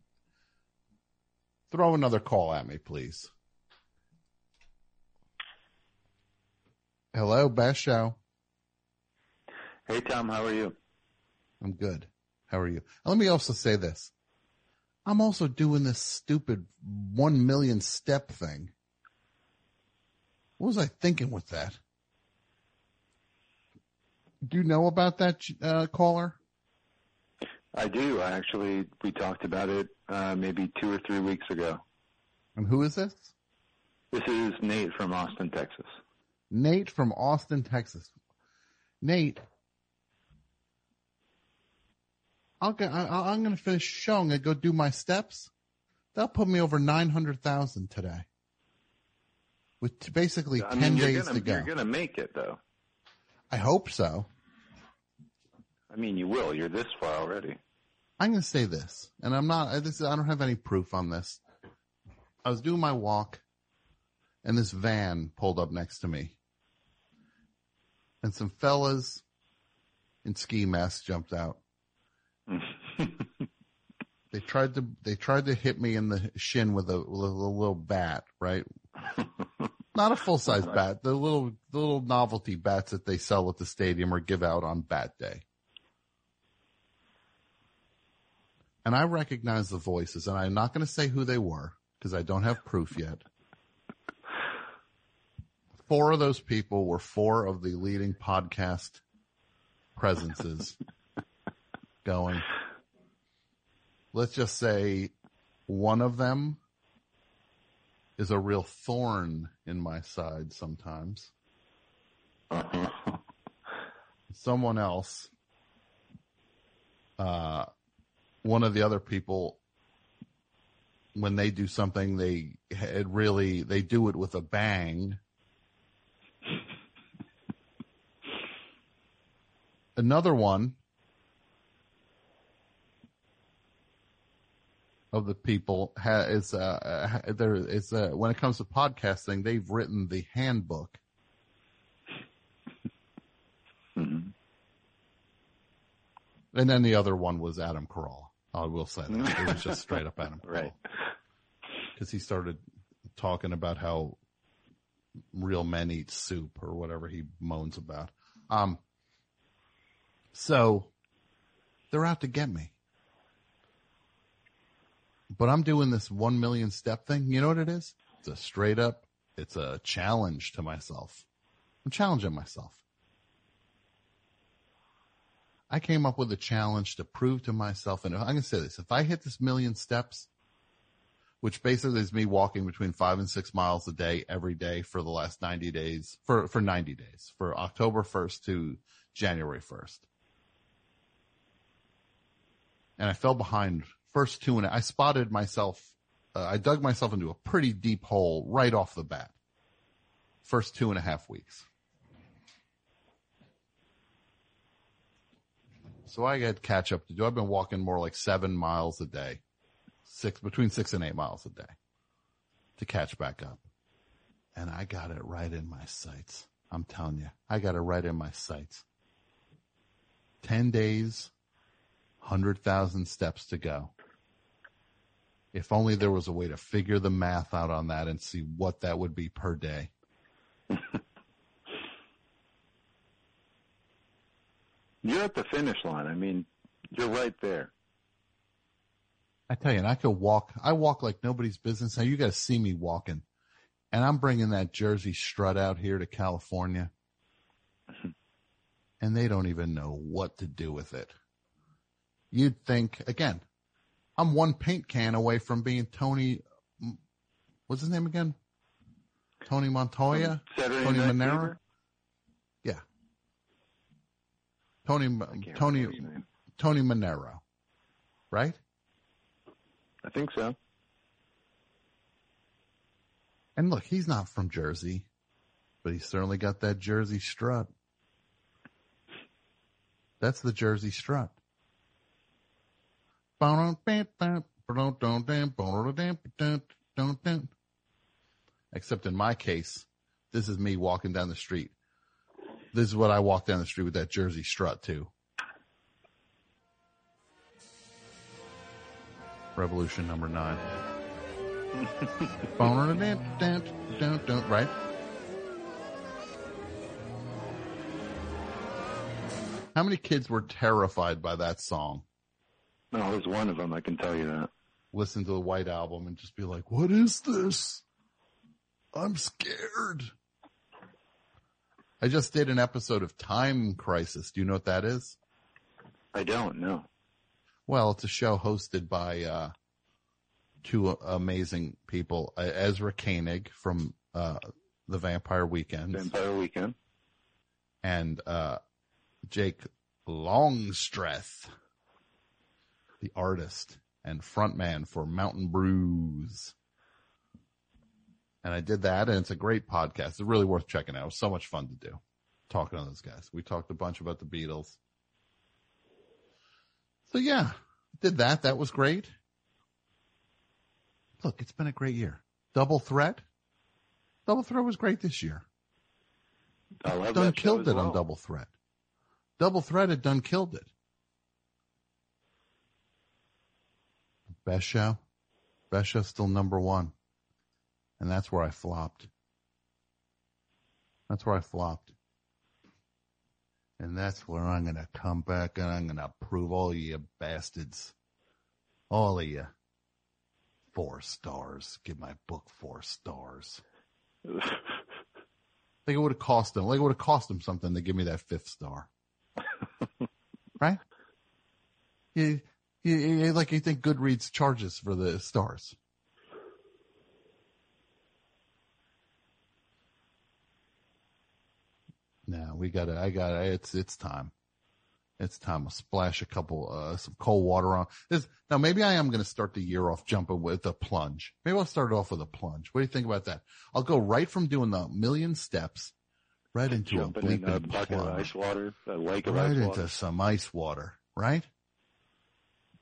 Throw another call at me, please. Hello, best show. Hey Tom, how are you? I'm good. How are you? Let me also say this. I'm also doing this stupid one million step thing. What was I thinking with that? Do you know about that, uh, caller? I do. I actually we talked about it uh, maybe two or three weeks ago. And who is this? This is Nate from Austin, Texas. Nate from Austin, Texas. Nate, I'll get, I, I'm going to finish the show. I'm going to go do my steps. That'll put me over 900,000 today. With t- basically I 10 mean, days gonna, to go. You're gonna make it though. I hope so. I mean, you will. You're this far already. I'm going to say this, and I'm not, this, I don't have any proof on this. I was doing my walk and this van pulled up next to me and some fellas in ski masks jumped out. [LAUGHS] they tried to, they tried to hit me in the shin with a, with a little bat, right? [LAUGHS] Not a full size bat, the little, the little novelty bats that they sell at the stadium or give out on bat day. and I recognize the voices, and I'm not going to say who they were because I don't have proof yet. Four of those people were four of the leading podcast presences [LAUGHS] going. Let's just say one of them is a real thorn in my side sometimes. Someone else, uh, one of the other people, when they do something, they it really they do it with a bang. Another one of the people ha, is uh, there is uh, when it comes to podcasting, they've written the handbook. Mm-hmm. And then the other one was Adam Carolla. I will say that it was just straight up [LAUGHS] Adam Carolla. Right. Because he started talking about how real men eat soup or whatever he moans about. Um, so they're out to get me. But I'm doing this one million step thing. You know what it is? It's a straight up, it's a challenge to myself. I'm challenging myself. I came up with a challenge to prove to myself, and I'm going to say this, if I hit this million steps, which basically is me walking between five and six miles a day every day for the last 90 days, for, for 90 days, for October 1st to January 1st. And I fell behind first two and I spotted myself, uh, I dug myself into a pretty deep hole right off the bat. First two and a half weeks. So I got catch up to do. I've been walking more like seven miles a day, six, between six and eight miles a day to catch back up. And I got it right in my sights. I'm telling you, I got it right in my sights. 10 days, 100,000 steps to go. If only there was a way to figure the math out on that and see what that would be per day. [LAUGHS] You're at the finish line. I mean, you're right there. I tell you, and I could walk. I walk like nobody's business. Now you got to see me walking, and I'm bringing that Jersey strut out here to California, [LAUGHS] and they don't even know what to do with it. You'd think again. I'm one paint can away from being Tony. What's his name again? Tony Montoya. Saturday Tony Night Manero. Fever? Yeah. Tony Tony remember his name. Tony Manero, right? I think so. And look, he's not from Jersey, but he's certainly got that Jersey strut. That's the Jersey strut. Except in my case, this is me walking down the street. This is what I walk down the street with that Jersey strut too. Revolution number nine. right? How many kids were terrified by that song? No, was one of them. I can tell you that. Listen to the White Album and just be like, what is this? I'm scared. I just did an episode of Time Crisis. Do you know what that is? I don't know. Well, it's a show hosted by uh, two amazing people: uh, Ezra Koenig from uh, the Vampire Weekend, Vampire Weekend. and uh, Jake Longstreth, the artist and frontman for Mountain Brews. And I did that, and it's a great podcast. It's really worth checking out. It was so much fun to do, talking to those guys. We talked a bunch about the Beatles. So yeah, did that. That was great. Look, it's been a great year. Double Threat. Double Threat was great this year. I love Done that killed it well. on Double Threat. Double Threat had done killed it. Best show. Best show still number one. And that's where I flopped. That's where I flopped. And that's where I'm going to come back and I'm going to prove all you bastards. All of you. Four stars. Give my book four stars. [LAUGHS] Like it would have cost them. Like it would have cost them something to give me that fifth star. [LAUGHS] right? You, you, like you think Goodreads charges for the stars. Now we got it. I got it. It's it's time. It's time to splash a couple uh some cold water on this. Now maybe I am going to start the year off jumping with a plunge. Maybe I'll start off with a plunge. What do you think about that? I'll go right from doing the million steps right into jumping a bleeping in bucket plunge, of ice water, a lake of right ice water. into some ice water, right?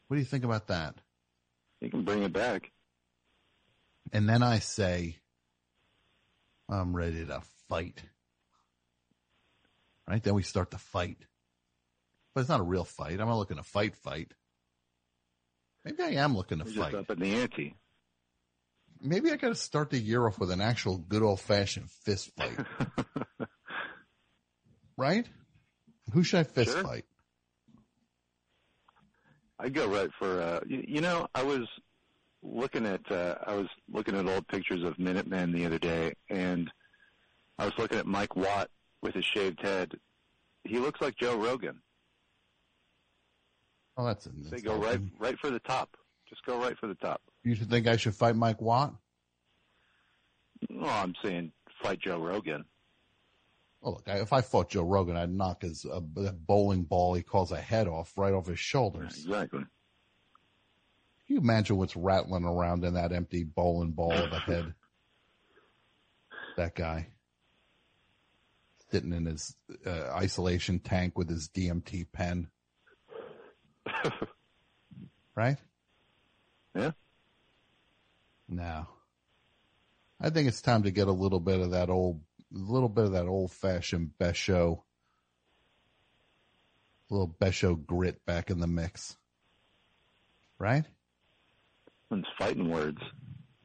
What do you think about that? You can bring it back. And then I say, I'm ready to fight. Right? Then we start the fight. But it's not a real fight. I'm not looking to fight, fight. Maybe I am looking to You're fight. just up in the ante. Maybe I got to start the year off with an actual good old fashioned fist fight. [LAUGHS] right? Who should I fist Sure. fight? I'd go right for uh you, you know, I was looking at uh I was looking at old pictures of Minutemen the other day and I was looking at Mike Watt with his shaved head. He looks like Joe Rogan. Oh, that's They go right right for the top. Just go right for the top. You should think I should fight Mike Watt? No, I'm saying fight Joe Rogan. Oh, look, I, if I fought Joe Rogan, I'd knock his uh, that bowling ball he calls a head off right off his shoulders. Exactly. Can you imagine what's rattling around in that empty bowling ball of a head? [LAUGHS] that guy sitting in his uh, isolation tank with his DMT pen. [LAUGHS] right? Yeah. Now, I think it's time to get a little bit of that old, little bit of that old fashioned Besho, a little Besho grit back in the mix. Right? It's fighting words.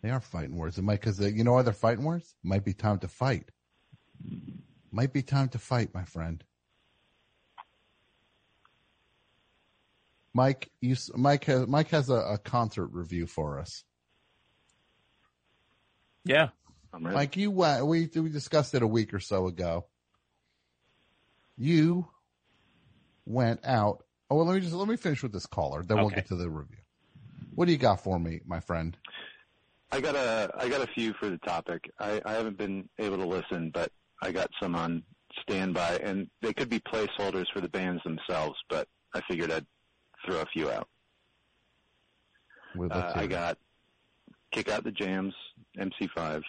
They are fighting words. It might, cause uh, you know why they're fighting words? Might be time to fight. Might be time to fight, my friend. Mike, you, Mike has, Mike has a, a concert review for us. Yeah. Mike, you went, we, we discussed it a week or so ago. You went out. Oh, well, let me just, let me finish with this caller. Then we'll get to the review. What do you got for me, my friend? I got a I got a few for the topic. I, I haven't been able to listen, but I got some on standby, and they could be placeholders for the bands themselves. But I figured I'd throw a few out. Uh, I got kick out the jams, MC5.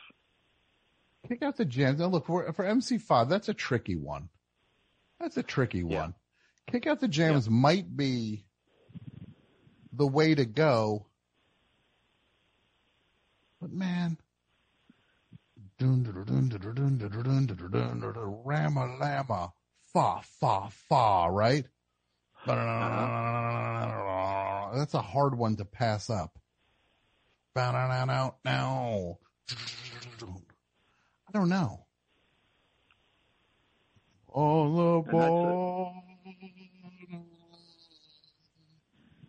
Kick out the jams. Now look for for MC5. That's a tricky one. That's a tricky yeah. one. Kick out the jams yeah. might be the way to go. But man, Rama Lama, fa fa fa, right? That's a hard one to pass up. Now, I don't know. All aboard.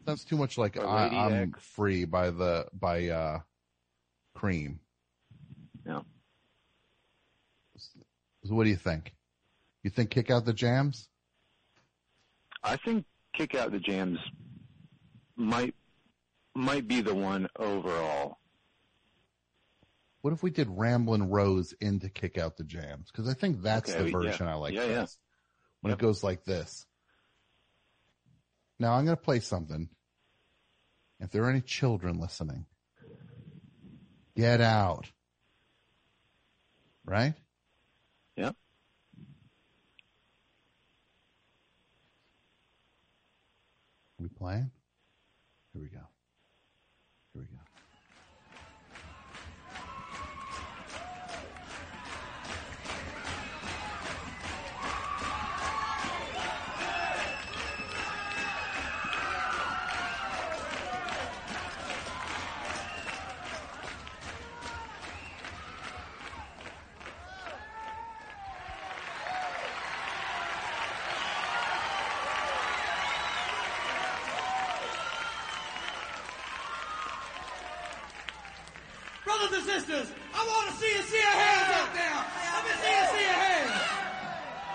Sounds too much like I, I'm free by the by uh cream. Yeah. So what do you think? You think kick out the jams? I think kick out the jams might might be the one overall. What if we did Ramblin' Rose into kick out the jams? Because I think that's Okay, the yeah. version I like Yeah, yeah. best. When it goes like this. Now I'm going to play something. If there are any children listening, get out. Right? Yep. we playing? Here we go. Sisters, I want to see you see your hands out there. Let me see you see your hands.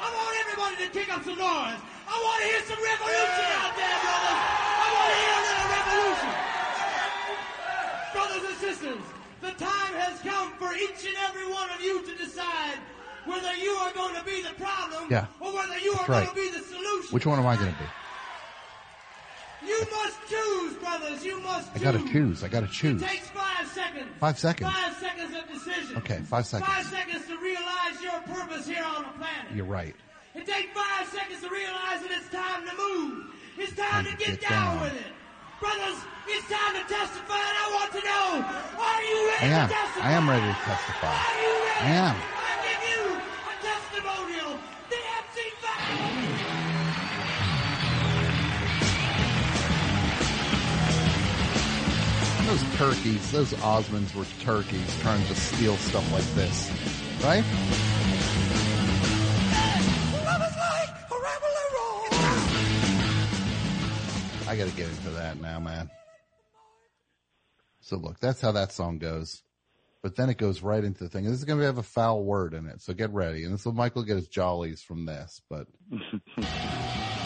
I want everybody to kick up some noise. I want to hear some revolution out there, brothers. I want to hear a little revolution. Brothers and sisters, the time has come for each and every one of you to decide whether you are going to be the problem Yeah. or whether you are right. going to be the solution. Which one am I going to be? You must choose, brothers. You must I got to choose. I got to It choose. takes five seconds. Five seconds. Five seconds of decision. Okay, five seconds. Five seconds to realize your purpose here on the planet. You're right. It takes five seconds to realize that it's time to move. It's time to get, get down, down. with it. Brothers, it's time to testify, and I want to know, are you I ready am. to testify? I am ready to testify. Ready? I am. Turkeys, those Osmonds were turkeys trying to steal stuff like this, right? I got to get into that now, man. So look, that's how that song goes. But then it goes right into the thing. This is going to have a foul word in it, so get ready. And this will Michael get his jollies from this, but [LAUGHS]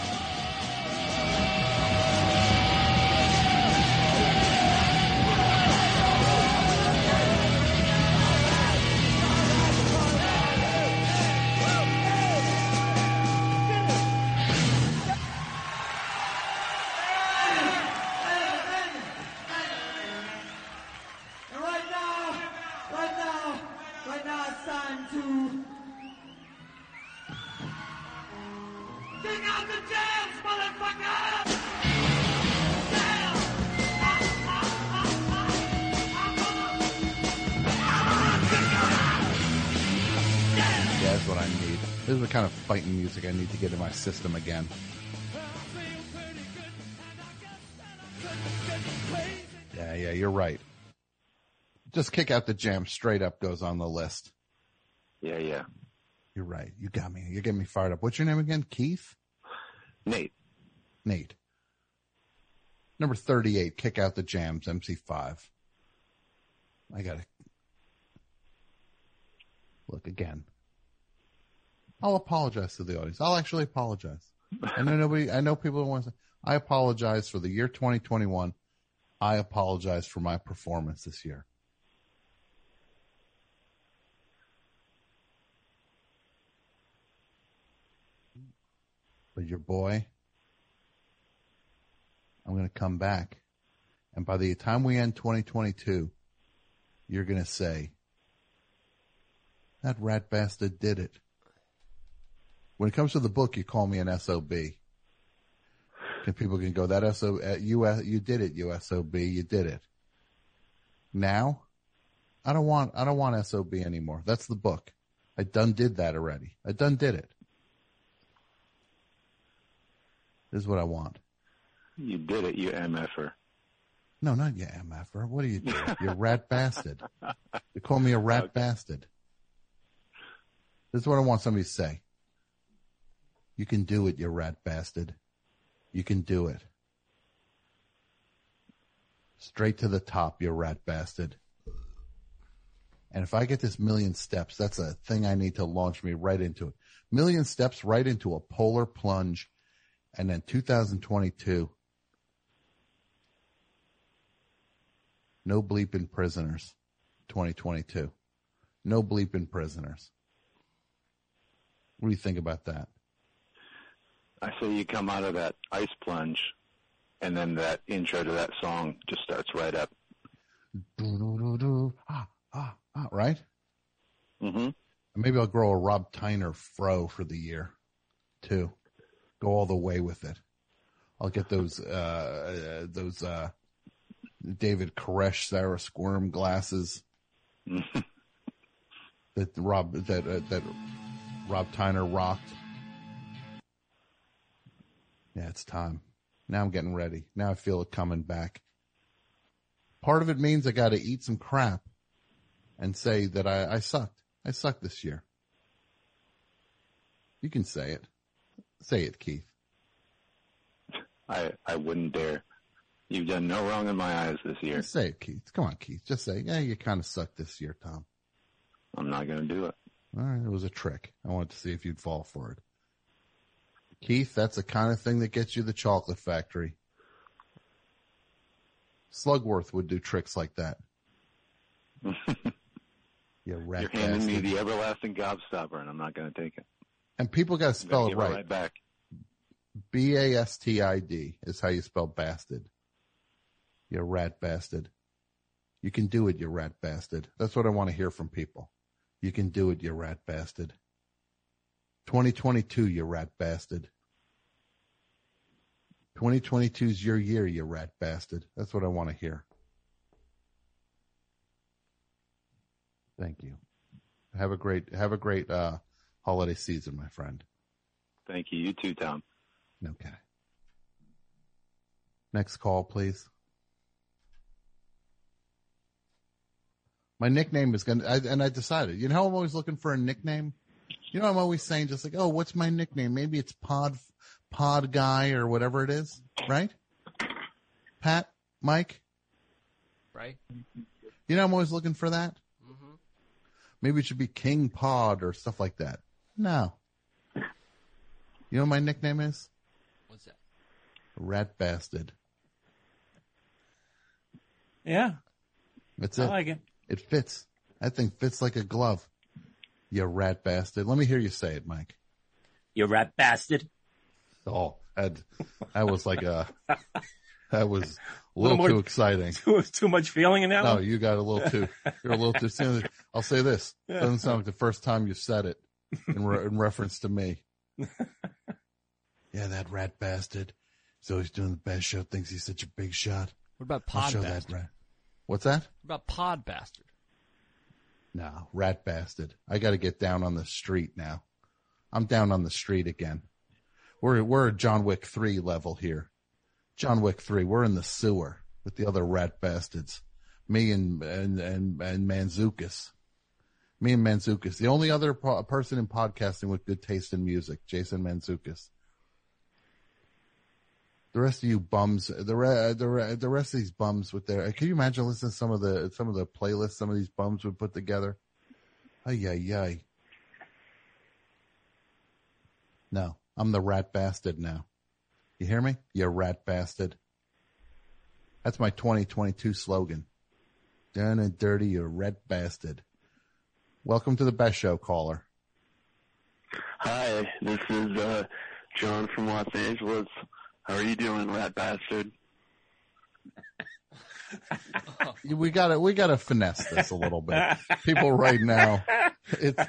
system again. Yeah, yeah, you're right. Just kick out the jam straight up goes on the list. Yeah, yeah. You're right. You got me. You're getting me fired up. What's your name again? Keith? Nate. Nate. Number 38, kick out the jams, MC5. I gotta look again. I'll apologize to the audience. I'll actually apologize. I know nobody, I know people want to say, I apologize for the year 2021. I apologize for my performance this year. But your boy, I'm going to come back. And by the time we end 2022, you're going to say, that rat bastard did it. When it comes to the book, you call me an SOB. And people can go, that SO, you, uh, you did it, you SOB, you did it. Now, I don't want, I don't want SOB anymore. That's the book. I done did that already. I done did it. This is what I want. You did it, you MFer. No, not you MFer. What are you doing? [LAUGHS] You rat bastard. You call me a rat bastard. This is what I want somebody to say. You can do it, you rat bastard. You can do it. Straight to the top, you rat bastard. And if I get this million steps, that's a thing I need to launch me right into it. Million steps right into a polar plunge. And then 2022, no bleeping prisoners. 2022. No bleeping prisoners. What do you think about that? I say you come out of that ice plunge, and then that intro to that song just starts right up. Ah, ah, ah, right? Mm-hmm. Maybe I'll grow a Rob Tyner fro for the year, too. Go all the way with it. I'll get those, uh, uh those, uh, David Koresh Sarah Squirm glasses [LAUGHS] that Rob, that, uh, that Rob Tyner rocked. Yeah, it's time. Now I'm getting ready. Now I feel it coming back. Part of it means I got to eat some crap and say that I, I sucked. I sucked this year. You can say it. Say it, Keith. I I wouldn't dare. You've done no wrong in my eyes this year. Say it, Keith. Come on, Keith. Just say, yeah, you kind of sucked this year, Tom. I'm not going to do it. All right. It was a trick. I wanted to see if you'd fall for it. Keith, that's the kind of thing that gets you the chocolate factory. Slugworth would do tricks like that. [LAUGHS] You rat You're handing me the everlasting gobstopper, and I'm not going to take it. And people got to spell it right. right back. B A S T I D is how you spell bastard. You rat bastard. You can do it, you rat bastard. That's what I want to hear from people. You can do it, you rat bastard. 2022, you rat bastard. 2022 is your year, you rat bastard. That's what I want to hear. Thank you. Have a great, have a great, uh, holiday season, my friend. Thank you. You too, Tom. Okay. Next call, please. My nickname is gonna, I, and I decided. You know, how I'm always looking for a nickname. You know, I'm always saying just like, oh, what's my nickname? Maybe it's Pod, Pod Guy or whatever it is, right? Pat, Mike. Right? You know, I'm always looking for that. Mm-hmm. Maybe it should be King Pod or stuff like that. No. You know what my nickname is? What's that? Rat Bastard. Yeah. That's I it. like it. It fits. That thing fits like a glove. You rat bastard. Let me hear you say it, Mike. You rat bastard. Oh, that, that was like a, that was a [LAUGHS] Little little, more- too exciting. [LAUGHS] Too, too much feeling in that No, one? you got a little too, you're a little too soon. I'll say this. Yeah. Doesn't sound like the first time you said it in, re- in reference to me. [LAUGHS] Yeah, that rat bastard. He's always doing the best show, thinks he's such a big shot. What about I'll Pod show Bastard? that rat. What's that? What about Pod Bastard? No, rat bastard. I got to get down on the street now. I'm down on the street again. We're we're John Wick three level here. John Wick three. We're in the sewer with the other rat bastards. Me and and and, and Mantzoukas. Me and Mantzoukas. The only other po- person in podcasting with good taste in music, Jason Mantzoukas. The rest of you bums, the re- the re- the rest of these bums with their. Can you imagine listening to some of the some of the playlists some of these bums would put together? Ay ay ay. No, I'm the rat bastard now. You hear me? You rat bastard. That's my 2022 slogan. Down and dirty, you rat bastard. Welcome to the best show, caller. Hi, this is uh, John from Los Angeles. How are you doing, rat bastard? [LAUGHS] We gotta, we gotta finesse this a little bit. People right now, it's,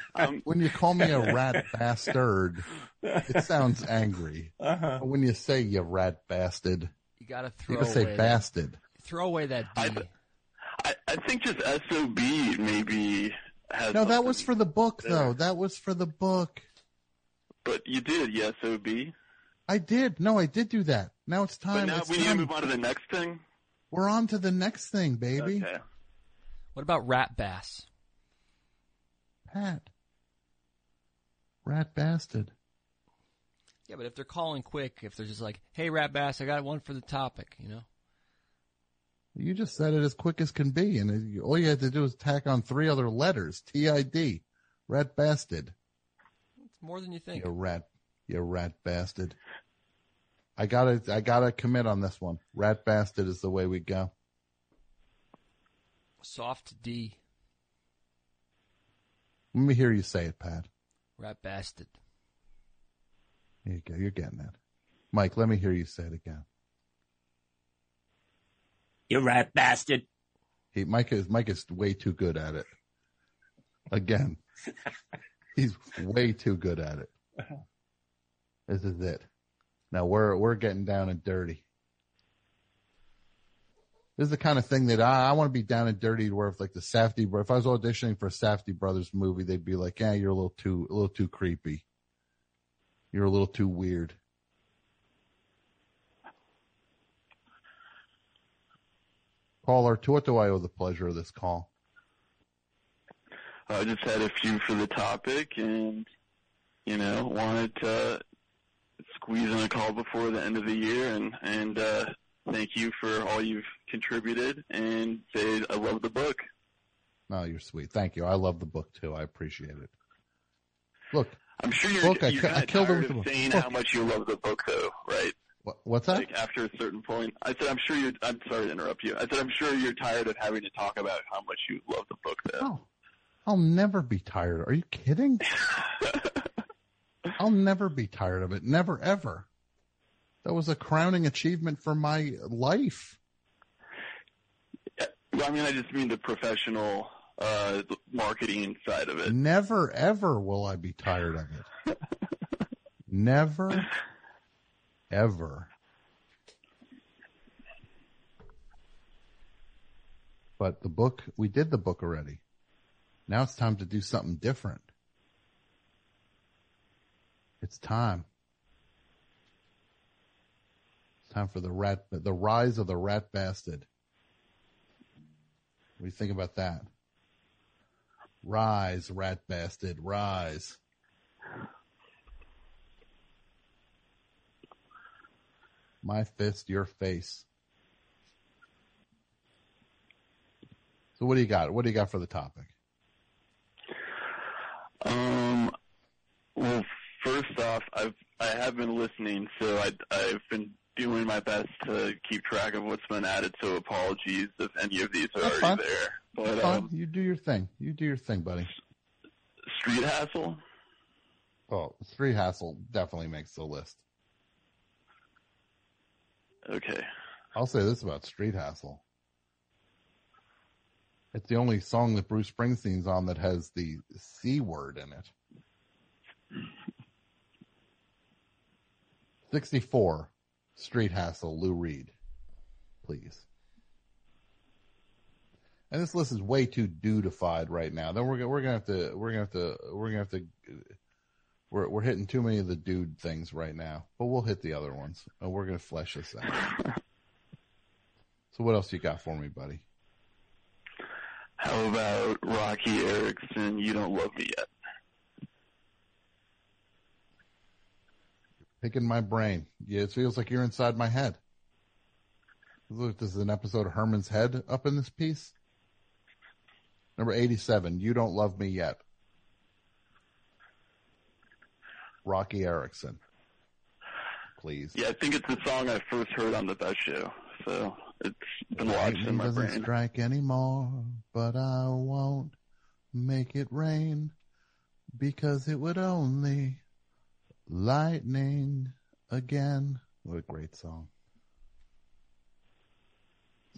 when you call me a [LAUGHS] rat bastard, it sounds angry. Uh-huh. But when you say you rat bastard, You gotta throw. you throw gotta say away that- bastard. Throw away that D. I, I think just SOB maybe has. No, that was for the book though. That was for the book. But you did, yes, SOB. I did. No, I did do that. Now it's But time. now it's we need to move on to the next thing. We're on to the next thing, baby. Okay. What about Rat Bass? Pat. Rat bastard. Yeah, but if they're calling quick, if they're just like, "Hey, Rat Bass, I got one for the topic," you know. You just said it as quick as can be, and all you had to do was tack on three other letters. T-I-D. Rat bastard. It's more than you think. You rat. You rat bastard. I gotta, I gotta commit on this one. Rat bastard is the way we go. Soft D. Let me hear you say it, Pat. Rat Bastard. There you go. You're getting it. Mike, let me hear you say it again. You rat bastard. He, Mike is Mike is way too good at it. Again, [LAUGHS] he's way too good at it. This is it. Now we're we're getting down and dirty. This is the kind of thing that I, I want to be down and dirty. Where if like the Safdie, if I was auditioning for a Safdie Brothers movie, they'd be like, "Yeah, you're a little too a little too creepy. You're a little too weird." Caller, to what do I owe the pleasure of this call? I just had a few for the topic and, you know, wanted to squeeze in a call before the end of the year and, and, uh, thank you for all you've contributed and say I love the book. No, you're sweet. Thank you. I love the book too. I appreciate it. Look, I'm sure you're, Book, I you're I of killed tired of saying Book. how much you love the book though, right? what, what's that? Like after a certain point, I said, I'm sure you're, I'm sorry to interrupt you. I said, I'm sure you're tired of having to talk about how much you love the book though. No, I'll never be tired. Are you kidding? [LAUGHS] I'll never be tired of it. Never ever. That was a crowning achievement for my life. I mean, I just mean the professional uh, marketing side of it. Never ever will I be tired of it. never ever. But the book, we did the book already. Now it's time to do something different. It's time. It's time for the rat, the rise of the rat bastard. What do you think about that? Rise, rat bastard, rise. My fist, your face. So what do you got? What do you got for the topic? Um, well, first off, I've I have been listening, so I I've been doing my best to keep track of what's been added. So apologies if any of these are That's already fine. there. But um, you do your thing. You do your thing, buddy. Street Hassle. Oh, Street Hassle definitely makes the list. Okay. I'll say this about Street Hassle. It's the only song that Bruce Springsteen's on that has the C word in it. 64, Street Hassle, Lou Reed. Please. And this list is way too dudified right now. Then we're gonna, we're gonna have to, we're gonna have to, we're gonna have to, we're, we're hitting too many of the dude things right now, but we'll hit the other ones and we're gonna flesh this out. so what else you got for me, buddy? How about Roky Erickson? You don't love me yet. Picking my brain. Yeah, it feels like you're inside my head. Look, this is an episode of Herman's Head up in this piece. Number 87, You Don't Love Me Yet. Roky Erickson. Please. Yeah, I think it's the song I first heard on the Best Show, so it's been lodged in my doesn't brain. strike anymore, but I won't make it rain because it would only lightning again. What a great song.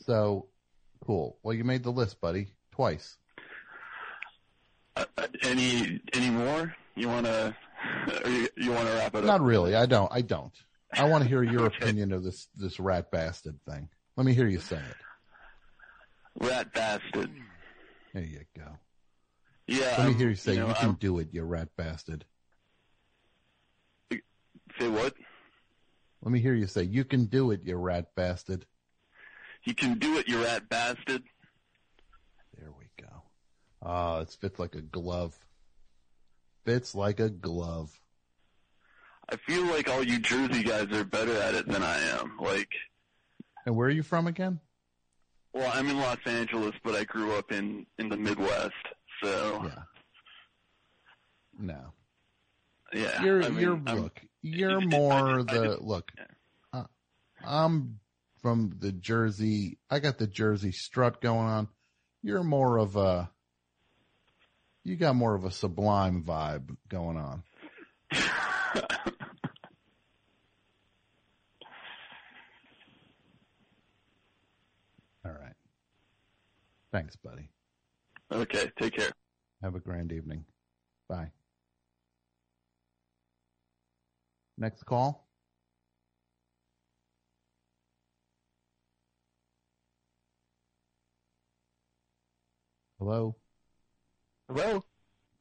So cool. Well, you made the list, buddy, twice. Uh, Any any more? You wanna [LAUGHS] you, you wanna wrap it up? Not really. I don't. I don't. I want to hear [LAUGHS] your opinion of this this rat bastard thing. Let me hear you say it. Rat bastard. There you go. Yeah. Let me hear you say, you know, "You can I'm- do it, you rat bastard." Say what? Let me hear you say, "You can do it, you rat bastard." You can do it, you rat bastard. There we go. Ah, it fits like a glove. Fits like a glove. I feel like all you Jersey guys are better at it than I am. Like, And where are you from again? well, I'm in Los Angeles, but I grew up in in the Midwest, so Yeah. No. Yeah. You're I mean, you're I'm- look. [LAUGHS] You're more the [LAUGHS] look. Uh, I'm from the Jersey. I got the Jersey strut going on. You're more of a. You got more of a sublime vibe going on. [LAUGHS] All right. Thanks, buddy. Okay, take care. Have a grand evening. Bye. Next call. Hello. Hello.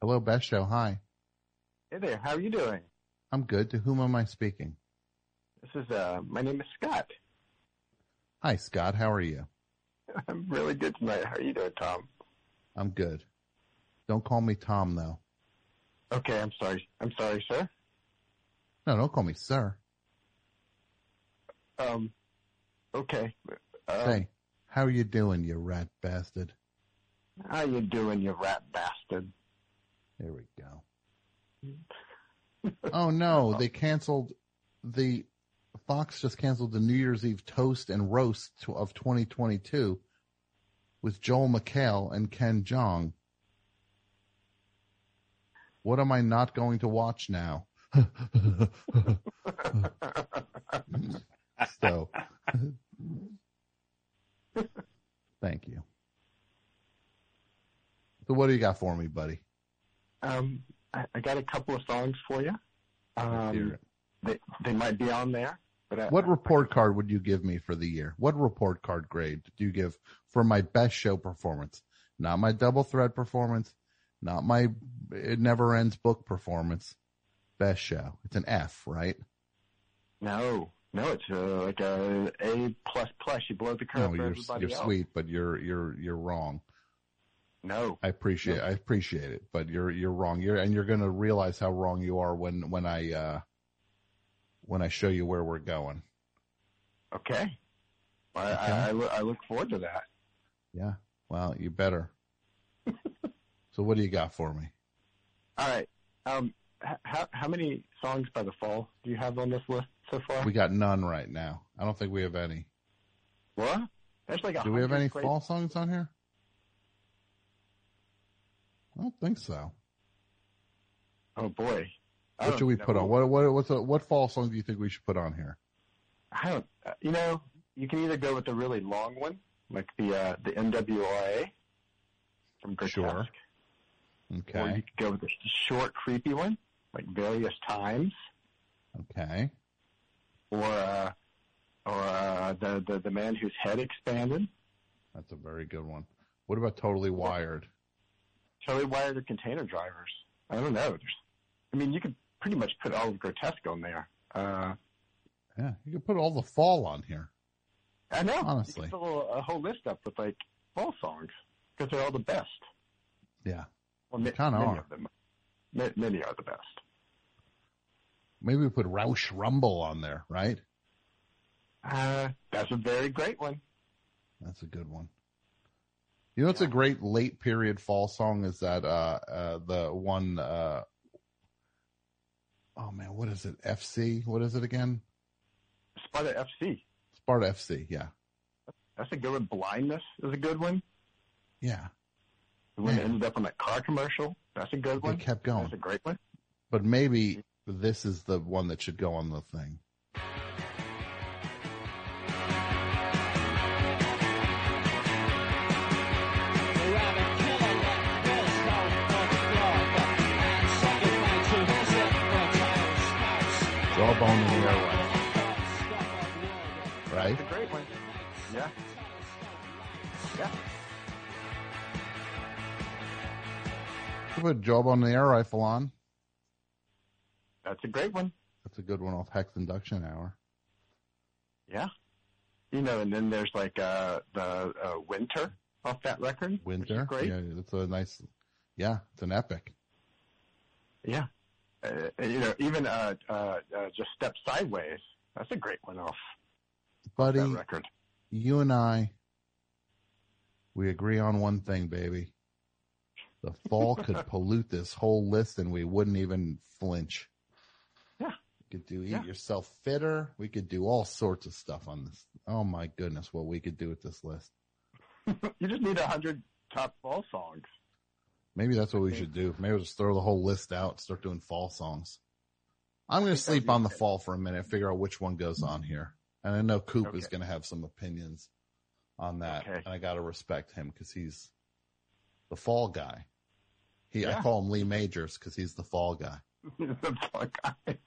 Hello, Best Show. Hi. Hey there. How are you doing? I'm good. To whom am I speaking? This is uh, my name is Scott. Hi, Scott. How are you? [LAUGHS] I'm really good tonight. How are you doing, Tom? I'm good. Don't call me Tom, though. Okay, I'm sorry. I'm sorry, sir. No, don't call me sir. Um, okay. Um, Say, how you doing, you rat bastard? How you doing, you rat bastard? There we go. oh no, [LAUGHS] they canceled the Fox just canceled the New Year's Eve toast and roast of 2022 with Joel McHale and Ken Jeong. What am I not going to watch now? [LAUGHS] so, thank you. So, what do you got for me, buddy? Um, I, I got a couple of songs for you. Um, they they might be on there, I, What report card would you give me for the year? What report card grade do you give for my best show performance? Not my double threat performance, not my it never ends book performance. Best show. It's an F, right? no, no, it's uh, like a A plus plus. You blow the curve No, you're everybody you're sweet, but you're you're you're wrong. No, I appreciate I appreciate it, but you're you're wrong. You're and you're gonna realize how wrong you are when when I uh when I show you where we're going. okay. I, Okay. I, I, look, I look forward to that. Yeah. Well, you better. [LAUGHS] so what do you got for me? All right. Um, how how many songs by the fall do you have on this list so far? We got none right now. I don't think we have any. what? There's like a Do we have any fall songs on here? I don't think so. Oh boy. I What should we know. put on? What what what's a, what fall song do you think we should put on here? I don't. Uh, you know, you can either go with the really long one, like the uh, the NWA from Grotesque, Sure. Okay. or you could go with the short, creepy one, like Various Times, Okay. or uh, or uh, the, the the man whose head expanded. That's a very good one. What about Totally Wired? Totally wired or container drivers. I don't know. There's, I mean, you could pretty much put all of Grotesque on there. Uh, Yeah, you could put all the fall on here. I know. Honestly. you could fill a, a whole list up with like fall songs because they're all the best. Yeah. Well, ma- Kinda many are. of them. ma- Many are the best. Maybe we put Rowche Rumble on there, right? Uh, that's a very great one. That's a good one. You know, it's a great late period fall song. Is that uh, uh the one? uh Oh man, what is it? FC? What is it again? Sparta FC. Sparta FC. Yeah, That's a good one. Blindness is a good one. yeah. The one that ended up on that car commercial. That's a good one. one. kept going, That's a great one. but maybe this is the one that should go on the thing. Jawbone in the airway. Right? That's a great one. Yeah. Yeah. Put Jawbone and the Air-Rifle on. That's a great one. That's a good one off Hex Enduction Hour. Yeah. You know, and then there's like uh the uh, Winter off that record. Winter. great. Yeah, it's a nice. Yeah, it's an epic. Yeah. Uh, you know, even uh, uh, uh, just Step Sideways. That's a great one off Buddy, that record. you and I, we agree on one thing, baby. The fall could [LAUGHS] pollute this whole list and we wouldn't even flinch. Yeah. We could do eat Yeah. yourself fitter. We could do all sorts of stuff on this. Oh my goodness, what we could do with this list. [LAUGHS] you just need a hundred top fall songs. Maybe that's what we should do. Maybe we'll just throw the whole list out, and start doing fall songs. I'm going to sleep on the fall for a minute, figure out which one goes on here. And I know Coop is going to have some opinions on that. Okay. And I got to respect him because he's the fall guy. He, I call him Lee Majors because he's the fall guy. [LAUGHS] the fall guy.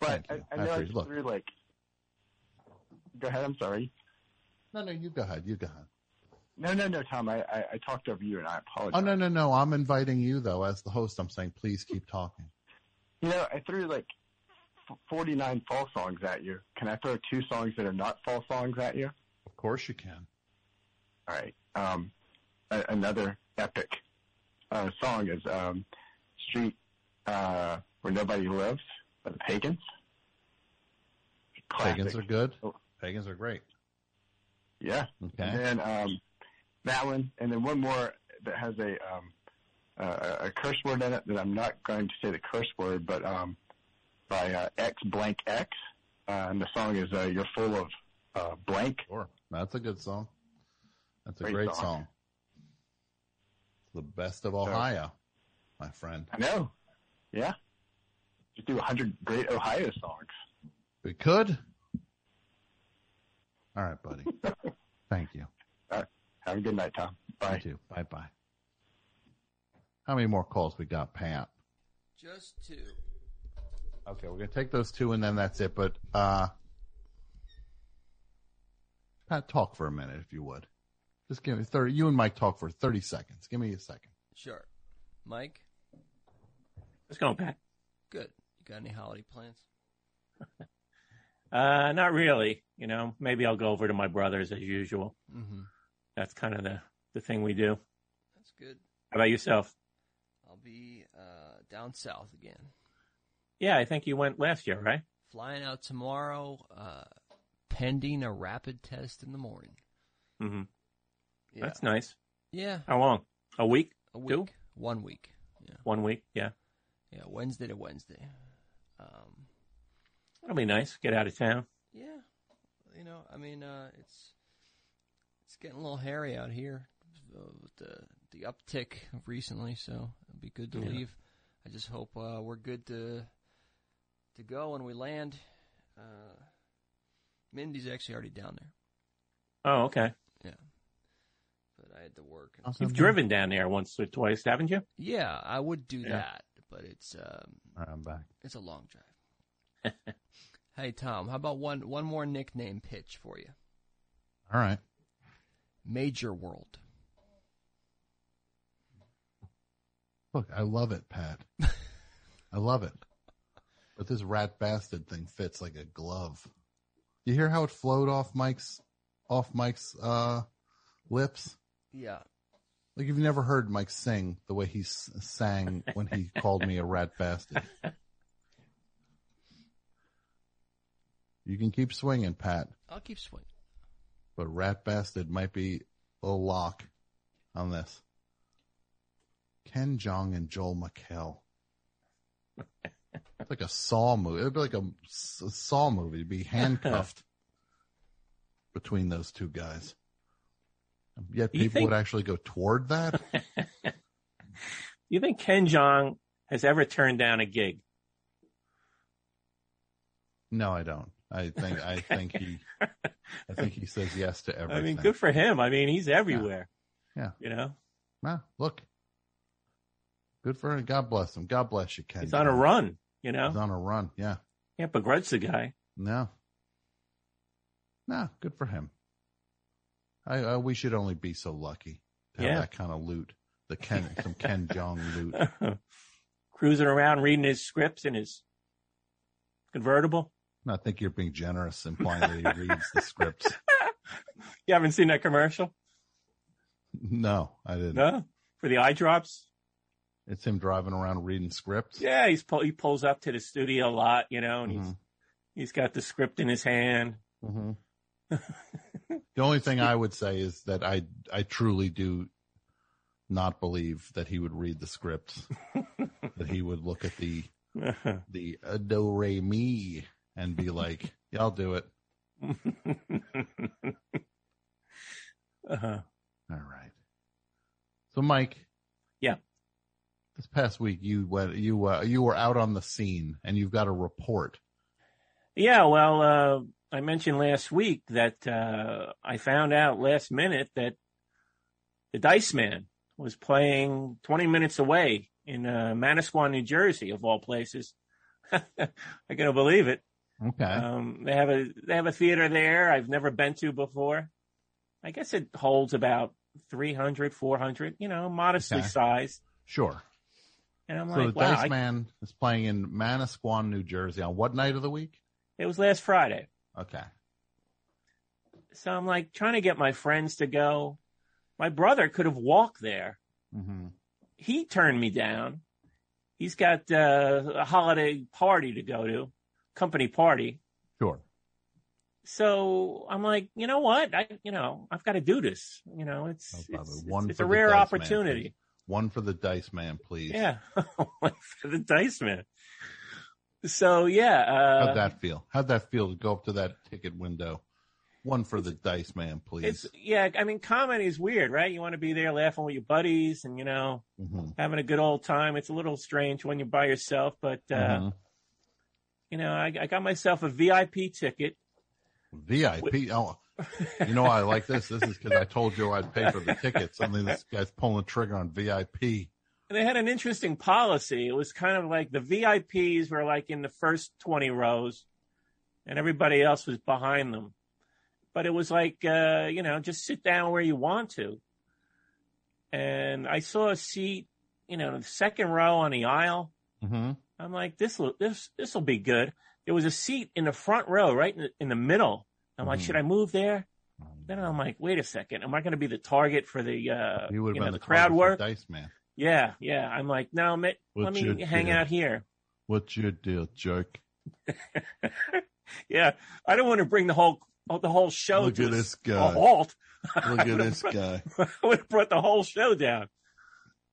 But I. I know I appreciate- just look. threw like. Go ahead. I'm sorry. No, no, you go ahead. You go ahead. No, no, no, Tom. I, I, I talked over you, and I apologize. Oh, no, no, no. I'm inviting you though. As the host, I'm saying, please keep talking. You know, I threw like 49 fall songs at you. Can I throw two songs that are not fall songs at you? Of course you can. All right. Um, a- another epic uh, song is um, "Street uh, Where Nobody Lives" Pagans. Classic. Pagans are good. Pagans are great. Yeah. Okay. And then um, that one, and then one more that has a um, uh, a curse word in it that I'm not going to say the curse word, but um, by uh, X blank X, uh, and the song is uh, "You're Full of uh, Blank." Sure. That's a good song. That's a Great great, song. song. The best of Ohio, my friend. I know. Yeah. Just do a hundred great Ohio songs. We could. All right, buddy. [LAUGHS] Thank you. All right. Have a good night, Tom. Bye. You too. Bye bye. How many more calls we got, Pat? Just two. Okay, we're gonna take those two and then that's it. But uh Pat, talk for a minute if you would. Just give me thirty. You and Mike talk for thirty seconds. Give me a second. Sure. Mike? Let's go, Pat. Good. Got any holiday plans? [LAUGHS] Uh, not really. You know, maybe I'll go over to my brother's as usual. Mm-hmm. That's kind of the, the thing we do. That's good. How about yourself? I'll be uh, down south again. Yeah, I think you went last year, right? Flying out tomorrow, uh, pending a rapid test in the morning. Mm-hmm. Yeah. That's nice. Yeah. How long? A week? A week. Two? One week. Yeah. One week? Yeah. Yeah, Wednesday to Wednesday. Um, That'll be nice. Get out of town. yeah. You know, I mean, uh, it's it's getting a little hairy out here uh, with the the uptick recently, so it'll be good to Yeah. leave. I just hope uh, we're good to to go when we land. Uh, Mindy's actually already down there. Oh, okay. Yeah. But I had to work. and- You've driven down there once or twice, haven't you? Yeah, I would do Yeah. that, but it's um, I'm back. it's a long drive. [LAUGHS] hey Tom, how about one one more nickname pitch for you? All right. Major World. Look, I love it, Pat. [LAUGHS] I love it. But this rat bastard thing fits like a glove. You hear how it flowed off Mike's off Mike's uh lips? Yeah. Like you've never heard Mike sing the way he s- sang when he [LAUGHS] called me a rat bastard. You can keep swinging, Pat, I'll keep swinging. but rat bastard might be a lock on this. Ken Jeong and Joel McHale. It's like a Saw movie. It'd be like a, s- Saw movie. It'd be [LAUGHS] handcuffed between those two guys. Yet people think- would actually go toward that. Do [LAUGHS] You think Ken Jeong has ever turned down a gig? No, I don't. I think I think he I think he says yes to everything. I mean, good for him. I mean, he's everywhere. Yeah. You know, Nah, look. Good for him. God bless him. God bless you, Ken. he's on a run. You know, He's on a run. Yeah. can't begrudge the guy. No. No, good for him. I, I we should only be so lucky to have that kind of loot. The Ken some Ken Jeong loot. [LAUGHS] Cruising around reading his scripts in his convertible. I think you're being generous, implying that he reads the scripts. [LAUGHS] You haven't seen that commercial? No, I didn't. No, for the eye drops. It's him driving around reading scripts. Yeah, he's pull, he pulls up to the studio a lot, you know, and he's Mhm. he's got the script in his hand. hmm the only thing I would say is that I I truly do not believe that he would read the scripts. that he would look at the the uh, do re mi and be like, "Yeah, I'll do it." uh-huh. All right. So, Mike. Yeah. This past week, you went you uh, you were out on the scene, and you've got a report. Yeah, well, uh, I mentioned last week that uh, I found out last minute that the Dice Man was playing 20 minutes away in uh, Manasquan, New Jersey, of all places. [LAUGHS] I can't believe it. Okay. Um, they have a they have a theater there I've never been to before. I guess it holds about 300, 400, you know, modestly Okay. sized. Sure. And I'm so like, the wow, Dice I- Man is playing in Manasquan, New Jersey, on what night of the week? it was last Friday. Okay. So I'm like trying to get my friends to go. My brother could have walked there. Mm-hmm. He turned me down. He's got uh, a holiday party to go to, company party. Sure. So I'm like, you know what? I, you know, I've got to do this. You know, it's No it's, it's for a rare Dice Man, opportunity. please. One for the Dice Man, please. yeah, [LAUGHS] one for the dice man. So yeah, uh, How'd that feel? How'd that feel to go up to that ticket window One for the Dice Man, please. It's yeah. I mean, comedy is weird, right? You want to be there laughing with your buddies and you know Mhm. having a good old time. It's a little strange when you're by yourself, but uh, Mhm. you know, I, I got myself a VIP ticket. VIP. Oh, you know I like this? This is because I told you I'd pay for the ticket. Suddenly this guy's pulling the trigger on VIP. They had an interesting policy. It was kind of like the VIPs were like in the first 20 rows and everybody else was behind them. But it was like, uh, you know, just sit down where you want to. And I saw a seat, you know, the second row on the aisle. Mm-hmm. I'm like, this will, this, this will be good. There was a seat in the front row, right in the, in the middle. I'm like, Mhm. should I move there? Then I'm like, wait a second. Am I going to be the target for the, uh, You you know, the the crowd work? Dice Man. Yeah, yeah. I'm like, no, let What's me your hang deal? out here. What's your deal, jerk? [LAUGHS] Yeah, I don't want to bring the whole the whole show Look to at a, this a guy. halt. [LAUGHS] Look at this guy. [LAUGHS] I would have brought the whole show down.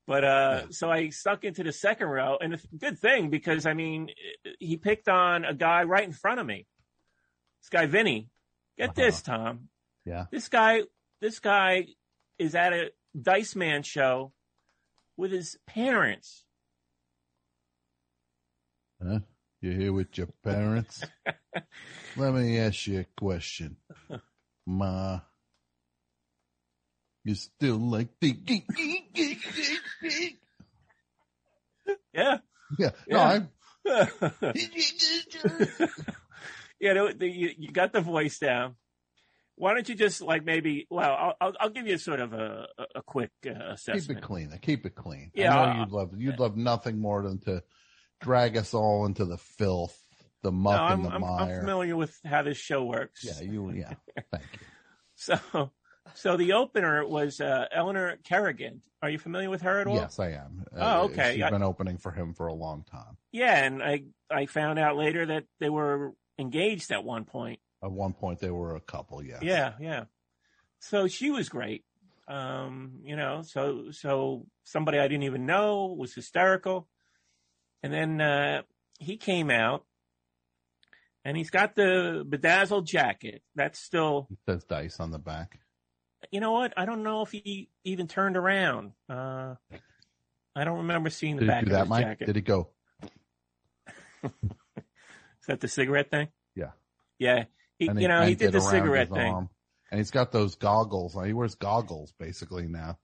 But uh, so I stuck into the second row, and it's a good thing because I mean, he picked on a guy right in front of me. This guy Vinny. Get Uh-huh. this, Tom. Yeah. This guy, this guy is at a Dice Man show with his parents. Huh? You're here with your parents? [LAUGHS] Let me ask you a question. Ma, you still like the Yeah. Yeah. No. I'm [LAUGHS] [LAUGHS] yeah, you, you got the voice down. Why don't you just like maybe? Well, I'll I'll, I'll give you sort of a a, quick uh, keep it clean. Keep it clean. Yeah, I know I- you'd love you'd love nothing more than to drag us all into the filth, the muck I'm, and the I'm, I'm familiar with how this show works. Yeah, you yeah. Thank you. [LAUGHS] So, so the opener was uh, Eleanor Kerrigan. Are you familiar with her at all? Yes, I am. Oh, Uh, okay. She's I- been opening for him for a long time. Yeah, and I I found out later that they were engaged at one point. At one point, they were a couple. Yeah. Yeah, yeah. So she was great. Um, you know, so so somebody I didn't even know was hysterical. And then uh he came out and he's got the bedazzled jacket. That's still It says dice on the back. you know what? I don't know if he even turned around. Uh I don't remember seeing the Did back do of that, his Mike? jacket. Did it go? [LAUGHS] Is that the cigarette thing? Yeah. Yeah. He, And you know, he did the cigarette thing. arm. And he's got those goggles. He wears goggles basically now.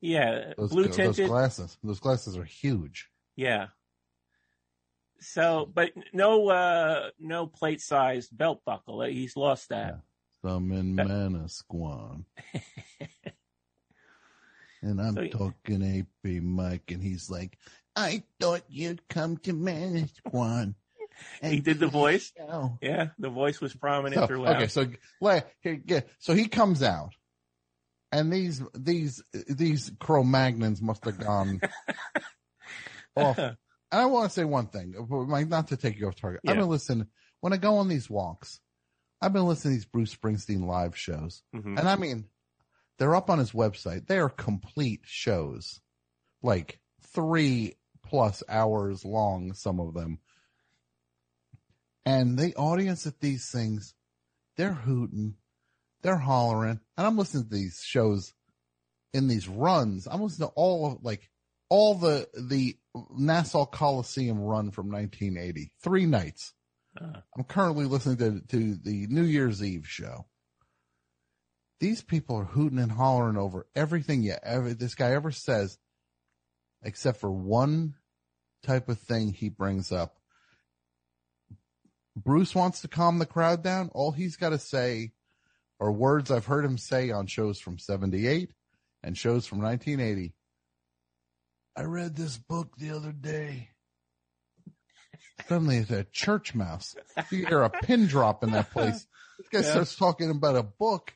Yeah, Those, blue those tinted. glasses. Those glasses are huge. Yeah. So, but no, uh, no plate sized belt buckle. He's lost that. Some in Manasquan. [LAUGHS] and I'm So- talking AP Mike, and he's like, I thought you'd come to Manasquan. [LAUGHS] He did the voice. show. Yeah, the voice was prominent So, throughout. okay, so yeah, so he comes out, and these these these Cro-Magnons must have gone [LAUGHS] off. And I want to say one thing, like not to take you off target. I've Yeah. been listening when I go on these walks. I've been listening to these Bruce Springsteen live shows, Mhm. and I mean, they're up on his website. They are complete shows, like three plus hours long. Some of them, and the audience at these things, they're hooting, they're hollering, and I'm listening to these shows in these runs. I'm listening to all of like all the the Nassau Coliseum run from 1980, three nights. Uh, I'm currently listening to to the New Year's Eve show. These people are hooting and hollering over everything you ever this guy ever says, except for one type of thing he brings up. Bruce wants to calm the crowd down. All he's got to say are words I've heard him say on shows from 78 and shows from 1980. I read this book the other day. Suddenly it's a church mouse. You hear a pin drop in that place. This guy Yeah. starts talking about a book.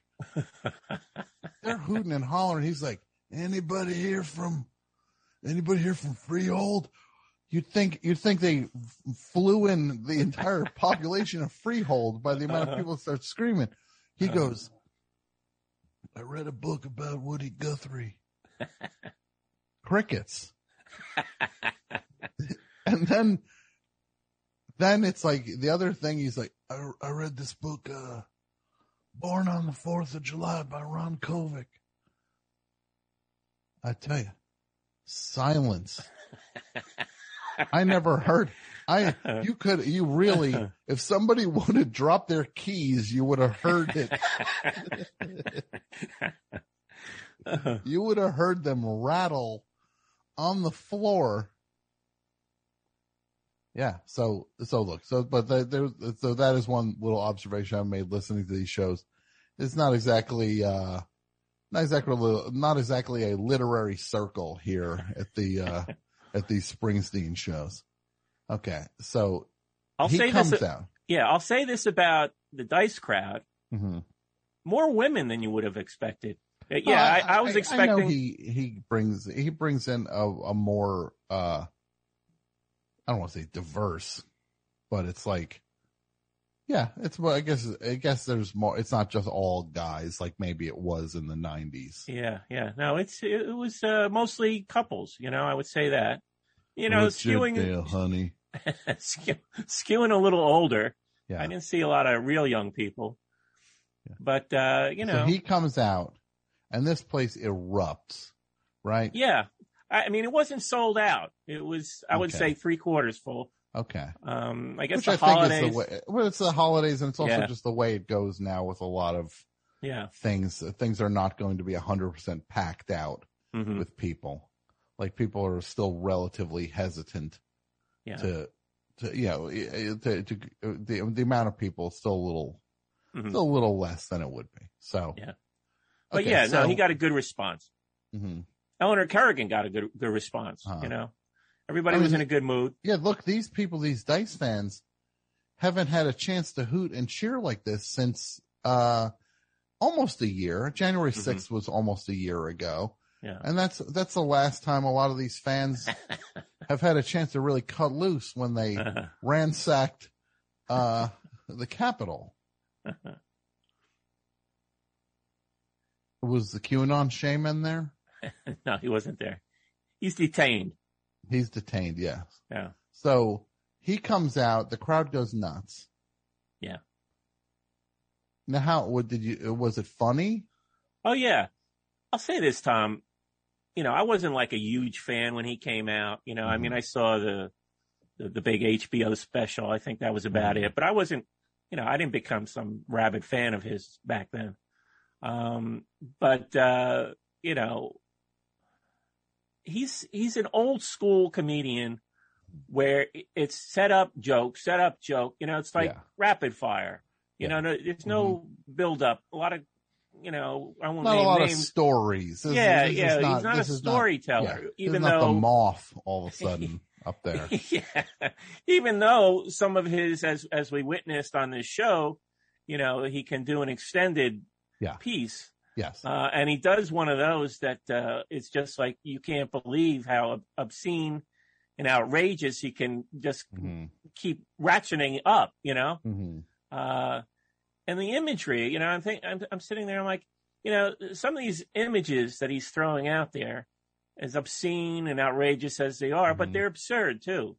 They're hooting and hollering. He's like, anybody here from, anybody here from Freehold? You'd think, you'd think they flew in the entire [LAUGHS] population of Freehold by the amount of people that start screaming. He goes, I read a book about Woody Guthrie. [LAUGHS] Crickets. [LAUGHS] and then, then it's like the other thing. He's like, I, I read this book, uh, Born on the 4th of July by Ron Kovic. I tell you, silence. I never heard. I [LAUGHS] you could you really if somebody would have dropped their keys, you would have heard it. [LAUGHS] you would have heard them rattle on the floor. Yeah. So so look. So but the, there so that is one little observation I made listening to these shows. It's not exactly uh not exactly not exactly a literary circle here at the uh at these Springsteen shows. Okay, so I'll he say comes this. out. Yeah, I'll say this about the Dice crowd: hmm more women than you would have expected. Uh, Yeah, Well, I, I was I expecting. know he he brings he brings in a, a more uh I don't want to say diverse, but it's like yeah, it's well I guess I guess there's more. It's not just all guys like maybe it was in the '90s. Yeah, yeah. No, it's it, was uh, mostly couples. You know, I would say that. You know, What's skewing deal, honey? [LAUGHS] skew, skewing a little older. Yeah. I didn't see a lot of real young people. But uh, you know, so he comes out, and this place erupts, right? yeah. I, I mean, it wasn't sold out. It was, I would Okay. say, three quarters full. Okay. Um, I guess Which the I think holidays. is the way. Well, it's the holidays, and it's also Yeah. just the way it goes now with a lot of Yeah. things. Things are not going to be hundred percent packed out Mhm. with people. Like people are still relatively hesitant Yeah. to, to you know, to, to the the amount of people is still a little, Mhm. still a little less than it would be. So Yeah. But Okay, yeah, no, so- he got a good response. Mhm. Eleanor Kerrigan got a good good response. Uh-huh. You know, everybody I was in a good mood. Yeah, look, these people, these Dice fans, haven't had a chance to hoot and cheer like this since uh almost a year. January 6th was almost a year ago. Mm-hmm. Yeah. And that's that's the last time a lot of these fans [LAUGHS] have had a chance to really cut loose when they [LAUGHS] ransacked uh the Capitol. [LAUGHS] Was the QAnon shaman there? no, he wasn't there. He's detained. He's detained, yes. Yeah. So he comes out, the crowd goes nuts. Yeah. Now, how what did you? Was it funny? Oh yeah. I'll say this, Tom. You know, I wasn't like a huge fan when he came out. You know, I Mm-hmm. mean, I saw the, the the big HBO special. I think that was about Mm-hmm. it. But I wasn't. You know, I didn't become some rabid fan of his back then. Um, but uh, you know, he's he's an old school comedian where it's set up joke, set up joke. You know, it's like Yeah. rapid fire. You know, no, there's no mm-hmm. build up. A lot of, you know, I won't Not a name lot of stories. This- yeah, this yeah, not- he's not a storyteller. yeah, even though the moth all of a [LAUGHS] sudden up there. [LAUGHS] yeah, even though some of his, as as we witnessed on this show, you know, he can do an extended Yeah. piece. Yes. Uh, and he does one of those that uh, it's just like you can't believe how obscene and outrageous he can just Mm-hmm. keep ratcheting up, you know. hmm Uh, and the imagery, you know, I'm think I'm, I'm sitting there, I'm like, you know, some of these images that he's throwing out there, as obscene and outrageous as they are, but they're absurd too.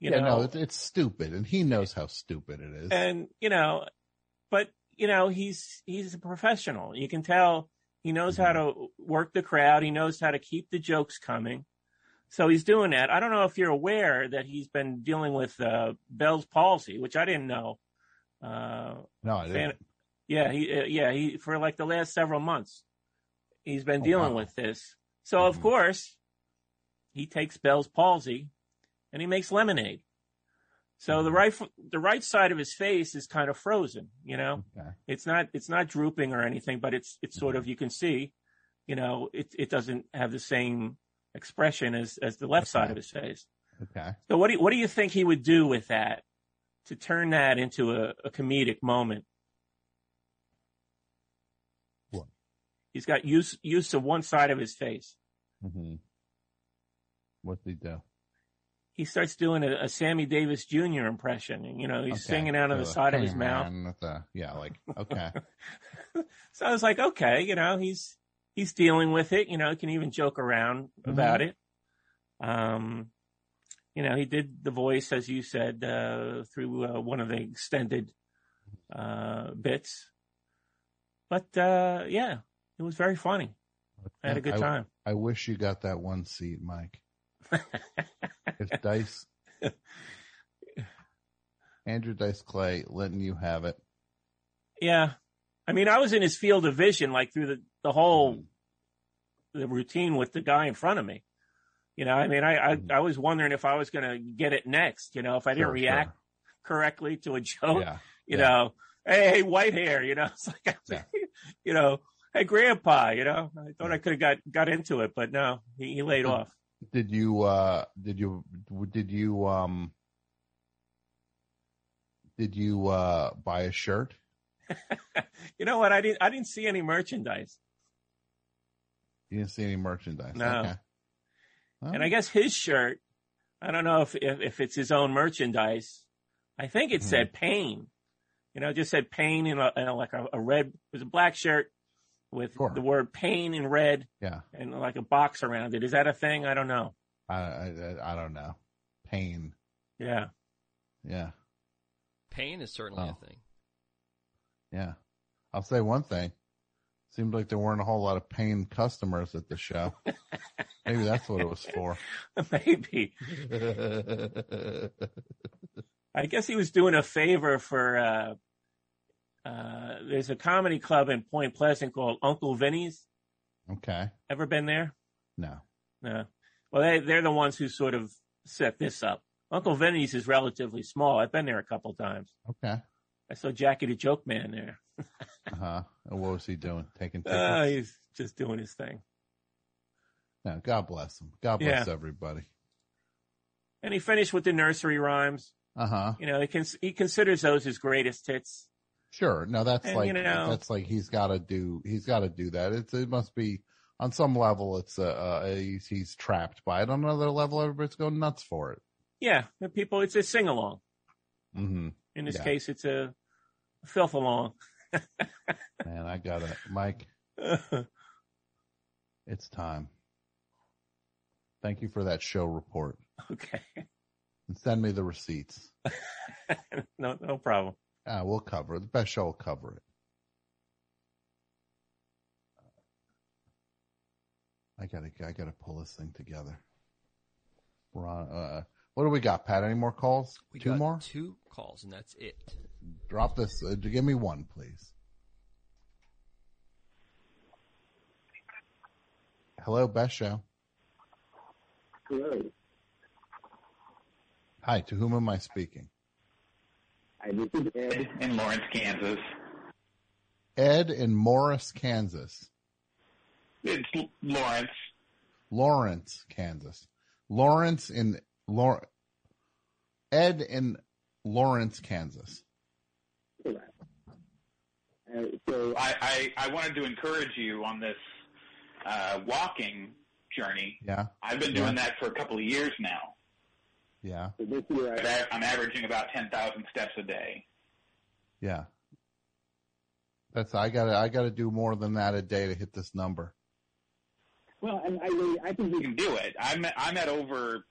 You Mm-hmm. yeah, know, no, it, it's stupid, and he knows how stupid it is. and you know, but you know, he's he's a professional. You can tell he knows how to work the crowd. He knows how to keep the jokes coming. So he's doing that. I don't know if you're aware that he's been dealing with uh, Bell's palsy, which I didn't know. Uh, no, I didn't. yeah, he uh, yeah he for like the last several months, he's been Oh, dealing wow. Mm-hmm. with this. So of course, he takes Bell's palsy, and he makes lemonade. So Mm-hmm. the right the right side of his face is kind of frozen. You know, Okay. it's not it's not drooping or anything, but it's it's sort Mm-hmm. of you can see, you know, it it doesn't have the same expression as as the left side of his face. Okay. So what do you, what do you think he would do with that to turn that into a, a comedic moment? What? He's got use use of one side of his face. hmm What did he do? He starts doing a, a Sammy Davis Jr. impression, and you know he's Okay. singing out of the So, side of his mouth. the- yeah, like okay. [LAUGHS] So I was like, okay, you know, he's he's dealing with it. You know, he can even joke around about it. Um, you know, he did the voice as you said uh, through uh, one of the extended uh, bits. but uh, yeah, it was very funny. I had a good I- time. I wish you got that one seat, Mike. If Dice, Andrew Dice Clay letting you have it. Yeah. I mean, I was in his field of vision, like through the, the whole, hmm. the routine with the guy in front of me. You know, I mean, I, I, hmm. I was wondering if I was going to get it next, you know, if I didn't Sure, react correctly to a joke, Yeah. you yeah. know, hey, hey, white hair, you know, [LAUGHS] it's like, [LAUGHS] you know, hey, grandpa, you know, I thought I could have got, got into it, but no, he, he laid hmm. off. Did you, uh, did you, did you, um, did you, uh, buy a shirt? [LAUGHS] You know what? I didn't, I didn't see any merchandise. You didn't see any merchandise. No. Okay. And I guess his shirt, I don't know if, if, if it's his own merchandise. I think it said pain. You know, it just said pain in, a, in a, like a, a red, it was a black shirt with the word pain in red Yeah. and like a box around it. Is that a thing? I don't know. I, I, I don't know. Pain. Yeah. Yeah. Pain is certainly Oh. a thing. Yeah. I'll say one thing. Seemed like there weren't a whole lot of paying customers at the show. [LAUGHS] Maybe that's what it was for. [LAUGHS] Maybe. [LAUGHS] I guess he was doing a favor for, uh, uh, there's a comedy club in Point Pleasant called Uncle Vinny's. Okay. Ever been there? No. No. Well, they, they're the ones who sort of set this up. Uncle Vinny's is relatively small. I've been there a couple times. Okay. I saw Jackie the Joke Man there. [LAUGHS] Uh huh. And what was he doing? Taking tickets? Uh, he's just doing his thing. no, God bless him. God bless Yeah. everybody. And he finished with the nursery rhymes. Uh huh. You know, he, cons- he considers those his greatest hits. Sure. No, that's And, like you know- that's like he's got to do. He's got to do that. It's it must be on some level. It's a, uh he's, he's trapped by it. On another level, everybody's going nuts for it. Yeah, the people, it's a sing along. Mm-hmm. In this Yeah. case, it's a filth along. [LAUGHS] Man, I got it, Mike. [LAUGHS] It's time. Thank you for that show report. okay. And send me the receipts. [LAUGHS] no, no problem. Ah, we'll cover it. The best show will cover it. I gotta, I gotta pull this thing together. We're on, uh, what do we got, Pat? Any more calls? We Two got more? Two calls, and that's it. Drop this. Uh, give me one, please. Hello, best show. Hello. Hi, to whom am I speaking? Hi, this is Ed in Lawrence, Kansas. Ed in Morris, Kansas. It's Lawrence. Lawrence, Kansas. Lawrence in Lawrence. Ed in Lawrence, Kansas. Correct. Uh, so I, I, I wanted to encourage you on this uh, walking journey. Yeah. I've been Yeah. doing that for a couple of years now. Yeah. So this year I- I'm averaging about 10,000 steps a day. Yeah. That's I gotta I gotta do more than that a day to hit this number. Well, and I really, I think we can do it. I'm I'm at over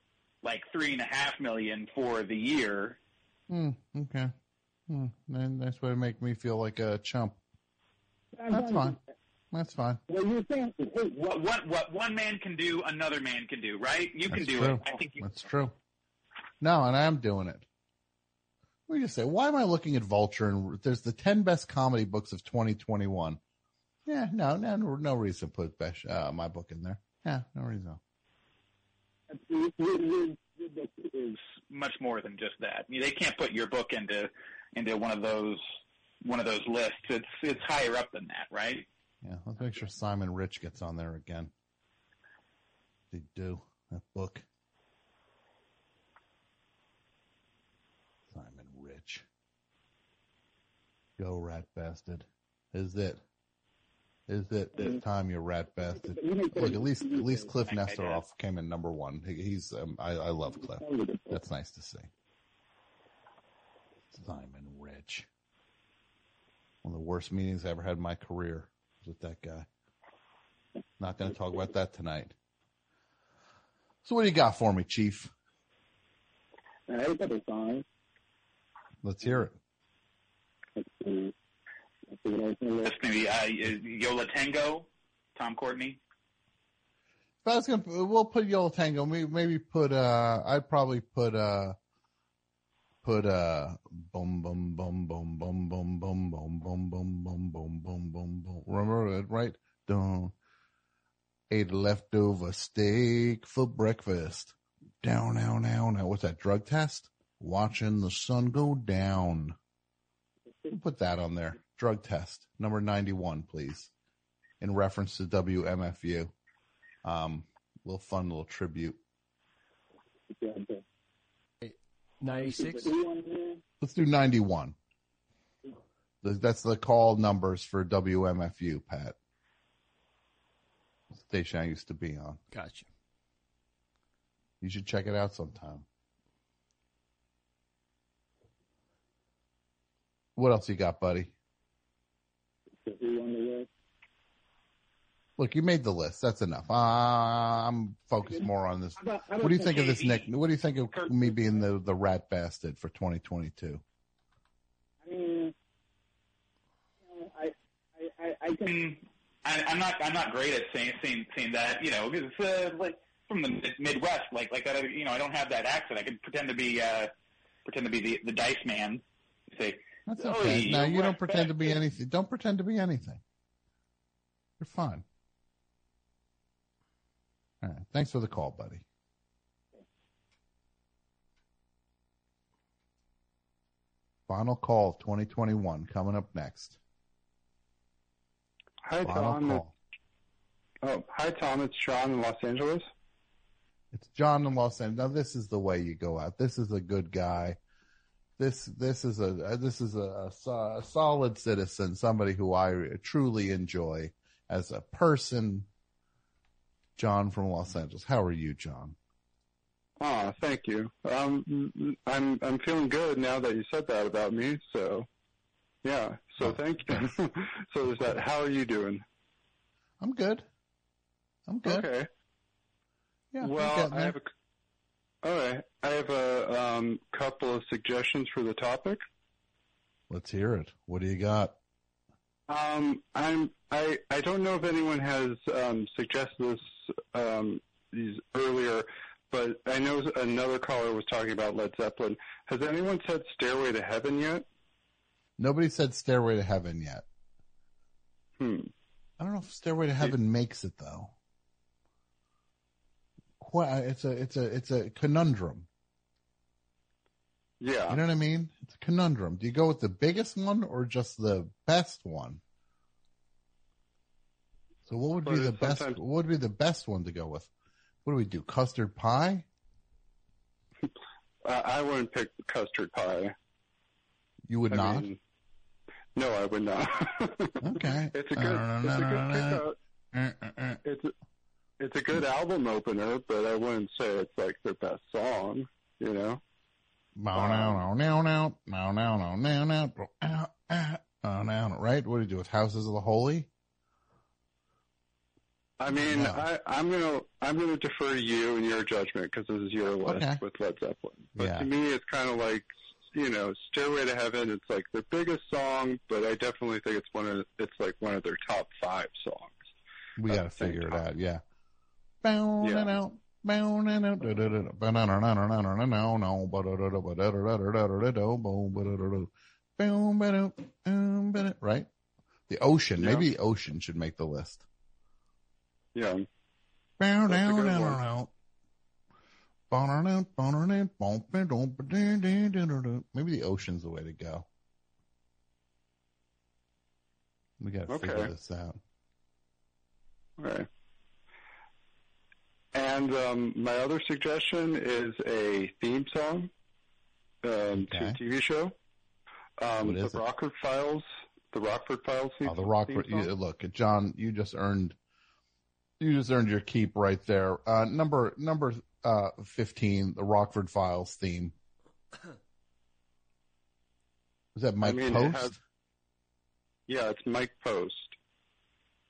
like three and a half million for the year. Hmm. Okay. Hmm. Then That's way to make me feel like a chump. That's fine. That's fine. Well, you're saying, hey, what, what what one man can do, another man can do, right? You can That's do true. it. I think you. That's true. No, and I am doing it. What do you say? Why am I looking at Vulture and there's the 10 best comedy books of 2021? Yeah, no, no, no reason to put uh, my book in there. Yeah, no reason. Is much more than just that. They can't put your book into into one of those one of those lists. It's it's higher up than that, right? Yeah, let's make sure Simon Rich gets on there again. They do that book. Simon Rich. Go rat bastard. Is it? Is it this time you rat bastard? Look, at least at least Cliff Nesteroff came in number one. He's um, I, I love Cliff. That's nice to see. Simon Rich. One of the worst meetings I ever had in my career was with that guy. Not going to talk about that tonight. So what do you got for me, Chief? I have a couple songs. Let's hear it. See. Maybe uh, Yo La Tengo, Tom Courtenay. If I was gonna, we'll put Yo La Tengo. Maybe, maybe put. uh I'd probably put. uh Put uh boom boom boom boom boom boom boom boom boom boom boom boom boom boom boom. Remember that, right? Don't ate leftover steak for breakfast. Down, down, down. What's that drug test? Watching the sun go down. We'll put that on there. Drug test number ninety-one, please, in reference to WFMU. Um, little fun little tribute. 96? Let's do 91. That's the call numbers for WFMU, Pat. Station I used to be on. Gotcha. You should check it out sometime. What else you got, buddy? Look, you made the list. That's enough. Uh, I'm focused more on this. How about- how What do you think of this, Nick? What do you think of me being the, the rat bastard for 2022? I mean, I, I, I, I can. I, I'm not. I'm not great at saying saying, saying that. You know, because it's uh, like from the Midwest, like like that. You know, I don't have that accent. I can pretend to be uh, pretend to be the the dice man. Say, That's "Oh, okay. no, you you're don't pretend to be anything. Don't pretend to be anything. You're fine. All right. Thanks for the call, buddy. Final call of 2021 coming up next. Hi, Final Tom. call. Oh, hi, Tom. It's Sean in Los Angeles. It's John in Los Angeles. Now this is the way you go out. This is a good guy. This this is a this is a, a a solid citizen, somebody who I truly enjoy as a person. John from Los Angeles. How are you, John? Oh, thank you. Um, I'm I'm feeling good now that you said that about me. So, yeah. So thank you. [LAUGHS] so is that. How are you doing? I'm good. I'm good. Okay. Yeah. Well, I have a. All right. I have a um, couple of suggestions for the topic. Let's hear it. What do you got? Um, I'm I I don't know if anyone has um, suggested this um, these earlier, but I know another caller was talking about Led Zeppelin. Has anyone said "Stairway to Heaven" yet? Nobody said Stairway to Heaven yet. Hmm. I don't know if Stairway to Heaven makes it though. Qu- It's a it's a it's a conundrum. Yeah. You know what I mean? It's a conundrum. Do you go with the biggest one or just the best one? So what would be the it's best? What would be the best one to go with? What do we do? Custard pie? [LAUGHS] Uh, I wouldn't pick custard pie. You would I not. mean, no, I would not. [LAUGHS] okay. It's a good. It's a good pickup. Uh, It's a, it's a good album opener, but I wouldn't say it's like their best song. You know. Now, now, now, now, now, now, now, now, now, now, now, now, now, right? What do you do with Houses of the Holy? I mean. I, I'm gonna I'm gonna defer to you and your judgment because this is your list Okay. with Led Zeppelin. But Yeah. to me, it's kind of like you know, "Stairway to Heaven." It's like their biggest song, but I definitely think it's one of it's like one of their top five songs. We got to figure it out. Yeah. Right? The ocean. Yeah. Maybe the ocean should make the list. Yeah. Maybe the ocean's the way to go. We gotta okay. figure this out. Okay. And um, my other suggestion is a theme song um, to a TV show. Um, What the it? Rockford Files. The Rockford Files. Theme, Oh, the Rockford. theme song. You, look, John, you just earned, you just earned your keep right there. Uh, number number uh, fifteen, the Rockford Files theme. Is that Mike I mean, it Post? has- yeah, it's Mike Post.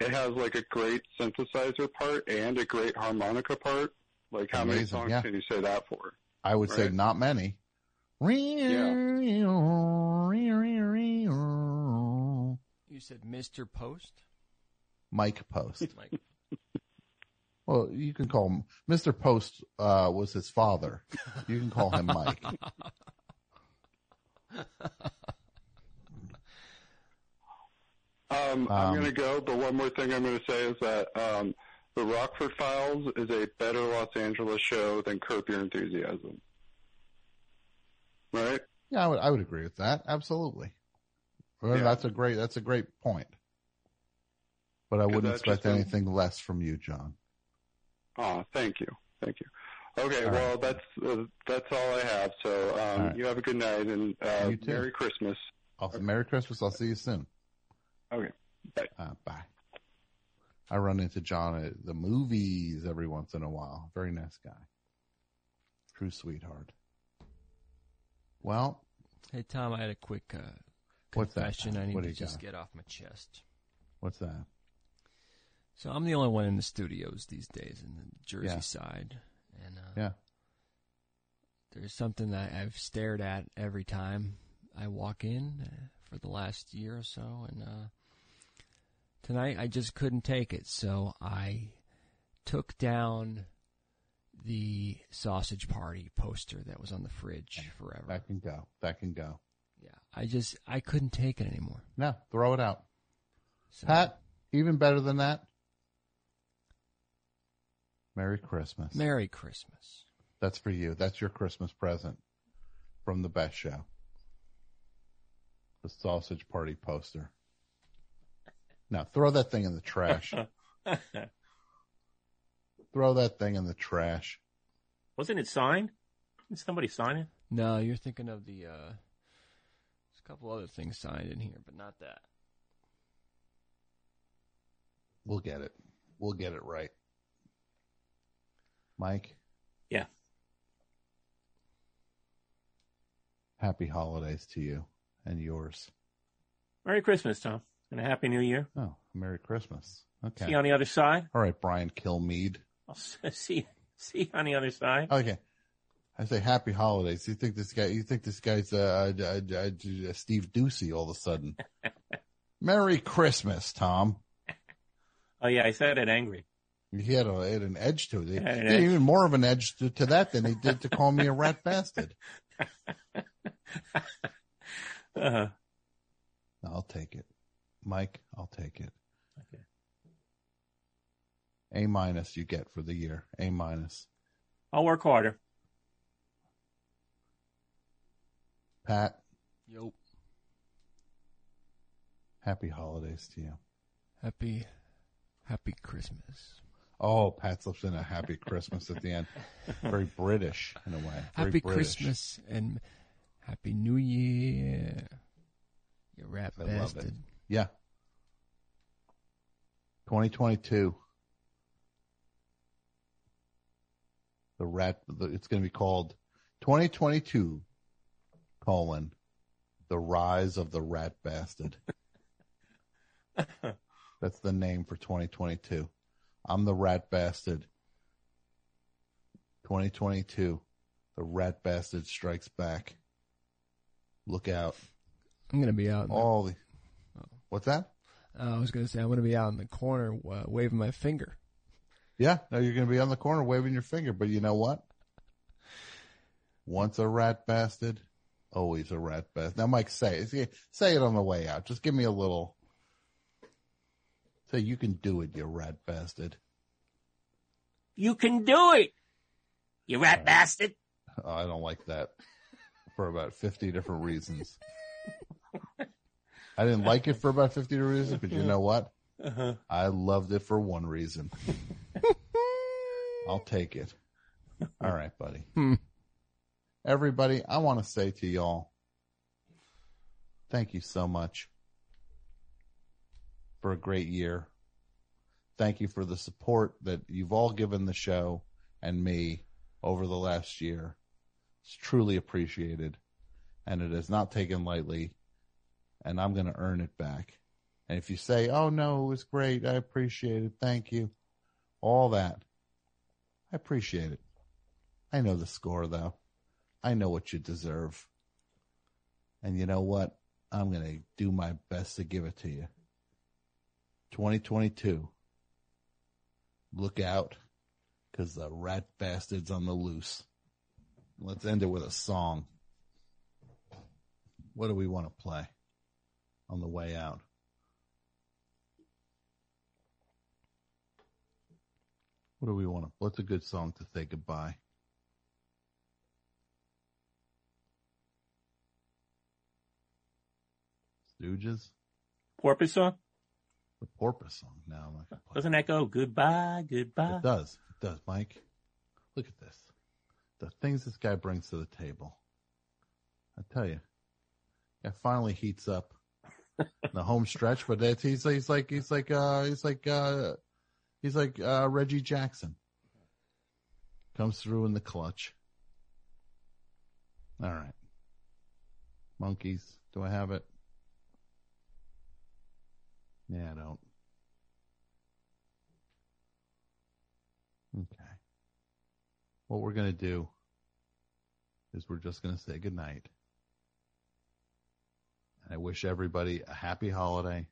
It has like a great synthesizer part and a great harmonica part. Like how many songs yeah. can you say that for? I would say not many. You said Mr. Post? Mike Post. Mike. [LAUGHS] Well, you can call him Mr. Post. Uh, was his father. You can call him Mike. [LAUGHS] Um, Um, I'm going to go, but one more thing I'm going to say is that um, the Rockford Files is a better Los Angeles show than Curb Your Enthusiasm. Right? Yeah, I would, I would agree with that. Absolutely. Well, Yeah. That's a great. That's a great point. But I wouldn't expect anything less from you, John. Oh, thank you, thank you. Okay, All right. well that's uh, that's all I have. So um, right. you have a good night and uh, Merry Christmas. Also, Merry Christmas. I'll see you soon. Okay, bye. Uh, bye. I run into John at the movies every once in a while. Very nice guy. True sweetheart. Well, Hey, Tom, I had a quick uh, What's that, confession I need What to just got? get off my chest. what's that? So I'm the only one in the studios these days in the Jersey Yeah. side, and uh, Yeah. there's something that I've stared at every time I walk in uh, for the last year or so, and uh, tonight I just couldn't take it, so I took down the sausage party poster that was on the fridge forever. That can go. That can go. Yeah, I just I couldn't take it anymore. No, throw it out. So- Pat, even better than that. Merry Christmas. Merry Christmas. That's for you. That's your Christmas present from the best show. The sausage party poster. Now throw that thing in the trash. [LAUGHS] throw that thing in the trash. Wasn't it signed? Didn't somebody sign it? No, you're thinking of the. uh There's a couple other things signed in here, but not that. We'll get it. We'll get it right. Mike, Yeah. happy holidays to you and yours. Merry Christmas, Tom, and a Happy New Year. Oh, Merry Christmas. Okay. See you on the other side. All right, Brian Kilmeade. I'll [LAUGHS] see see you on the other side. Okay. I say happy holidays. You think this guy? You think this guy's uh, uh, uh, uh, Steve Doocy all of a sudden? [LAUGHS] Merry Christmas, Tom. Oh yeah, I said it angry. He had, a, had an edge to it. He Had an had edge. even more of an edge to, to that than he did to call me a rat [LAUGHS] bastard. Uh-huh. I'll take it, Mike. I'll take it. Okay. A minus you get for the year. A minus. I'll work harder. Pat, Yo. happy holidays to you. Happy, happy Christmas. Oh, Pat slips in a happy Christmas at the end. [LAUGHS] Very British in a way. Very Happy British. Christmas and Happy New Year. You rat I love it. bastard. Yeah. 2022. The rat, the, it's going to be called 2022 colon, the rise of the rat bastard. [LAUGHS] That's the name for 2022. I'm the rat bastard. 2022, the rat bastard strikes back. Look out. I'm gonna be out. In the, All the, what's that? uh, I was gonna say I'm gonna be out in the corner uh, waving my finger. Yeah, no, you're going to be on the corner waving your finger, but you know what? Once a rat bastard, always a rat bastard. Now, Mike, say it. Say it on the way out. Just give me a little. Say you can do it, you rat bastard. You can do it, you rat bastard. Oh, I don't like that for about 50 different reasons. [LAUGHS] I didn't like it for about 50 reasons, but you know what? Uh-huh. I loved it for one reason. I'll take it. All right, buddy. Hmm. Everybody, I want to say to y'all, thank you so much for a great year. Thank you for the support that you've all given the show and me over the last year. It's truly appreciated and it is not taken lightly and I'm going to earn it back. And if you say, "Oh no, it was great. I appreciate it. Thank you." All that. I appreciate it. I know the score though. I know what you deserve. And you know what? I'm going to do my best to give it to you. 2022. Look out, because the rat bastard's on the loose. Let's end it with a song. What do we want to play on the way out? What do we want to? What's a good song to say goodbye? Stooges? Porpoise song? The Porpoise song. Now I'm play. Doesn't that go goodbye, goodbye? It does. It does, Mike. Look at this. The things this guy brings to the table. I tell you, it finally heats up the home stretch, but it's, he's, he's like, he's like, uh, he's like, uh, he's like, uh, Reggie Jackson. Comes through in the clutch. All right. Monkees. Do I have it? Yeah, I don't. Okay. What we're going to do is we're just going to say goodnight. I wish everybody a happy holiday,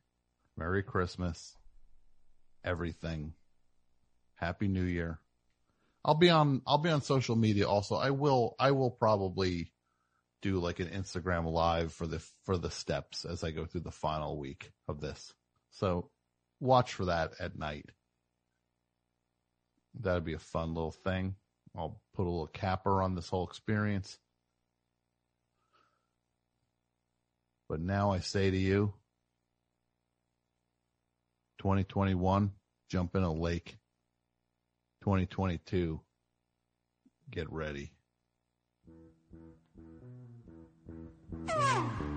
Merry Christmas, everything. Happy New Year. I'll be on I'll be on social media also. I will I will probably do like an Instagram live for the for the steps as I go through the final week of this. So watch for that at night. That'd be a fun little thing. I'll put a little capper on this whole experience. But now I say to you, 2021, jump in a lake. 2022, get ready. [SIGHS] Ah!